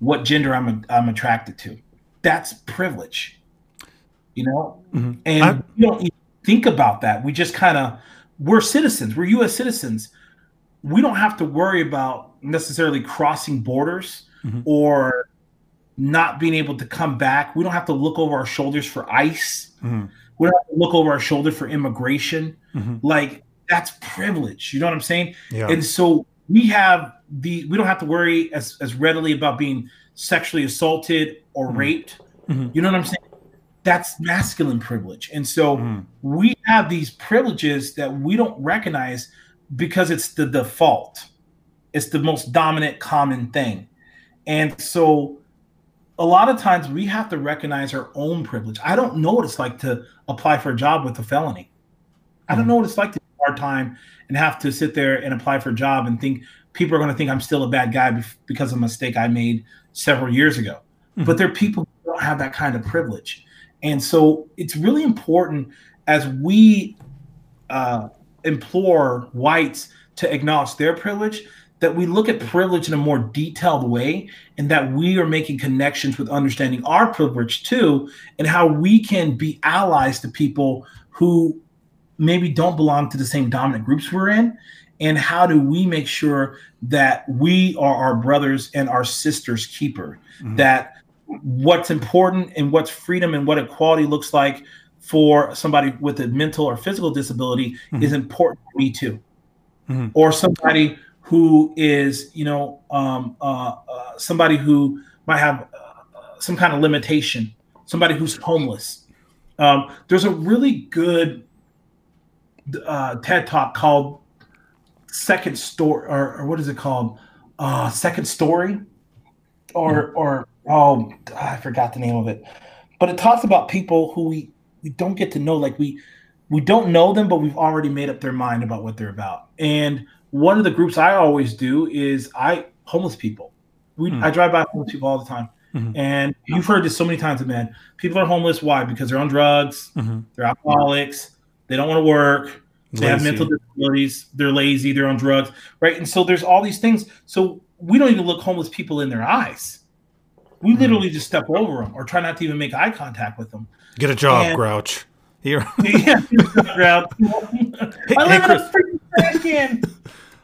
what gender I'm I'm attracted to. That's privilege, you know. Mm-hmm. And I, we don't even think about that. We just kind of we're citizens. We're U.S. citizens. We don't have to worry about necessarily crossing borders mm-hmm. or not being able to come back. We don't have to look over our shoulders for ICE. Mm-hmm. We don't have to look over our shoulder for immigration. Mm-hmm. Like that's privilege. You know what I'm saying? Yeah. And so we have the we don't have to worry as as readily about being sexually assaulted or mm-hmm. raped. Mm-hmm. You know what I'm saying? That's masculine privilege. And so mm-hmm. we have these privileges that we don't recognize because it's the default. It's the most dominant common thing. And so a lot of times we have to recognize our own privilege. I don't know what it's like to apply for a job with a felony. I don't mm-hmm. know what it's like to hard time and have to sit there and apply for a job and think people are going to think I'm still a bad guy because of a mistake I made several years ago. Mm-hmm. But there are people who don't have that kind of privilege. And so it's really important as we uh, implore whites to acknowledge their privilege that we look at privilege in a more detailed way and that we are making connections with understanding our privilege too and how we can be allies to people who maybe don't belong to the same dominant groups we're in and how do we make sure that we are our brothers and our sisters keeper mm-hmm. that what's important and what's freedom and what equality looks like for somebody with a mental or physical disability mm-hmm. is important to me too mm-hmm. or somebody who is you know um, uh, uh, somebody who might have uh, some kind of limitation somebody who's homeless um, there's a really good uh, TED talk called Second Story, or, or what is it called? Uh, Second Story, or mm-hmm. or oh, I forgot the name of it. But it talks about people who we we don't get to know, like we we don't know them, but we've already made up their mind about what they're about. And one of the groups I always do is I homeless people. We mm-hmm. I drive by homeless people all the time. Mm-hmm. And you've heard this so many times, man. People are homeless. Why? Because they're on drugs. Mm-hmm. They're alcoholics. They don't want to work. They lazy. have mental disabilities. They're lazy. They're on drugs, right? And so there's all these things. So we don't even look homeless people in their eyes. We mm. literally just step over them or try not to even make eye contact with them. Get a job, and, Grouch. Here. yeah, Grouch. I live hey, in a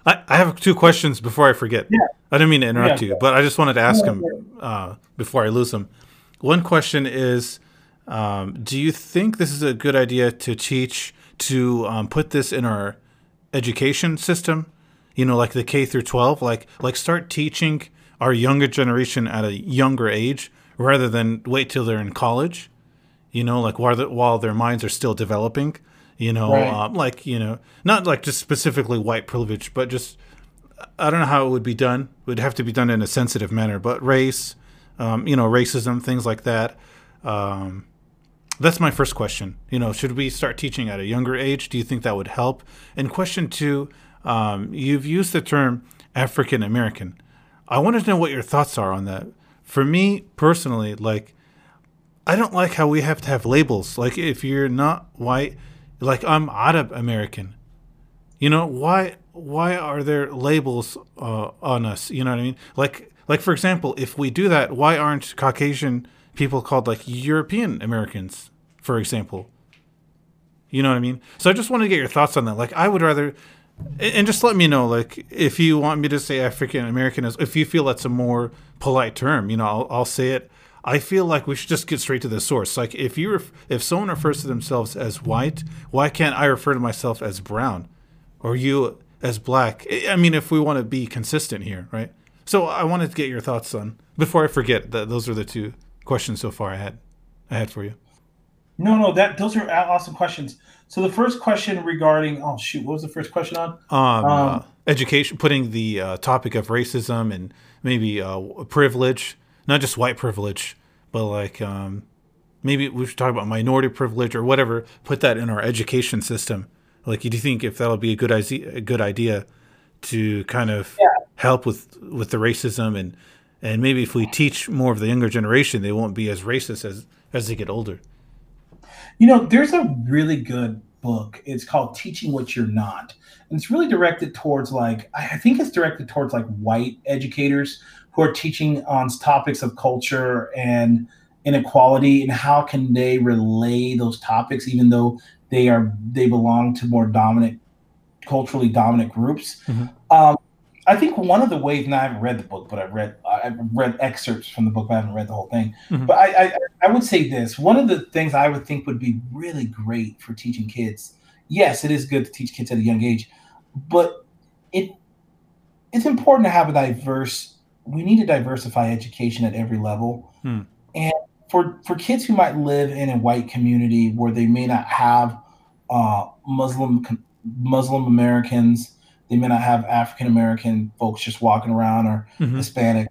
I, I have two questions before I forget. Yeah. I didn't mean to interrupt yeah. you, but I just wanted to ask him uh, before I lose him. One question is um, Do you think this is a good idea to teach to um, put this in our education system, you know, like the K through 12, like like start teaching our younger generation at a younger age rather than wait till they're in college, you know, like while the, while their minds are still developing, you know, right. um, like you know, not like just specifically white privilege, but just I don't know how it would be done. It would have to be done in a sensitive manner, but race, um, you know, racism, things like that. Um, that's my first question. You know, should we start teaching at a younger age? Do you think that would help? And question two, um, you've used the term African American. I wanted to know what your thoughts are on that. For me personally, like, I don't like how we have to have labels. Like, if you're not white, like I'm Arab American. You know why? Why are there labels uh, on us? You know what I mean? Like, like for example, if we do that, why aren't Caucasian people called like European Americans, for example. You know what I mean? So I just want to get your thoughts on that. Like, I would rather, and just let me know, like, if you want me to say African American, if you feel that's a more polite term, you know, I'll, I'll say it. I feel like we should just get straight to the source. Like, if you ref- if someone refers to themselves as white, why can't I refer to myself as brown, or you as black? I mean, if we want to be consistent here, right? So I wanted to get your thoughts on before I forget that those are the two questions so far I had I had for you. No, no, that those are awesome questions. So the first question regarding oh shoot, what was the first question on? Um, um uh, education, putting the uh, topic of racism and maybe uh, privilege, not just white privilege, but like um, maybe we should talk about minority privilege or whatever. Put that in our education system. Like, do you think if that'll be a good idea, a good idea to kind of yeah. help with with the racism and and maybe if we teach more of the younger generation, they won't be as racist as as they get older. You know, there's a really good book. It's called Teaching What You're Not. And it's really directed towards like, I think it's directed towards like white educators who are teaching on topics of culture and inequality and how can they relay those topics even though they are they belong to more dominant culturally dominant groups mm-hmm. um, i think one of the ways and i haven't read the book but i've read i've read excerpts from the book but i haven't read the whole thing mm-hmm. but I, I i would say this one of the things i would think would be really great for teaching kids yes it is good to teach kids at a young age but it it's important to have a diverse we need to diversify education at every level hmm. and for for kids who might live in a white community where they may not have uh, Muslim Muslim Americans, they may not have African American folks just walking around or mm-hmm. Hispanic.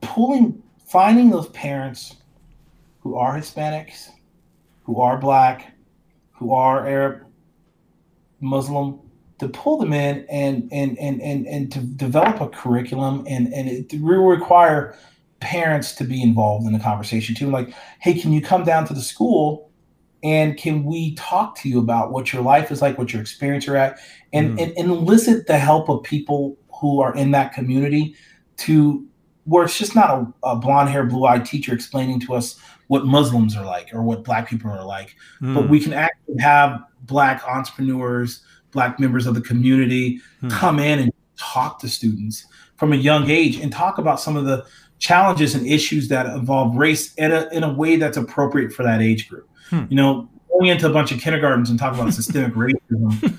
Pulling, finding those parents who are Hispanics, who are Black, who are Arab, Muslim, to pull them in and and and and, and to develop a curriculum and and it will require parents to be involved in the conversation too. Like, hey, can you come down to the school and can we talk to you about what your life is like, what your experience are at, and, mm. and, and elicit the help of people who are in that community to where it's just not a, a blonde hair, blue eyed teacher explaining to us what Muslims are like or what black people are like, mm. but we can actually have black entrepreneurs, black members of the community mm. come in and talk to students from a young age and talk about some of the challenges and issues that involve race in a, in a way that's appropriate for that age group. Hmm. You know, going into a bunch of kindergartens and talk about systemic racism,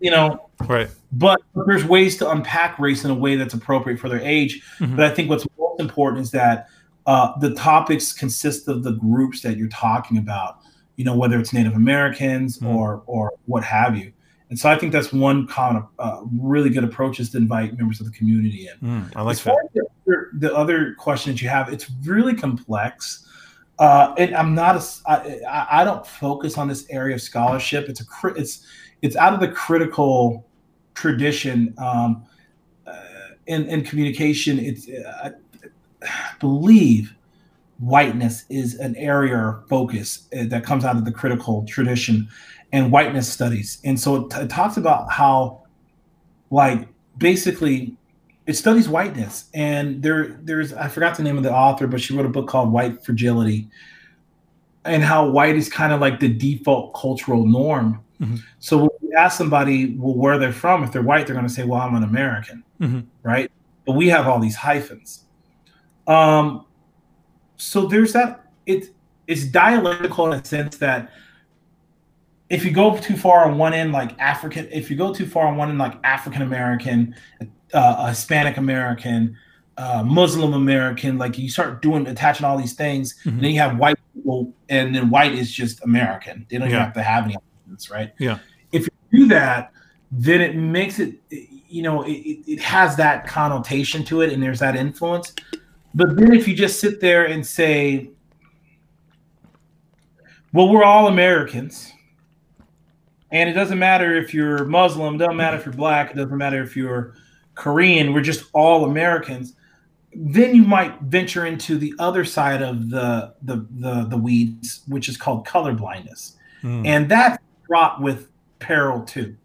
you know, right. But there's ways to unpack race in a way that's appropriate for their age. Mm-hmm. But I think what's most important is that uh, the topics consist of the groups that you're talking about. You know, whether it's Native Americans mm-hmm. or or what have you. And so I think that's one of uh, really good approach is to invite members of the community in. Mm, I like as that. The other, the other question that you have, it's really complex. Uh, and I'm not a, I, I don't focus on this area of scholarship. It's a it's it's out of the critical tradition um, uh, in in communication. It's uh, I believe whiteness is an area of focus uh, that comes out of the critical tradition and whiteness studies. And so it, t- it talks about how, like, basically, it studies whiteness. And there, there's I forgot the name of the author, but she wrote a book called White Fragility, and how white is kind of like the default cultural norm. Mm-hmm. So when you ask somebody, well, where they're from, if they're white, they're going to say, well, I'm an American, mm-hmm. right? But we have all these hyphens. Um, so there's that. It, it's dialectical in a sense that if you go too far on one end, like African, if you go too far on one end, like African American, uh, Hispanic American, uh, Muslim American, like you start doing attaching all these things, mm-hmm. and then you have white people, and then white is just American. They don't yeah. have to have any options, right? Yeah. If you do that, then it makes it, you know, it, it has that connotation to it, and there's that influence. But then if you just sit there and say, well, we're all Americans and it doesn't matter if you're Muslim, it doesn't matter if you're black, it doesn't matter if you're Korean, we're just all Americans. Then you might venture into the other side of the the the, the weeds, which is called color blindness. Mm. And that's fraught with peril too.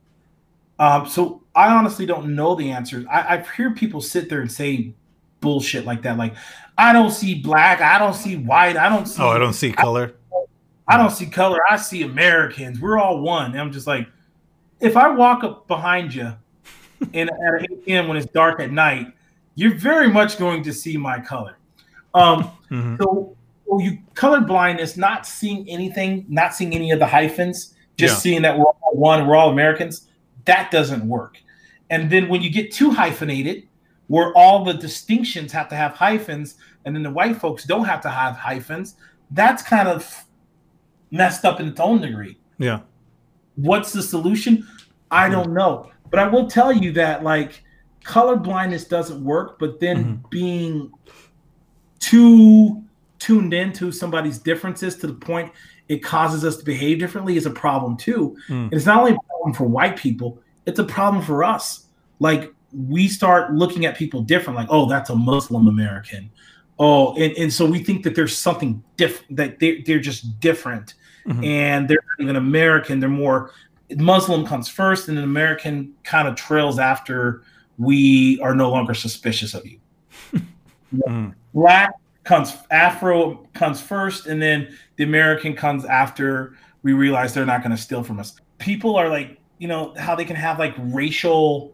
Um, so I honestly don't know the answers. I, I've heard people sit there and say bullshit like that, like I don't see black, I don't see white, I don't see. Oh, I don't see color. I don't see color. I see Americans. We're all one. And I'm just like, if I walk up behind you in at 8 p.m. when it's dark at night, you're very much going to see my color. Um, mm-hmm. So, so you color blindness, not seeing anything, not seeing any of the hyphens, just yeah. seeing that we're all one, we're all Americans. That doesn't work. And then when you get too hyphenated, where all the distinctions have to have hyphens, and then the white folks don't have to have hyphens, that's kind of messed up in its own degree. Yeah. What's the solution? I don't know. But I will tell you that like color blindness doesn't work, but then mm-hmm. being too tuned into somebody's differences to the point it causes us to behave differently is a problem too. Mm. And it's not only a problem for white people, it's a problem for us. Like we start looking at people different, like, oh, that's a Muslim American. oh, and, and so we think that there's something different that they're, they're just different mm-hmm. and they're not even American. They're more Muslim comes first and then American kind of trails after we are no longer suspicious of you. mm. Black comes Afro comes first, and then the American comes after we realize they're not going to steal from us. People are like, you know, how they can have like racial,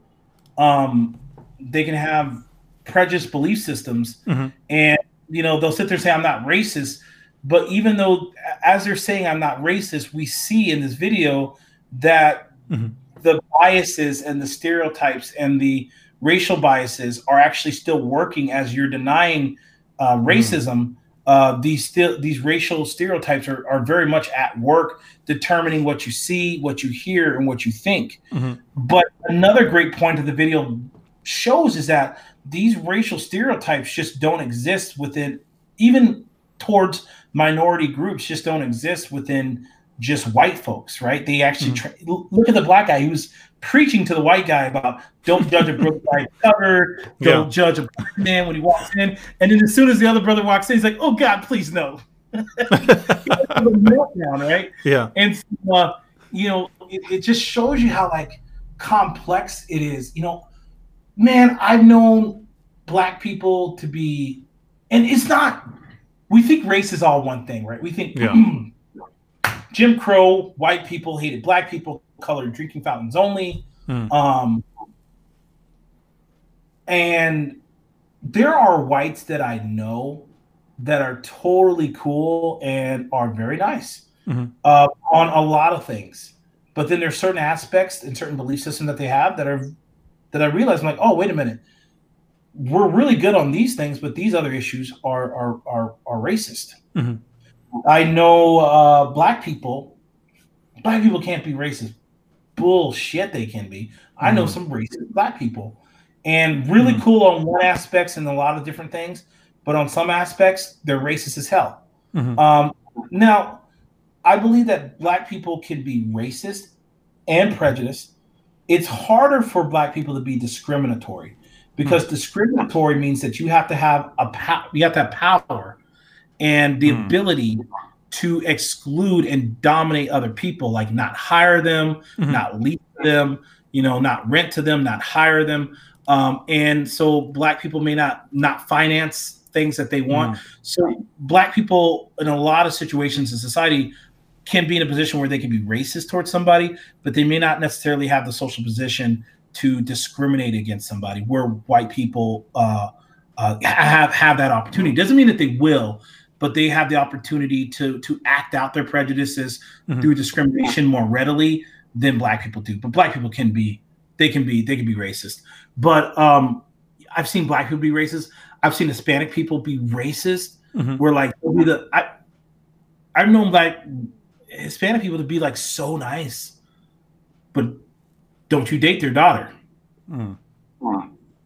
um, they can have prejudiced belief systems, mm-hmm. and you know they'll sit there and say I'm not racist, but even though as they're saying I'm not racist, we see in this video that mm-hmm. the biases and the stereotypes and the racial biases are actually still working as you're denying uh, hmm. racism. Mm. Uh, these still these racial stereotypes are, are very much at work determining what you see, what you hear, and what you think. Mm-hmm. But another great point of the video shows is that these racial stereotypes just don't exist within even towards minority groups just don't exist within just white folks, right? They actually mm-hmm. tra- look at the black guy who's preaching to the white guy about don't judge a book by cover, don't yeah. judge a black man when he walks in, and then as soon as the other brother walks in, he's like, "Oh God, please no." meltdown, right? Yeah, and uh, you know, it, it just shows you how like complex it is. You know, man, I've known black people to be, and it's not. We think race is all one thing, right? We think. Yeah. Jim Crow, white people hated black people, colored drinking fountains only. Hmm. Um, and there are whites that I know that are totally cool and are very nice mm-hmm. uh, on a lot of things. But then there's certain aspects and certain belief system that they have that are that I realize I'm like, oh, wait a minute. We're really good on these things, but these other issues are are are, are racist. Mm-hmm. I know uh, black people. Black people can't be racist. Bullshit, they can be. I know mm-hmm. some racist black people, and really mm-hmm. cool on one aspects and a lot of different things, but on some aspects they're racist as hell. Mm-hmm. Um, now, I believe that black people can be racist and prejudiced. It's harder for black people to be discriminatory because mm. discriminatory means that you have to have a power. You have to have power and the mm. ability to exclude and dominate other people, like not hire them, mm-hmm. not lead them, you know, not rent to them, not hire them. Um, and so black people may not not finance things that they want. Mm. So black people in a lot of situations in society can be in a position where they can be racist towards somebody, but they may not necessarily have the social position to discriminate against somebody where white people uh, uh, have have that opportunity. Doesn't mean that they will, but they have the opportunity to to act out their prejudices mm-hmm. through discrimination more readily than black people do. But black people can be they can be they can be racist. But um, I've seen black people be racist. I've seen Hispanic people be racist. Mm-hmm. Where like the I I've known like Hispanic people to be like so nice, but don't you date their daughter? Mm.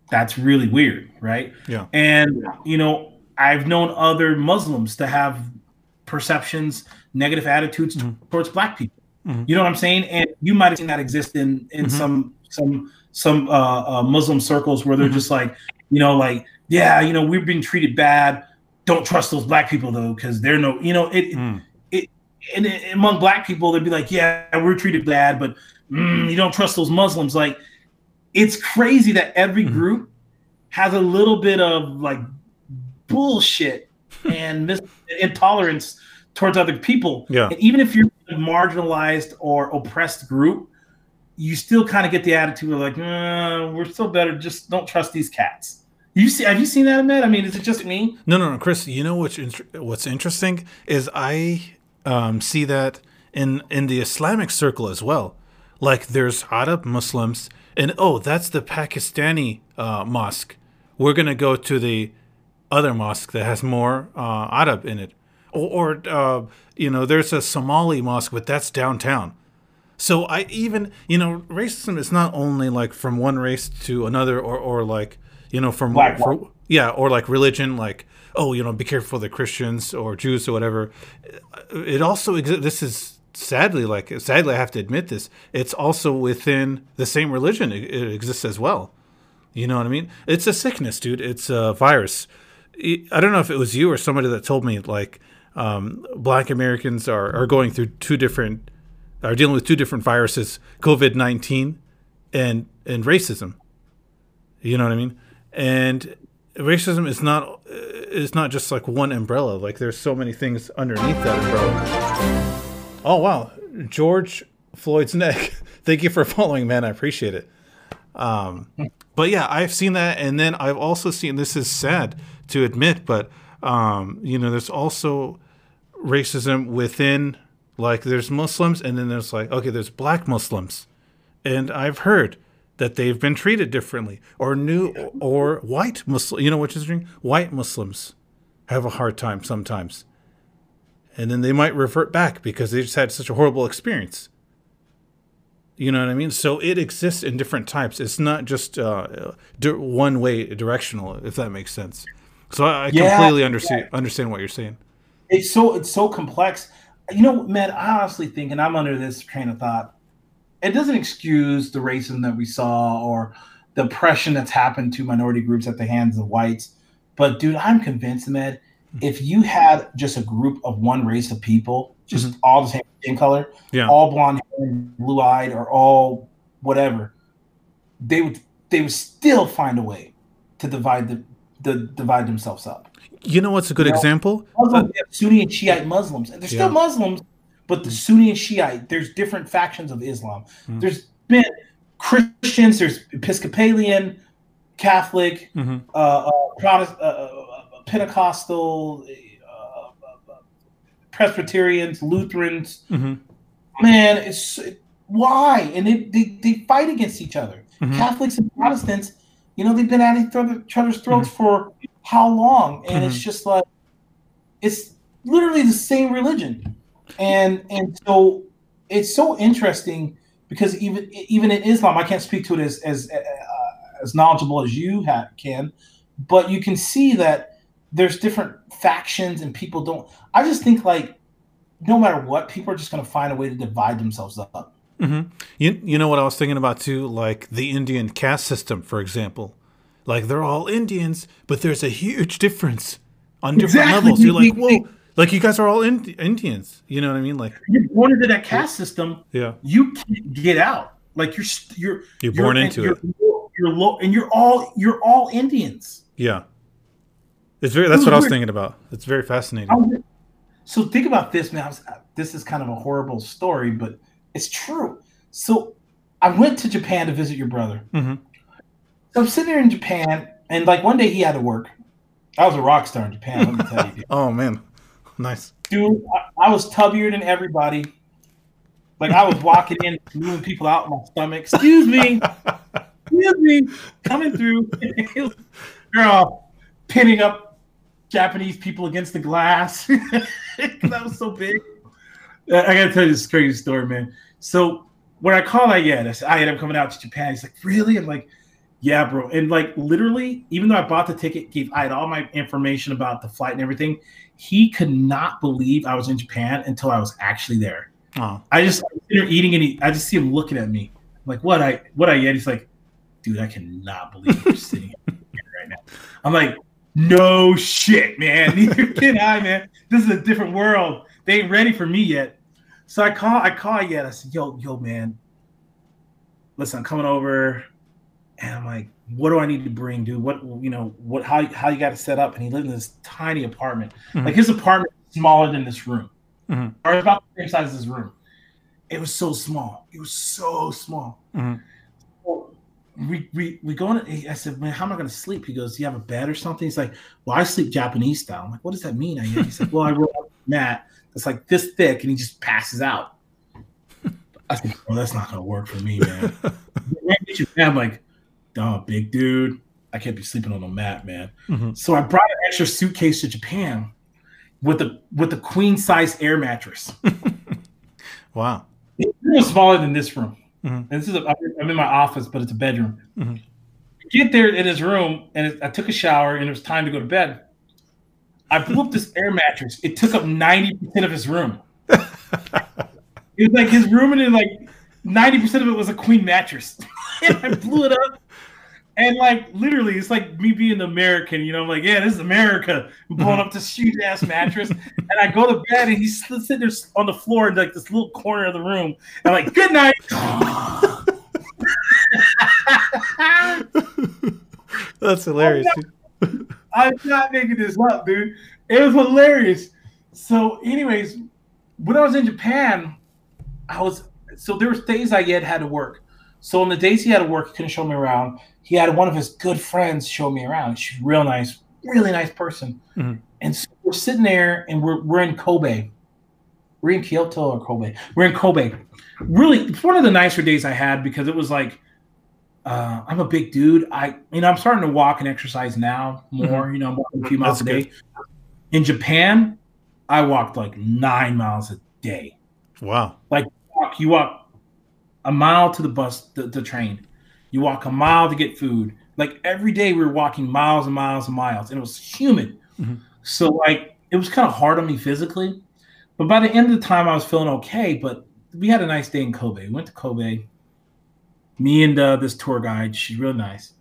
That's really weird, right? Yeah. And you know, I've known other Muslims to have perceptions, negative attitudes mm-hmm. towards black people. Mm-hmm. You know what I'm saying? And you might have seen that exist in in mm-hmm. some some some uh, uh, Muslim circles where they're mm-hmm. just like, you know, like, yeah, you know, we're being treated bad. Don't trust those black people though, because they're no, you know, it, mm. it, and among black people, they'd be like, yeah, we're treated bad, but mm, you don't trust those Muslims. Like, it's crazy that every mm-hmm. group has a little bit of like bullshit and mis- intolerance towards other people. Yeah. And even if you're a marginalized or oppressed group, you still kind of get the attitude of like, uh, we're still better. Just don't trust these cats. You see? Have you seen that, Ahmed? I mean, is it just me? No, no, no, Chris. You know what's what's interesting is I um, see that in in the Islamic circle as well. Like, there's Arab Muslims, and oh, that's the Pakistani uh, mosque. We're gonna go to the other mosque that has more uh, Arab in it. Or, or uh, you know, there's a Somali mosque, but that's downtown. So I even, you know, racism is not only like from one race to another, or, or like, you know, from Black for, yeah, or like religion, like oh, you know, be careful the Christians or Jews or whatever. It also exists. This is sadly, like sadly, I have to admit this. It's also within the same religion. It, it exists as well. You know what I mean? It's a sickness, dude. It's a virus I don't know if it was you or somebody that told me like um, Black Americans are are going through two different are dealing with two different viruses, COVID nineteen and and racism. You know what I mean? And racism is not is not just like one umbrella. Like there's so many things underneath that umbrella. Oh wow, George Floyd's neck. Thank you for following, man. I appreciate it. Um, but yeah, I've seen that, and then I've also seen. This is sad to admit, but um, you know, there's also racism within. Like, there's Muslims, and then there's like, okay, there's Black Muslims, and I've heard that they've been treated differently, or new, or white Muslim. You know what is interesting? White Muslims have a hard time sometimes, and then they might revert back because they just had such a horrible experience. You know what I mean? So it exists in different types. It's not just uh, one way directional, if that makes sense. So I, I yeah, completely understand yeah. understand what you're saying. It's so it's so complex. You know, man, I honestly think, and I'm under this train of thought, it doesn't excuse the racism that we saw or the oppression that's happened to minority groups at the hands of whites. But dude, I'm convinced, man, if you had just a group of one race of people, just mm-hmm. all the same skin color, yeah. all blonde hair, blue eyed, or all whatever, they would they would still find a way to divide the, the divide themselves up. You know what's a good you know, example? Muslim, Sunni and Shiite Muslims, and they're yeah. still Muslims, but the Sunni and Shiite, there's different factions of Islam. Mm-hmm. There's been Christians, there's Episcopalian, Catholic, mm-hmm. uh, uh, Protestant, uh, uh, Pentecostal, uh, Presbyterians, Lutherans. Mm-hmm. Man, it's why, and they, they, they fight against each other. Mm-hmm. Catholics and Protestants, you know, they've been at each other's throats mm-hmm. for how long? And it's mm-hmm. just like it's literally the same religion and and so it's so interesting because even even in Islam, I can't speak to it as as uh, as knowledgeable as you have, can, but you can see that there's different factions and people don't. I just think like no matter what, people are just going to find a way to divide themselves up. Mm-hmm. You you know what I was thinking about too, like the Indian caste system, for example. Like they're all Indians, but there's a huge difference on different exactly. levels. You're like, whoa like you guys are all Indians, you know what I mean? Like you're born into that caste system. Yeah, you can't get out. Like you're you're you're born you're, into you're, it. You're low, and you're all you're all Indians. Yeah, it's very. That's what I was thinking about. It's very fascinating. So think about this, man. Was, this is kind of a horrible story, but it's true. So I went to Japan to visit your brother. Mm-hmm. So I'm sitting there in Japan, and like one day he had to work. I was a rock star in Japan. Let me tell you. oh man. Nice. Dude, I, I was tubbier than everybody. Like I was walking in, moving people out my stomach. Excuse me. Excuse me. Coming through. Girl, pinning up Japanese people against the glass. that was so big. I gotta tell you this crazy story, man. So when I call Ayed, I said, Ayed, I'm coming out to Japan. He's like, really? I'm like, yeah, bro. And like literally, even though I bought the ticket, gave I had all my information about the flight and everything, he could not believe I was in Japan until I was actually there. Oh. I just there eating and he, I just see him looking at me. I'm like, what I what I get? He's like, dude, I cannot believe you're sitting here right now. I'm like, no shit, man. Neither can I, man. This is a different world. They ain't ready for me yet. So I call I call Ayed. I said, yo, yo, man. Listen, I'm coming over. And I'm like, what do I need to bring, dude? What you know, what how how you got to set up? And he lived in this tiny apartment. Mm-hmm. Like his apartment smaller than this room, mm-hmm. or about the same size as this room. It was so small. It was so small. Mm-hmm. So we we we go in. I said, man, how am I going to sleep? He goes, do you have a bed or something? He's like, well, I sleep Japanese style. I'm like, what does that mean? I he's like, well, I roll up a mat that's like this thick, and he just passes out. I said, well, that's not going to work for me, man. I'm like oh, big dude, I can't be sleeping on a mat, man. Mm-hmm. So I brought an extra suitcase to Japan with a with a queen size air mattress. wow, it's smaller than this room. Mm-hmm. And this is a, I'm in my office, but it's a bedroom. Mm-hmm. Get there in his room, and I took a shower, and it was time to go to bed. I blew up this air mattress. It took up ninety percent of his room. it was like his room, and then like ninety percent of it was a queen mattress. and I blew it up And like literally, it's like me being American, you know. I'm like, yeah, this is America. I'm blowing uh-huh. up this huge ass mattress, and I go to bed, and he's sitting there on the floor in like this little corner of the room. And I'm like, good night. That's hilarious. I'm not, I'm not making this up, dude. It was hilarious. So, anyways, when I was in Japan, I was so there was days Ayed had to work. So on the days he had to work, he couldn't show me around. He had one of his good friends show me around. She's real nice, really nice person. Mm-hmm. And so we're sitting there, and we're we're in Kobe. We're in Kyoto or Kobe. We're in Kobe. Really, it's one of the nicer days I had because it was like uh, I'm a big dude. I, you know, I'm starting to walk and exercise now more. Mm-hmm. You know, I'm walking a few miles That's a day. Good. In Japan, I walked like nine miles a day. Wow! Like walk, you walk a mile to the bus, the, the train. You walk a mile to get food. Like every day, we were walking miles and miles and miles, and it was humid. Mm-hmm. So like it was kind of hard on me physically, but by the end of the time, I was feeling okay. But we had a nice day in Kobe. We went to Kobe me and uh, this tour guide, she's real nice,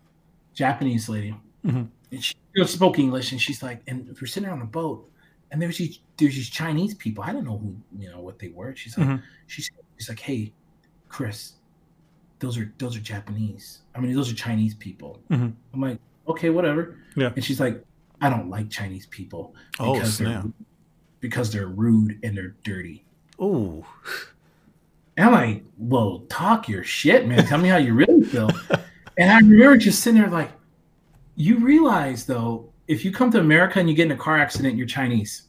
Japanese lady, mm-hmm. and she spoke English, and she's like, and we're sitting on a boat, and there's these there's these Chinese people. I don't know who you know what they were. She's like, mm-hmm. she's she's like, hey, Chris, those are those are Japanese. I mean, those are Chinese people. Mm-hmm. I'm like, okay, whatever. Yeah. And she's like, I don't like Chinese people oh, because oh, they're because they're rude and they're dirty. Oh. And I'm like, well, talk your shit, man. Tell me how you really feel. and I remember just sitting there like, you realize though, if you come to America and you get in a car accident, you're Chinese.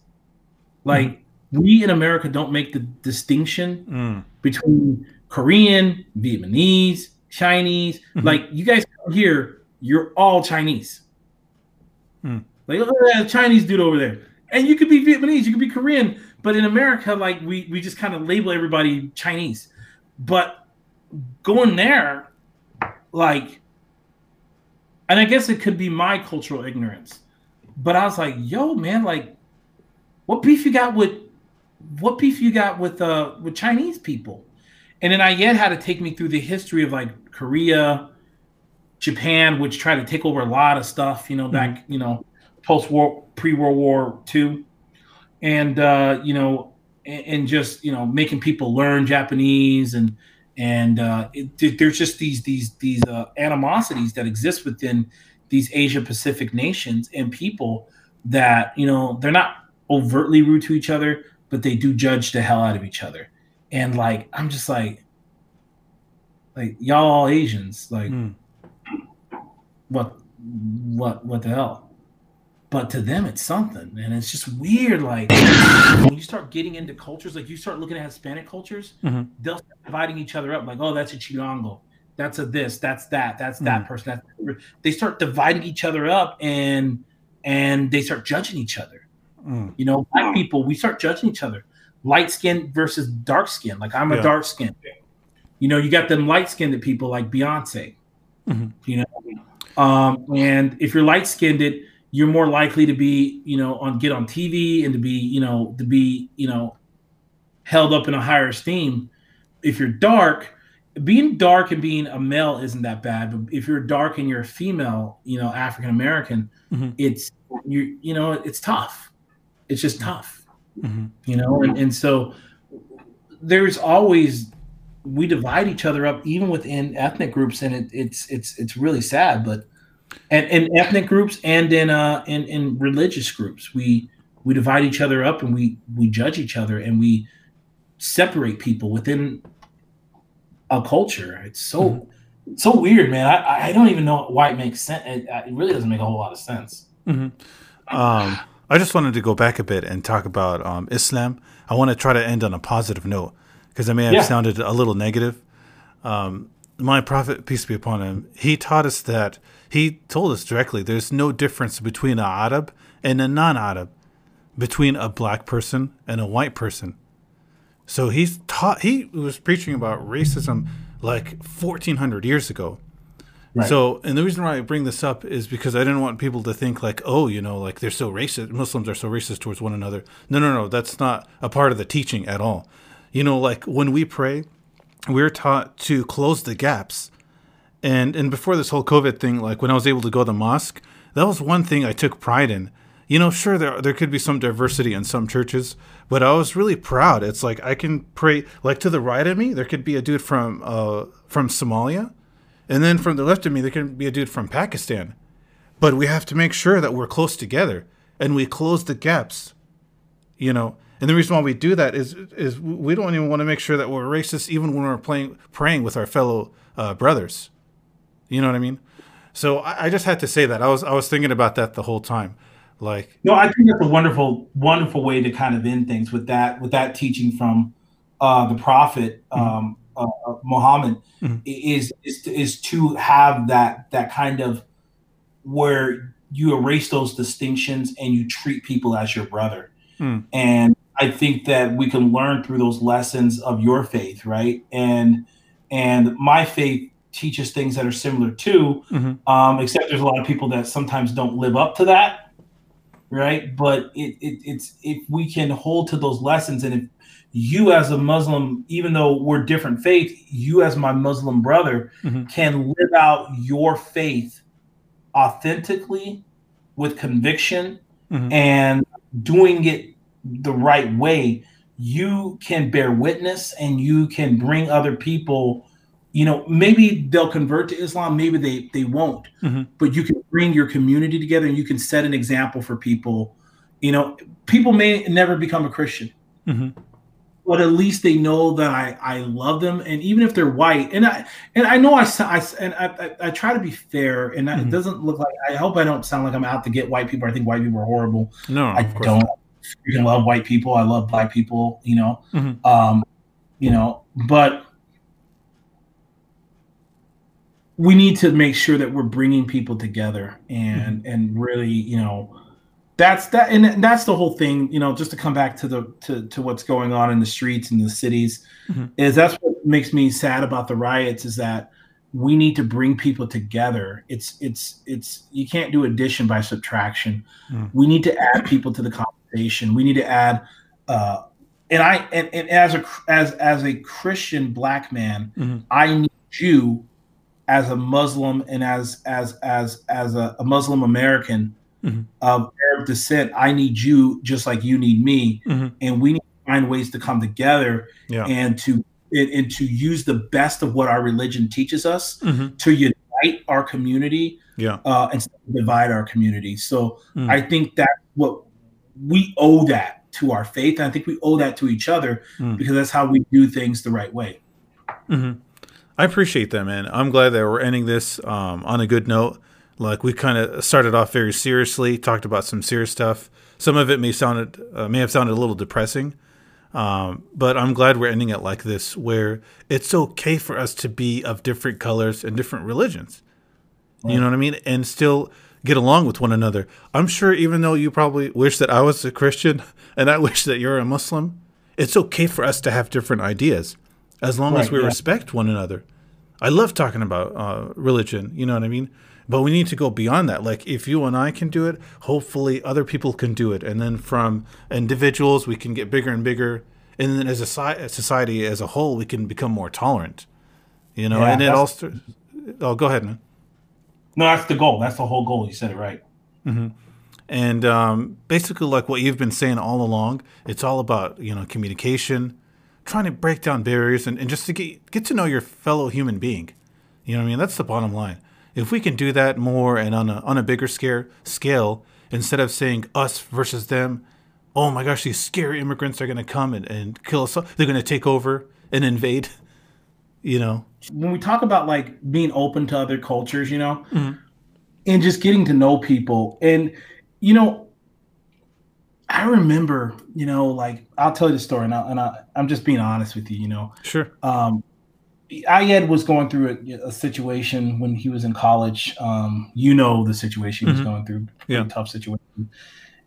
Like mm-hmm. we in America don't make the distinction mm. between Korean, Vietnamese, Chinese. Mm-hmm. Like you guys here, you're all Chinese. Mm. Like at that Chinese dude over there, and you could be Vietnamese, you could be Korean, but in America, like we we just kind of label everybody Chinese. But going there, like, and I guess it could be my cultural ignorance. But I was like, yo, man, like, what beef you got with what beef you got with uh with Chinese people? And then Ayed had to take me through the history of like Korea, Japan, which tried to take over a lot of stuff, you know, back, mm-hmm. you know, post war, pre World War II and uh, you know, and, and, just you know, making people learn Japanese and and uh, it, there's just these these these uh, animosities that exist within these Asia Pacific nations and people that you know they're not overtly rude to each other, but they do judge the hell out of each other. And like, I'm just like, like y'all all Asians, like, mm. what, what, what the hell? but to them it's something and it's just weird like when you start getting into cultures like you start looking at hispanic cultures mm-hmm. they'll start dividing each other up like oh that's a chilango that's a this that's that that's mm-hmm. that person that they start dividing each other up and and they start judging each other mm. you know black people we start judging each other light skin versus dark skin like i'm a yeah. dark skin you know you got them light skinned people like beyonce mm-hmm. you know um and if you're light skinned it you're more likely to be, you know, on get on TV and to be, you know, to be, you know, held up in a higher esteem. If you're dark, being dark and being a male isn't that bad. But if you're dark and you're a female, you know, African American, mm-hmm. it's you, you know, it's tough. It's just tough, mm-hmm. you know, and, and so there's always we divide each other up even within ethnic groups, and it, it's it's it's really sad, but and in ethnic groups and in uh in, in religious groups we we divide each other up and we we judge each other and we separate people within a culture it's so mm-hmm. so weird man I, I don't even know why it makes sense it, it really doesn't make a whole lot of sense mm-hmm. um i just wanted to go back a bit and talk about um islam i want to try to end on a positive note because i may have yeah. sounded a little negative um my prophet peace be upon him he taught us that he told us directly there's no difference between a Arab and a non Arab, between a black person and a white person. So he's taught, he was preaching about racism like 1400 years ago. Right. So, and the reason why I bring this up is because I didn't want people to think like, oh, you know, like they're so racist. Muslims are so racist towards one another. No, no, no. That's not a part of the teaching at all. You know, like when we pray, we're taught to close the gaps And and before this whole COVID thing, like when I was able to go to the mosque, that was one thing I took pride in. You know, sure there there could be some diversity in some churches, but I was really proud. It's like I can pray like to the right of me, there could be a dude from uh from Somalia, and then from the left of me there can be a dude from Pakistan. But we have to make sure that we're close together and we close the gaps. You know, and the reason why we do that is is we don't even want to make sure that we're racist even when we're playing praying with our fellow uh, brothers. You know what I mean? So I, I, just had to say that. I was I was thinking about that the whole time. Like No, I think that's a wonderful, wonderful way to kind of end things with that with that teaching from uh, the prophet mm-hmm. um, uh, uh Muhammad mm-hmm. is, is is to have that that kind of where you erase those distinctions and you treat people as your brother. Mm. And I think that we can learn through those lessons of your faith, right? And and my faith teaches things that are similar too, mm-hmm. um, except there's a lot of people that sometimes don't live up to that, right? But it, it, it's if we can hold to those lessons, and if you as a Muslim, even though we're different faith, you as my Muslim brother mm-hmm. can live out your faith authentically with conviction mm-hmm. and doing it the right way, you can bear witness and you can bring other people you know maybe they'll convert to islam maybe they they won't mm-hmm. but you can bring your community together and you can set an example for people you know people may never become a christian mm-hmm. But at least they know that i i love them and even if they're white and i and i know i, I and I, I, I try to be fair and mm-hmm. it doesn't look like i hope i don't sound like i'm out to get white people i think white people are horrible no i don't freaking love white people. I love black people. You know, mm-hmm. um, you know, but we need to make sure that we're bringing people together and mm-hmm. and really, you know, that's that and that's the whole thing. You know, just to come back to the to to what's going on in the streets and the cities, mm-hmm. is that's what makes me sad about the riots. Is that we need to bring people together. It's it's it's you can't do addition by subtraction. Mm. We need to add people to the conversation. We need to add uh and I and, and as a as as a Christian black man, mm-hmm. I need you as a Muslim and as as as as a, a Muslim American mm-hmm. of Arab descent, I need you just like you need me, mm-hmm. and we need to find ways to come together yeah. and to and, and, to use the best of what our religion teaches us mm-hmm. to unite our community, yeah, uh, and divide our community. So mm. I think that what we owe that to our faith, and I think we owe that to each other mm. because that's how we do things the right way. Mm-hmm. I appreciate that, man. I'm glad that we're ending this um, on a good note. Like we kind of started off very seriously, talked about some serious stuff. Some of it may sounded uh, may have sounded a little depressing, um, but I'm glad we're ending it like this, where it's okay for us to be of different colors and different religions. Right. You know what I mean? And still get along with one another. I'm sure, even though you probably wish that I was a Christian and I wish that you're a Muslim, it's okay for us to have different ideas as long right, as we yeah. respect one another. I love talking about uh, religion, you know what I mean? But we need to go beyond that. Like, if you and I can do it, hopefully other people can do it. And then from individuals, we can get bigger and bigger. And then as a society as a whole, we can become more tolerant, you know? Yeah, and it also, oh, go ahead, man. No, that's the goal. That's the whole goal. You said it right. Mm-hmm. And um, basically, like what you've been saying all along, it's all about, you know, communication, trying to break down barriers and, and just to get get to know your fellow human being. You know what I mean? That's the bottom line. If we can do that more and on a on a bigger scale scale, instead of saying us versus them, oh my gosh, these scary immigrants are gonna come and, and kill us. They're gonna take over and invade. You know. When we talk about like being open to other cultures, you know, mm-hmm. and just getting to know people, and you know, I remember, you know, like I'll tell you the story, and, I, and I, am just being honest with you, you know. Sure. Um, Ayed was going through a, a, situation when he was in college. Um, you know the situation he was mm-hmm. going through, yeah. tough situation,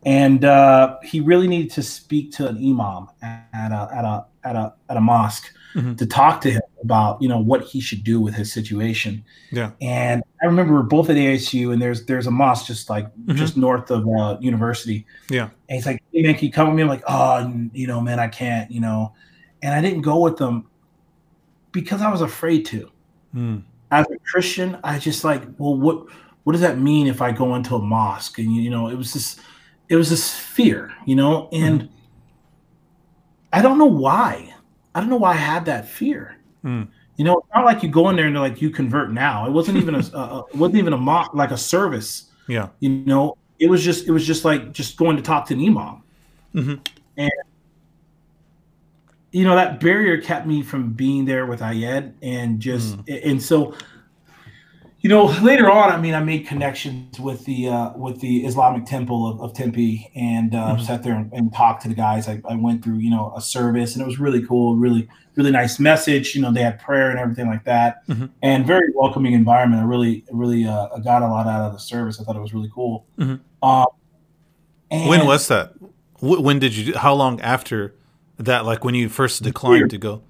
and uh, he really needed to speak to an imam at a at a at a at a mosque mm-hmm. to talk to him about you know what he should do with his situation. Yeah. And I remember we're both at ASU, and there's there's a mosque just like mm-hmm. just north of uh, university. Yeah. And he's like, "Hey man, can you come with me?" I'm like, "Oh, you know, man, I can't," you know. And I didn't go with them because I was afraid to. Mm. as a Christian, I just like, well, what what does that mean if I go into a mosque? And you know, it was this, it was this fear, you know, and mm. I don't know why. I don't know why I had that fear. Mm. You know, it's not like you go in there and like you convert now. It wasn't even a, a it wasn't even a mock like a service. Yeah. You know, it was just it was just like just going to talk to an imam. Mm-hmm. And you know that barrier kept me from being there with Ayed and just mm. and so you know later on i mean i made connections with the uh, with the islamic temple of, of tempe and uh, mm-hmm. sat there and, and, talked to the guys I, I, went through you know a service and it was really cool really really nice message you know they had prayer and everything like that mm-hmm. and very welcoming environment i really really uh, got a lot out of the service i thought it was really cool mm-hmm. um, when was that when did you how long after that like when you first declined to go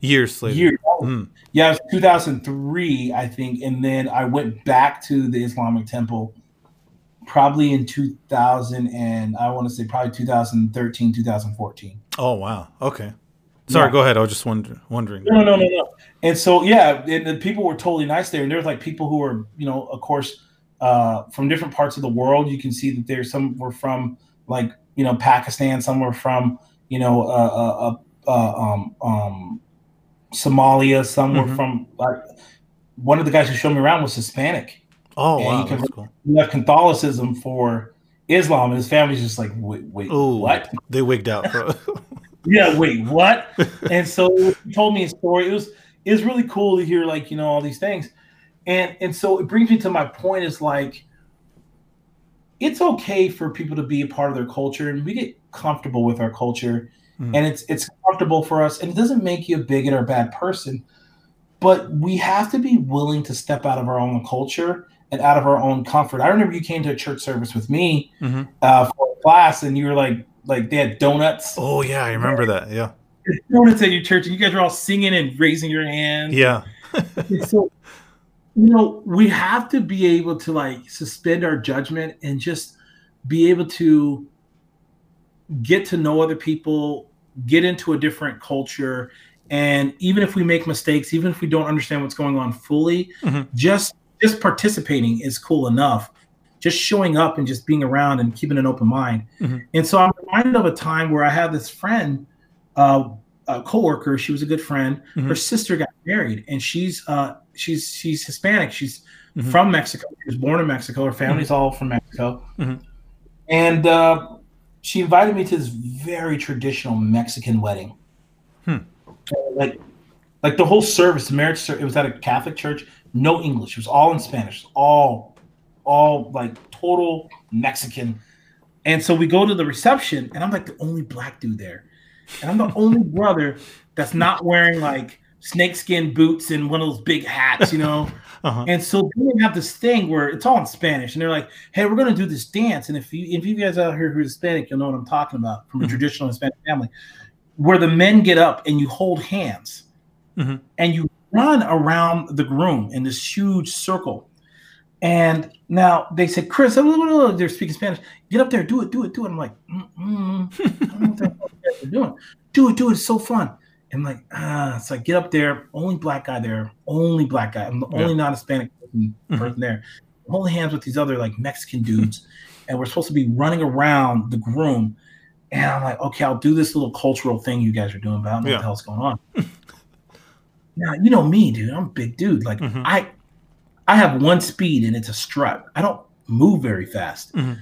years later years. Mm. Yeah, it was 2003, I think, and then I went back to the Islamic Temple probably in 2000 and I want to say probably 2013, 2014. Oh wow, okay. Sorry, yeah. go ahead. I was just wonder, wondering. No, no, no, no. And so yeah, and the people were totally nice there, and there's like people who are, you know, of course, uh, from different parts of the world. You can see that there's some were from like you know Pakistan, some were from you know uh, uh, uh, uh um, um, Somalia. Some mm-hmm. were from like one of the guys who showed me around was Hispanic. Oh and wow, he, cool. he left Catholicism for Islam, and his family's just like, wait, wait Ooh, what? They wigged out, bro. yeah, wait, what? and so he told me a story. It was it was really cool to hear like you know all these things, and and so it brings me to my point is like it's okay for people to be a part of their culture and we get comfortable with our culture. Mm. and it's it's comfortable for us and it doesn't make you a bigot or a bad person but we have to be willing to step out of our own culture and out of our own comfort. I remember you came to a church service with me mm-hmm. uh, for a class and you were like like they had donuts. Oh yeah i remember that yeah. Donuts at your church and you guys were all singing and raising your hands. Yeah. So you know we have to be able to like suspend our judgment and just be able to get to know other people, get into a different culture, and even if we make mistakes, even if we don't understand what's going on fully, mm-hmm. just just participating is cool enough. Just showing up and just being around and keeping an open mind. Mm-hmm. And so I'm reminded of a time where I had this friend, uh, a coworker. She was a good friend. Mm-hmm. Her sister got married, and she's uh, she's she's Hispanic. She's mm-hmm. from Mexico. She was born in Mexico. Her family's mm-hmm. all from Mexico. Mm-hmm. And uh, she invited me to this very traditional Mexican wedding. Hmm. Like, like the whole service, the marriage, service, it was at a Catholic church. No English. It was all in Spanish. All, all like total Mexican. And so we go to the reception, and I'm like the only black dude there, and I'm the only brother that's not wearing like snakeskin boots and one of those big hats, you know. Uh-huh. And so they have this thing where it's all in Spanish, and they're like, "Hey, we're going to do this dance." And if you if you guys out here who are Hispanic, you'll know what I'm talking about from a mm-hmm. traditional Hispanic family, where the men get up and you hold hands, mm-hmm. and you run around the groom in this huge circle. And now they said, Chris, they're speaking Spanish. Get up there, do it, do it, do it. I'm like, I don't know what they're doing. Do it, do it. It's so fun. I'm like, ah, so I get up there, only black guy there, only black guy. I'm the yeah. only non-Hispanic person, mm-hmm. person there. I'm holding hands with these other like Mexican dudes, and we're supposed to be running around the groom. And I'm like, okay, I'll do this little cultural thing you guys are doing, but I don't know yeah. what the hell's going on. now, you know me, dude. I'm a big dude. Like mm-hmm. I I have one speed and it's a strut. I don't move very fast. Mm-hmm.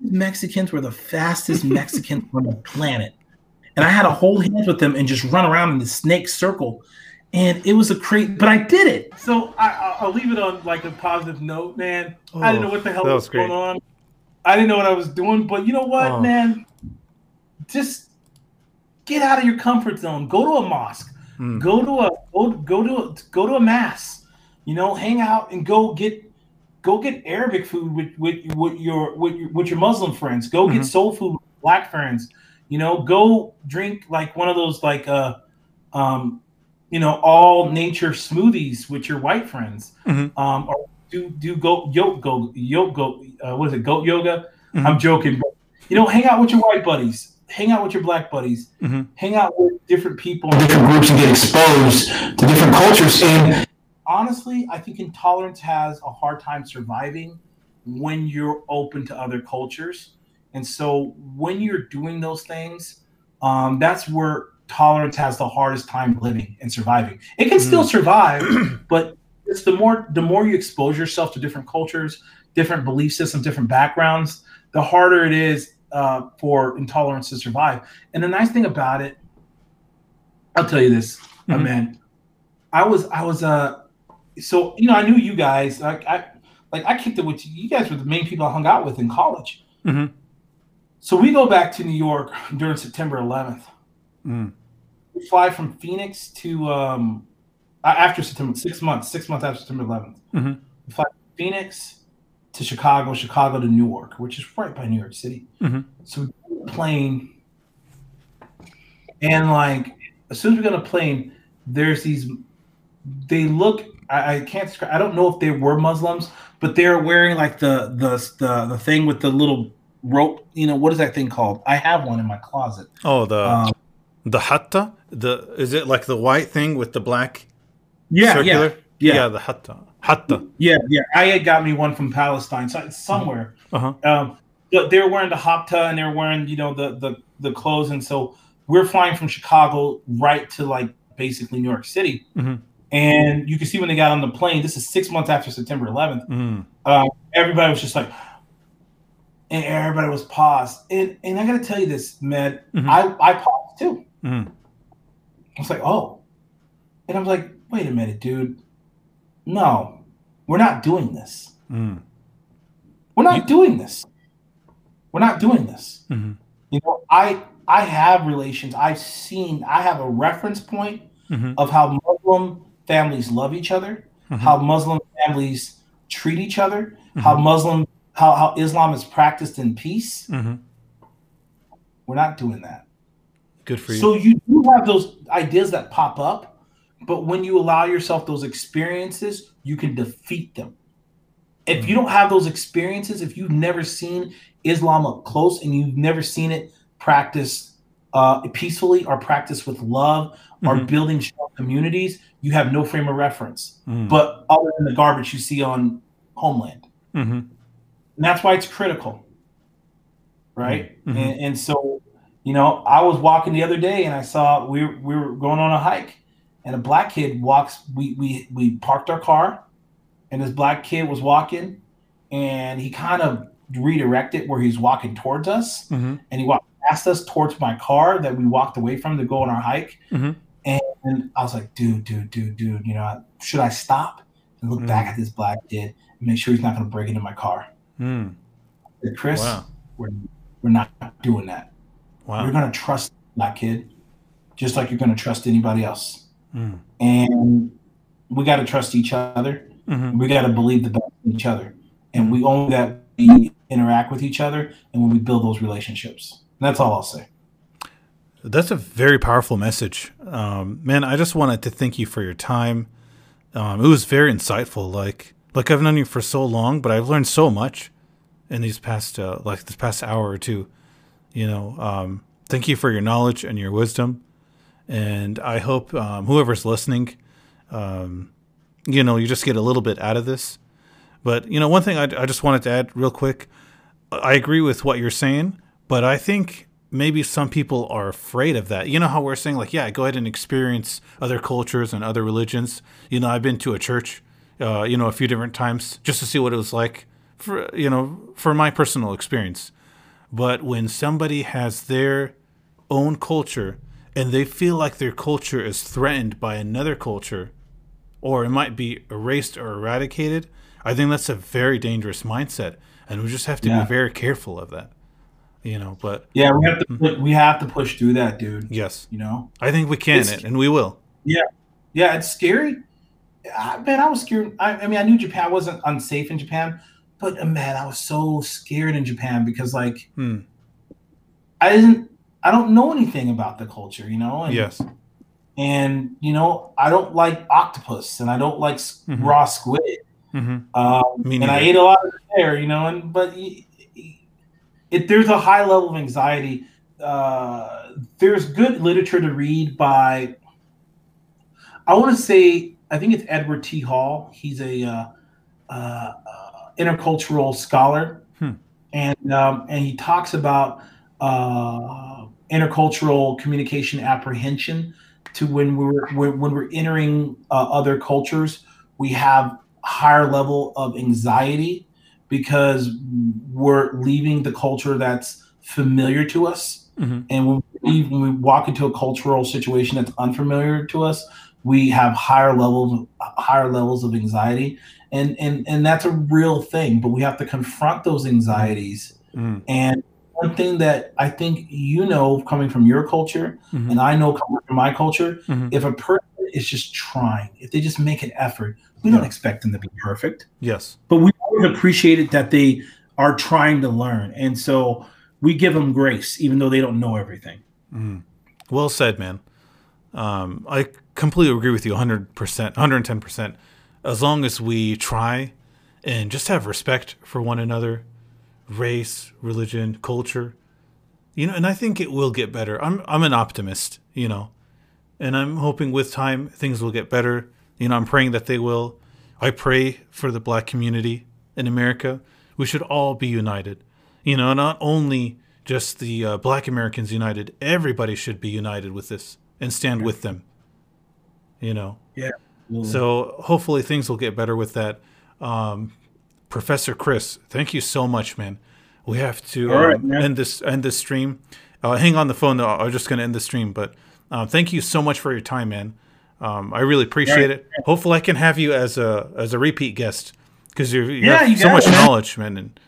Mexicans were the fastest Mexicans on the planet and I had to hold hands with them and just run around in the snake circle. And it was a crazy, but I did it. So I, will leave it on like a positive note, man. Oh, I didn't know what the hell was, was going on. I didn't know what I was doing, but you know what, oh. man? Just get out of your comfort zone. Go to a mosque. Mm. Go to a go, go to a, go to a mass. You know, hang out and go get go get Arabic food with with, with your with your with your Muslim friends. Go mm-hmm. get soul food with black friends. You know, go drink like one of those like uh um you know all nature smoothies with your white friends. Mm-hmm. Um or do do go yoga go yoga uh, what is it goat yoga? Mm-hmm. I'm joking, but you know, hang out with your white buddies. Hang out with your black buddies. Mm-hmm. Hang out with different people in different groups and get exposed to different cultures. And honestly, I think intolerance has a hard time surviving when you're open to other cultures. And so when you're doing those things, um, that's where tolerance has the hardest time living and surviving. It can still survive, but it's the more the more you expose yourself to different cultures, different belief systems, different backgrounds, the harder it is uh, for intolerance to survive. And the nice thing about it, I'll tell you this, Mhm. man. I was I was uh so you know I knew you guys like I like I kicked it with you. You guys were the main people I hung out with in college. Mhm. So we go back to New York during September 11th. Mm. We fly from Phoenix to um after September six months six months after September 11th. Mhm. We fly from Phoenix to Chicago, Chicago to Newark, which is right by New York City. Mhm. So we get on plane, and like as soon as we get on the plane, there's these. They look. I, I can't describe. I don't know if they were Muslims, but they're wearing like the the the the thing with the little rope. You know what is that thing called? I have one in my closet. Oh, the Um, the hatta. The is it like the white thing with the black yeah, circular? yeah, yeah, the hatta. Hatta. yeah, yeah. I had got me one from Palestine, so it's somewhere. Uh huh. Um, but they're wearing the hatta, and they're wearing, you know, the the the clothes, and so we're flying from Chicago right to like basically New York City. Mhm. And you can see when they got on the plane. This is six months after September 11th. Mm. Um, everybody was just like, and everybody was paused. And and I got to tell you this, man. Mhm. I I paused too. Mm. I was like, oh, and I was like, wait a minute, dude. No, we're not doing this. Mm. We're not doing this. We're not doing this. Mhm. You know, I I have relations. I've seen. I have a reference point Mhm. of how Muslim families love each other, Mhm. how Muslim families treat each other, Mm-hmm. how Muslim how how Islam is practiced in peace. Mhm. We're not doing that. Good for you. So you do have those ideas that pop up, but when you allow yourself those experiences, you can defeat them. If you don't have those experiences, if you've never seen Islam up close and you've never seen it practiced uh, peacefully or practiced with love or Mhm. building strong communities, you have no frame of reference. Mm. But other than the garbage you see on Homeland, Mhm. And that's why it's critical, right? Mhm. And, and so, you know, I was walking the other day and I saw we were, we were going on a hike, and a black kid walks. We we we parked our car, and this black kid was walking, and he kind of redirected where he's walking towards us, Mhm. and he walked past us towards my car that we walked away from to go on our hike. Mhm. And I was like, dude, dude, dude, dude, you know, should I stop and look Mm. back at this black kid and make sure he's not going to break into my car? Mm. Said, Chris, Wow. we're, we're not doing that. Wow. You're going to trust that kid just like you're going to trust anybody else. Mm. And we got to trust each other. Mhm. We got to believe the best in each other. And we only that we interact with each other and when we build those relationships. And that's all I'll say. That's a very powerful message, um, man. I just wanted to thank you for your time. Um, it was very insightful. Like, like I've known you for so long, but I've learned so much in these past, uh, like this past hour or two. You know, um, thank you for your knowledge and your wisdom, and I hope um, whoever's listening, um, you know, you just get a little bit out of this. But you know, one thing I, I just wanted to add real quick. I agree with what you're saying, but I think maybe some people are afraid of that. You know how we're saying like, yeah, go ahead and experience other cultures and other religions. You know, I've been to a church, uh, you know, a few different times just to see what it was like for you know for my personal experience. But when somebody has their own culture and they feel like their culture is threatened by another culture, or it might be erased or eradicated, I think that's a very dangerous mindset, and we just have to Yeah. be very careful of that. You know, but Yeah, we have to put, we have to push through that, dude. yes, You know? I think we can, It's- and we will. Yeah yeah, it's scary. I, man, I was scared. I, I mean, I knew Japan wasn't unsafe in Japan, but uh, man, I was so scared in Japan because like Hmm. I didn't I don't know anything about the culture, you know? And, Yes. And you know, I don't like octopus and I don't like s Mhm. raw squid. hmm Um, and I ate a lot of there, you know, and but it, there's a high level of anxiety. Uh, there's good literature to read by, I want to say, I think it's Edward T. Hall. He's a uh, uh, intercultural scholar, hmm. and um, and he talks about uh, intercultural communication apprehension. To when we're when, when we're entering uh, other cultures, we have higher level of anxiety because we're leaving the culture that's familiar to us. Mm-hmm. And when we, when we walk into a cultural situation that's unfamiliar to us, we have higher levels higher levels of anxiety and and and that's a real thing but we have to confront those anxieties mm. and one thing that i think you know coming from your culture mm-hmm. and i know coming from my culture mm-hmm. if a person is just trying if they just make an effort we yeah. don't expect them to be perfect yes but we appreciate it that they are trying to learn and so we give them grace even though they don't know everything mm. well said man um, i completely agree with you 100% 110% as long as we try and just have respect for one another, race, religion, culture, you know, and I think it will get better. I'm I'm an optimist, you know, and I'm hoping with time things will get better. You know, I'm praying that they will. I pray for the black community in America. We should all be united. You know, not only just the uh, black Americans united, everybody should be united with this and stand with them. You know. Yeah. So hopefully things will get better with that. Um, Professor Chris, thank you so much, man. We have to um, right, end this end this stream. Uh, hang on the phone though. I'm just going to end the stream, but uh, thank you so much for your time, man. Um, I really appreciate right. it. Hopefully, I can have you as a as a repeat guest because you yeah, have you so much it, man. knowledge, man, and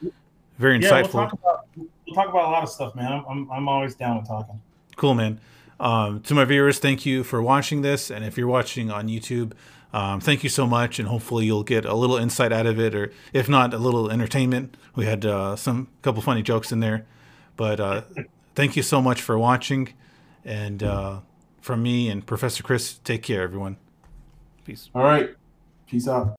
very yeah, insightful. We'll talk, about, we'll talk about a lot of stuff, man. I'm, I'm, I'm always down with talking. Cool, man. Um, to my viewers, thank you for watching this. And if you're watching on YouTube, um, thank you so much. And hopefully you'll get a little insight out of it, or if not, a little entertainment. We had uh, some couple funny jokes in there. But uh, thank you so much for watching. And uh, from me and Professor Chris, take care, everyone. Peace. All right. Peace out.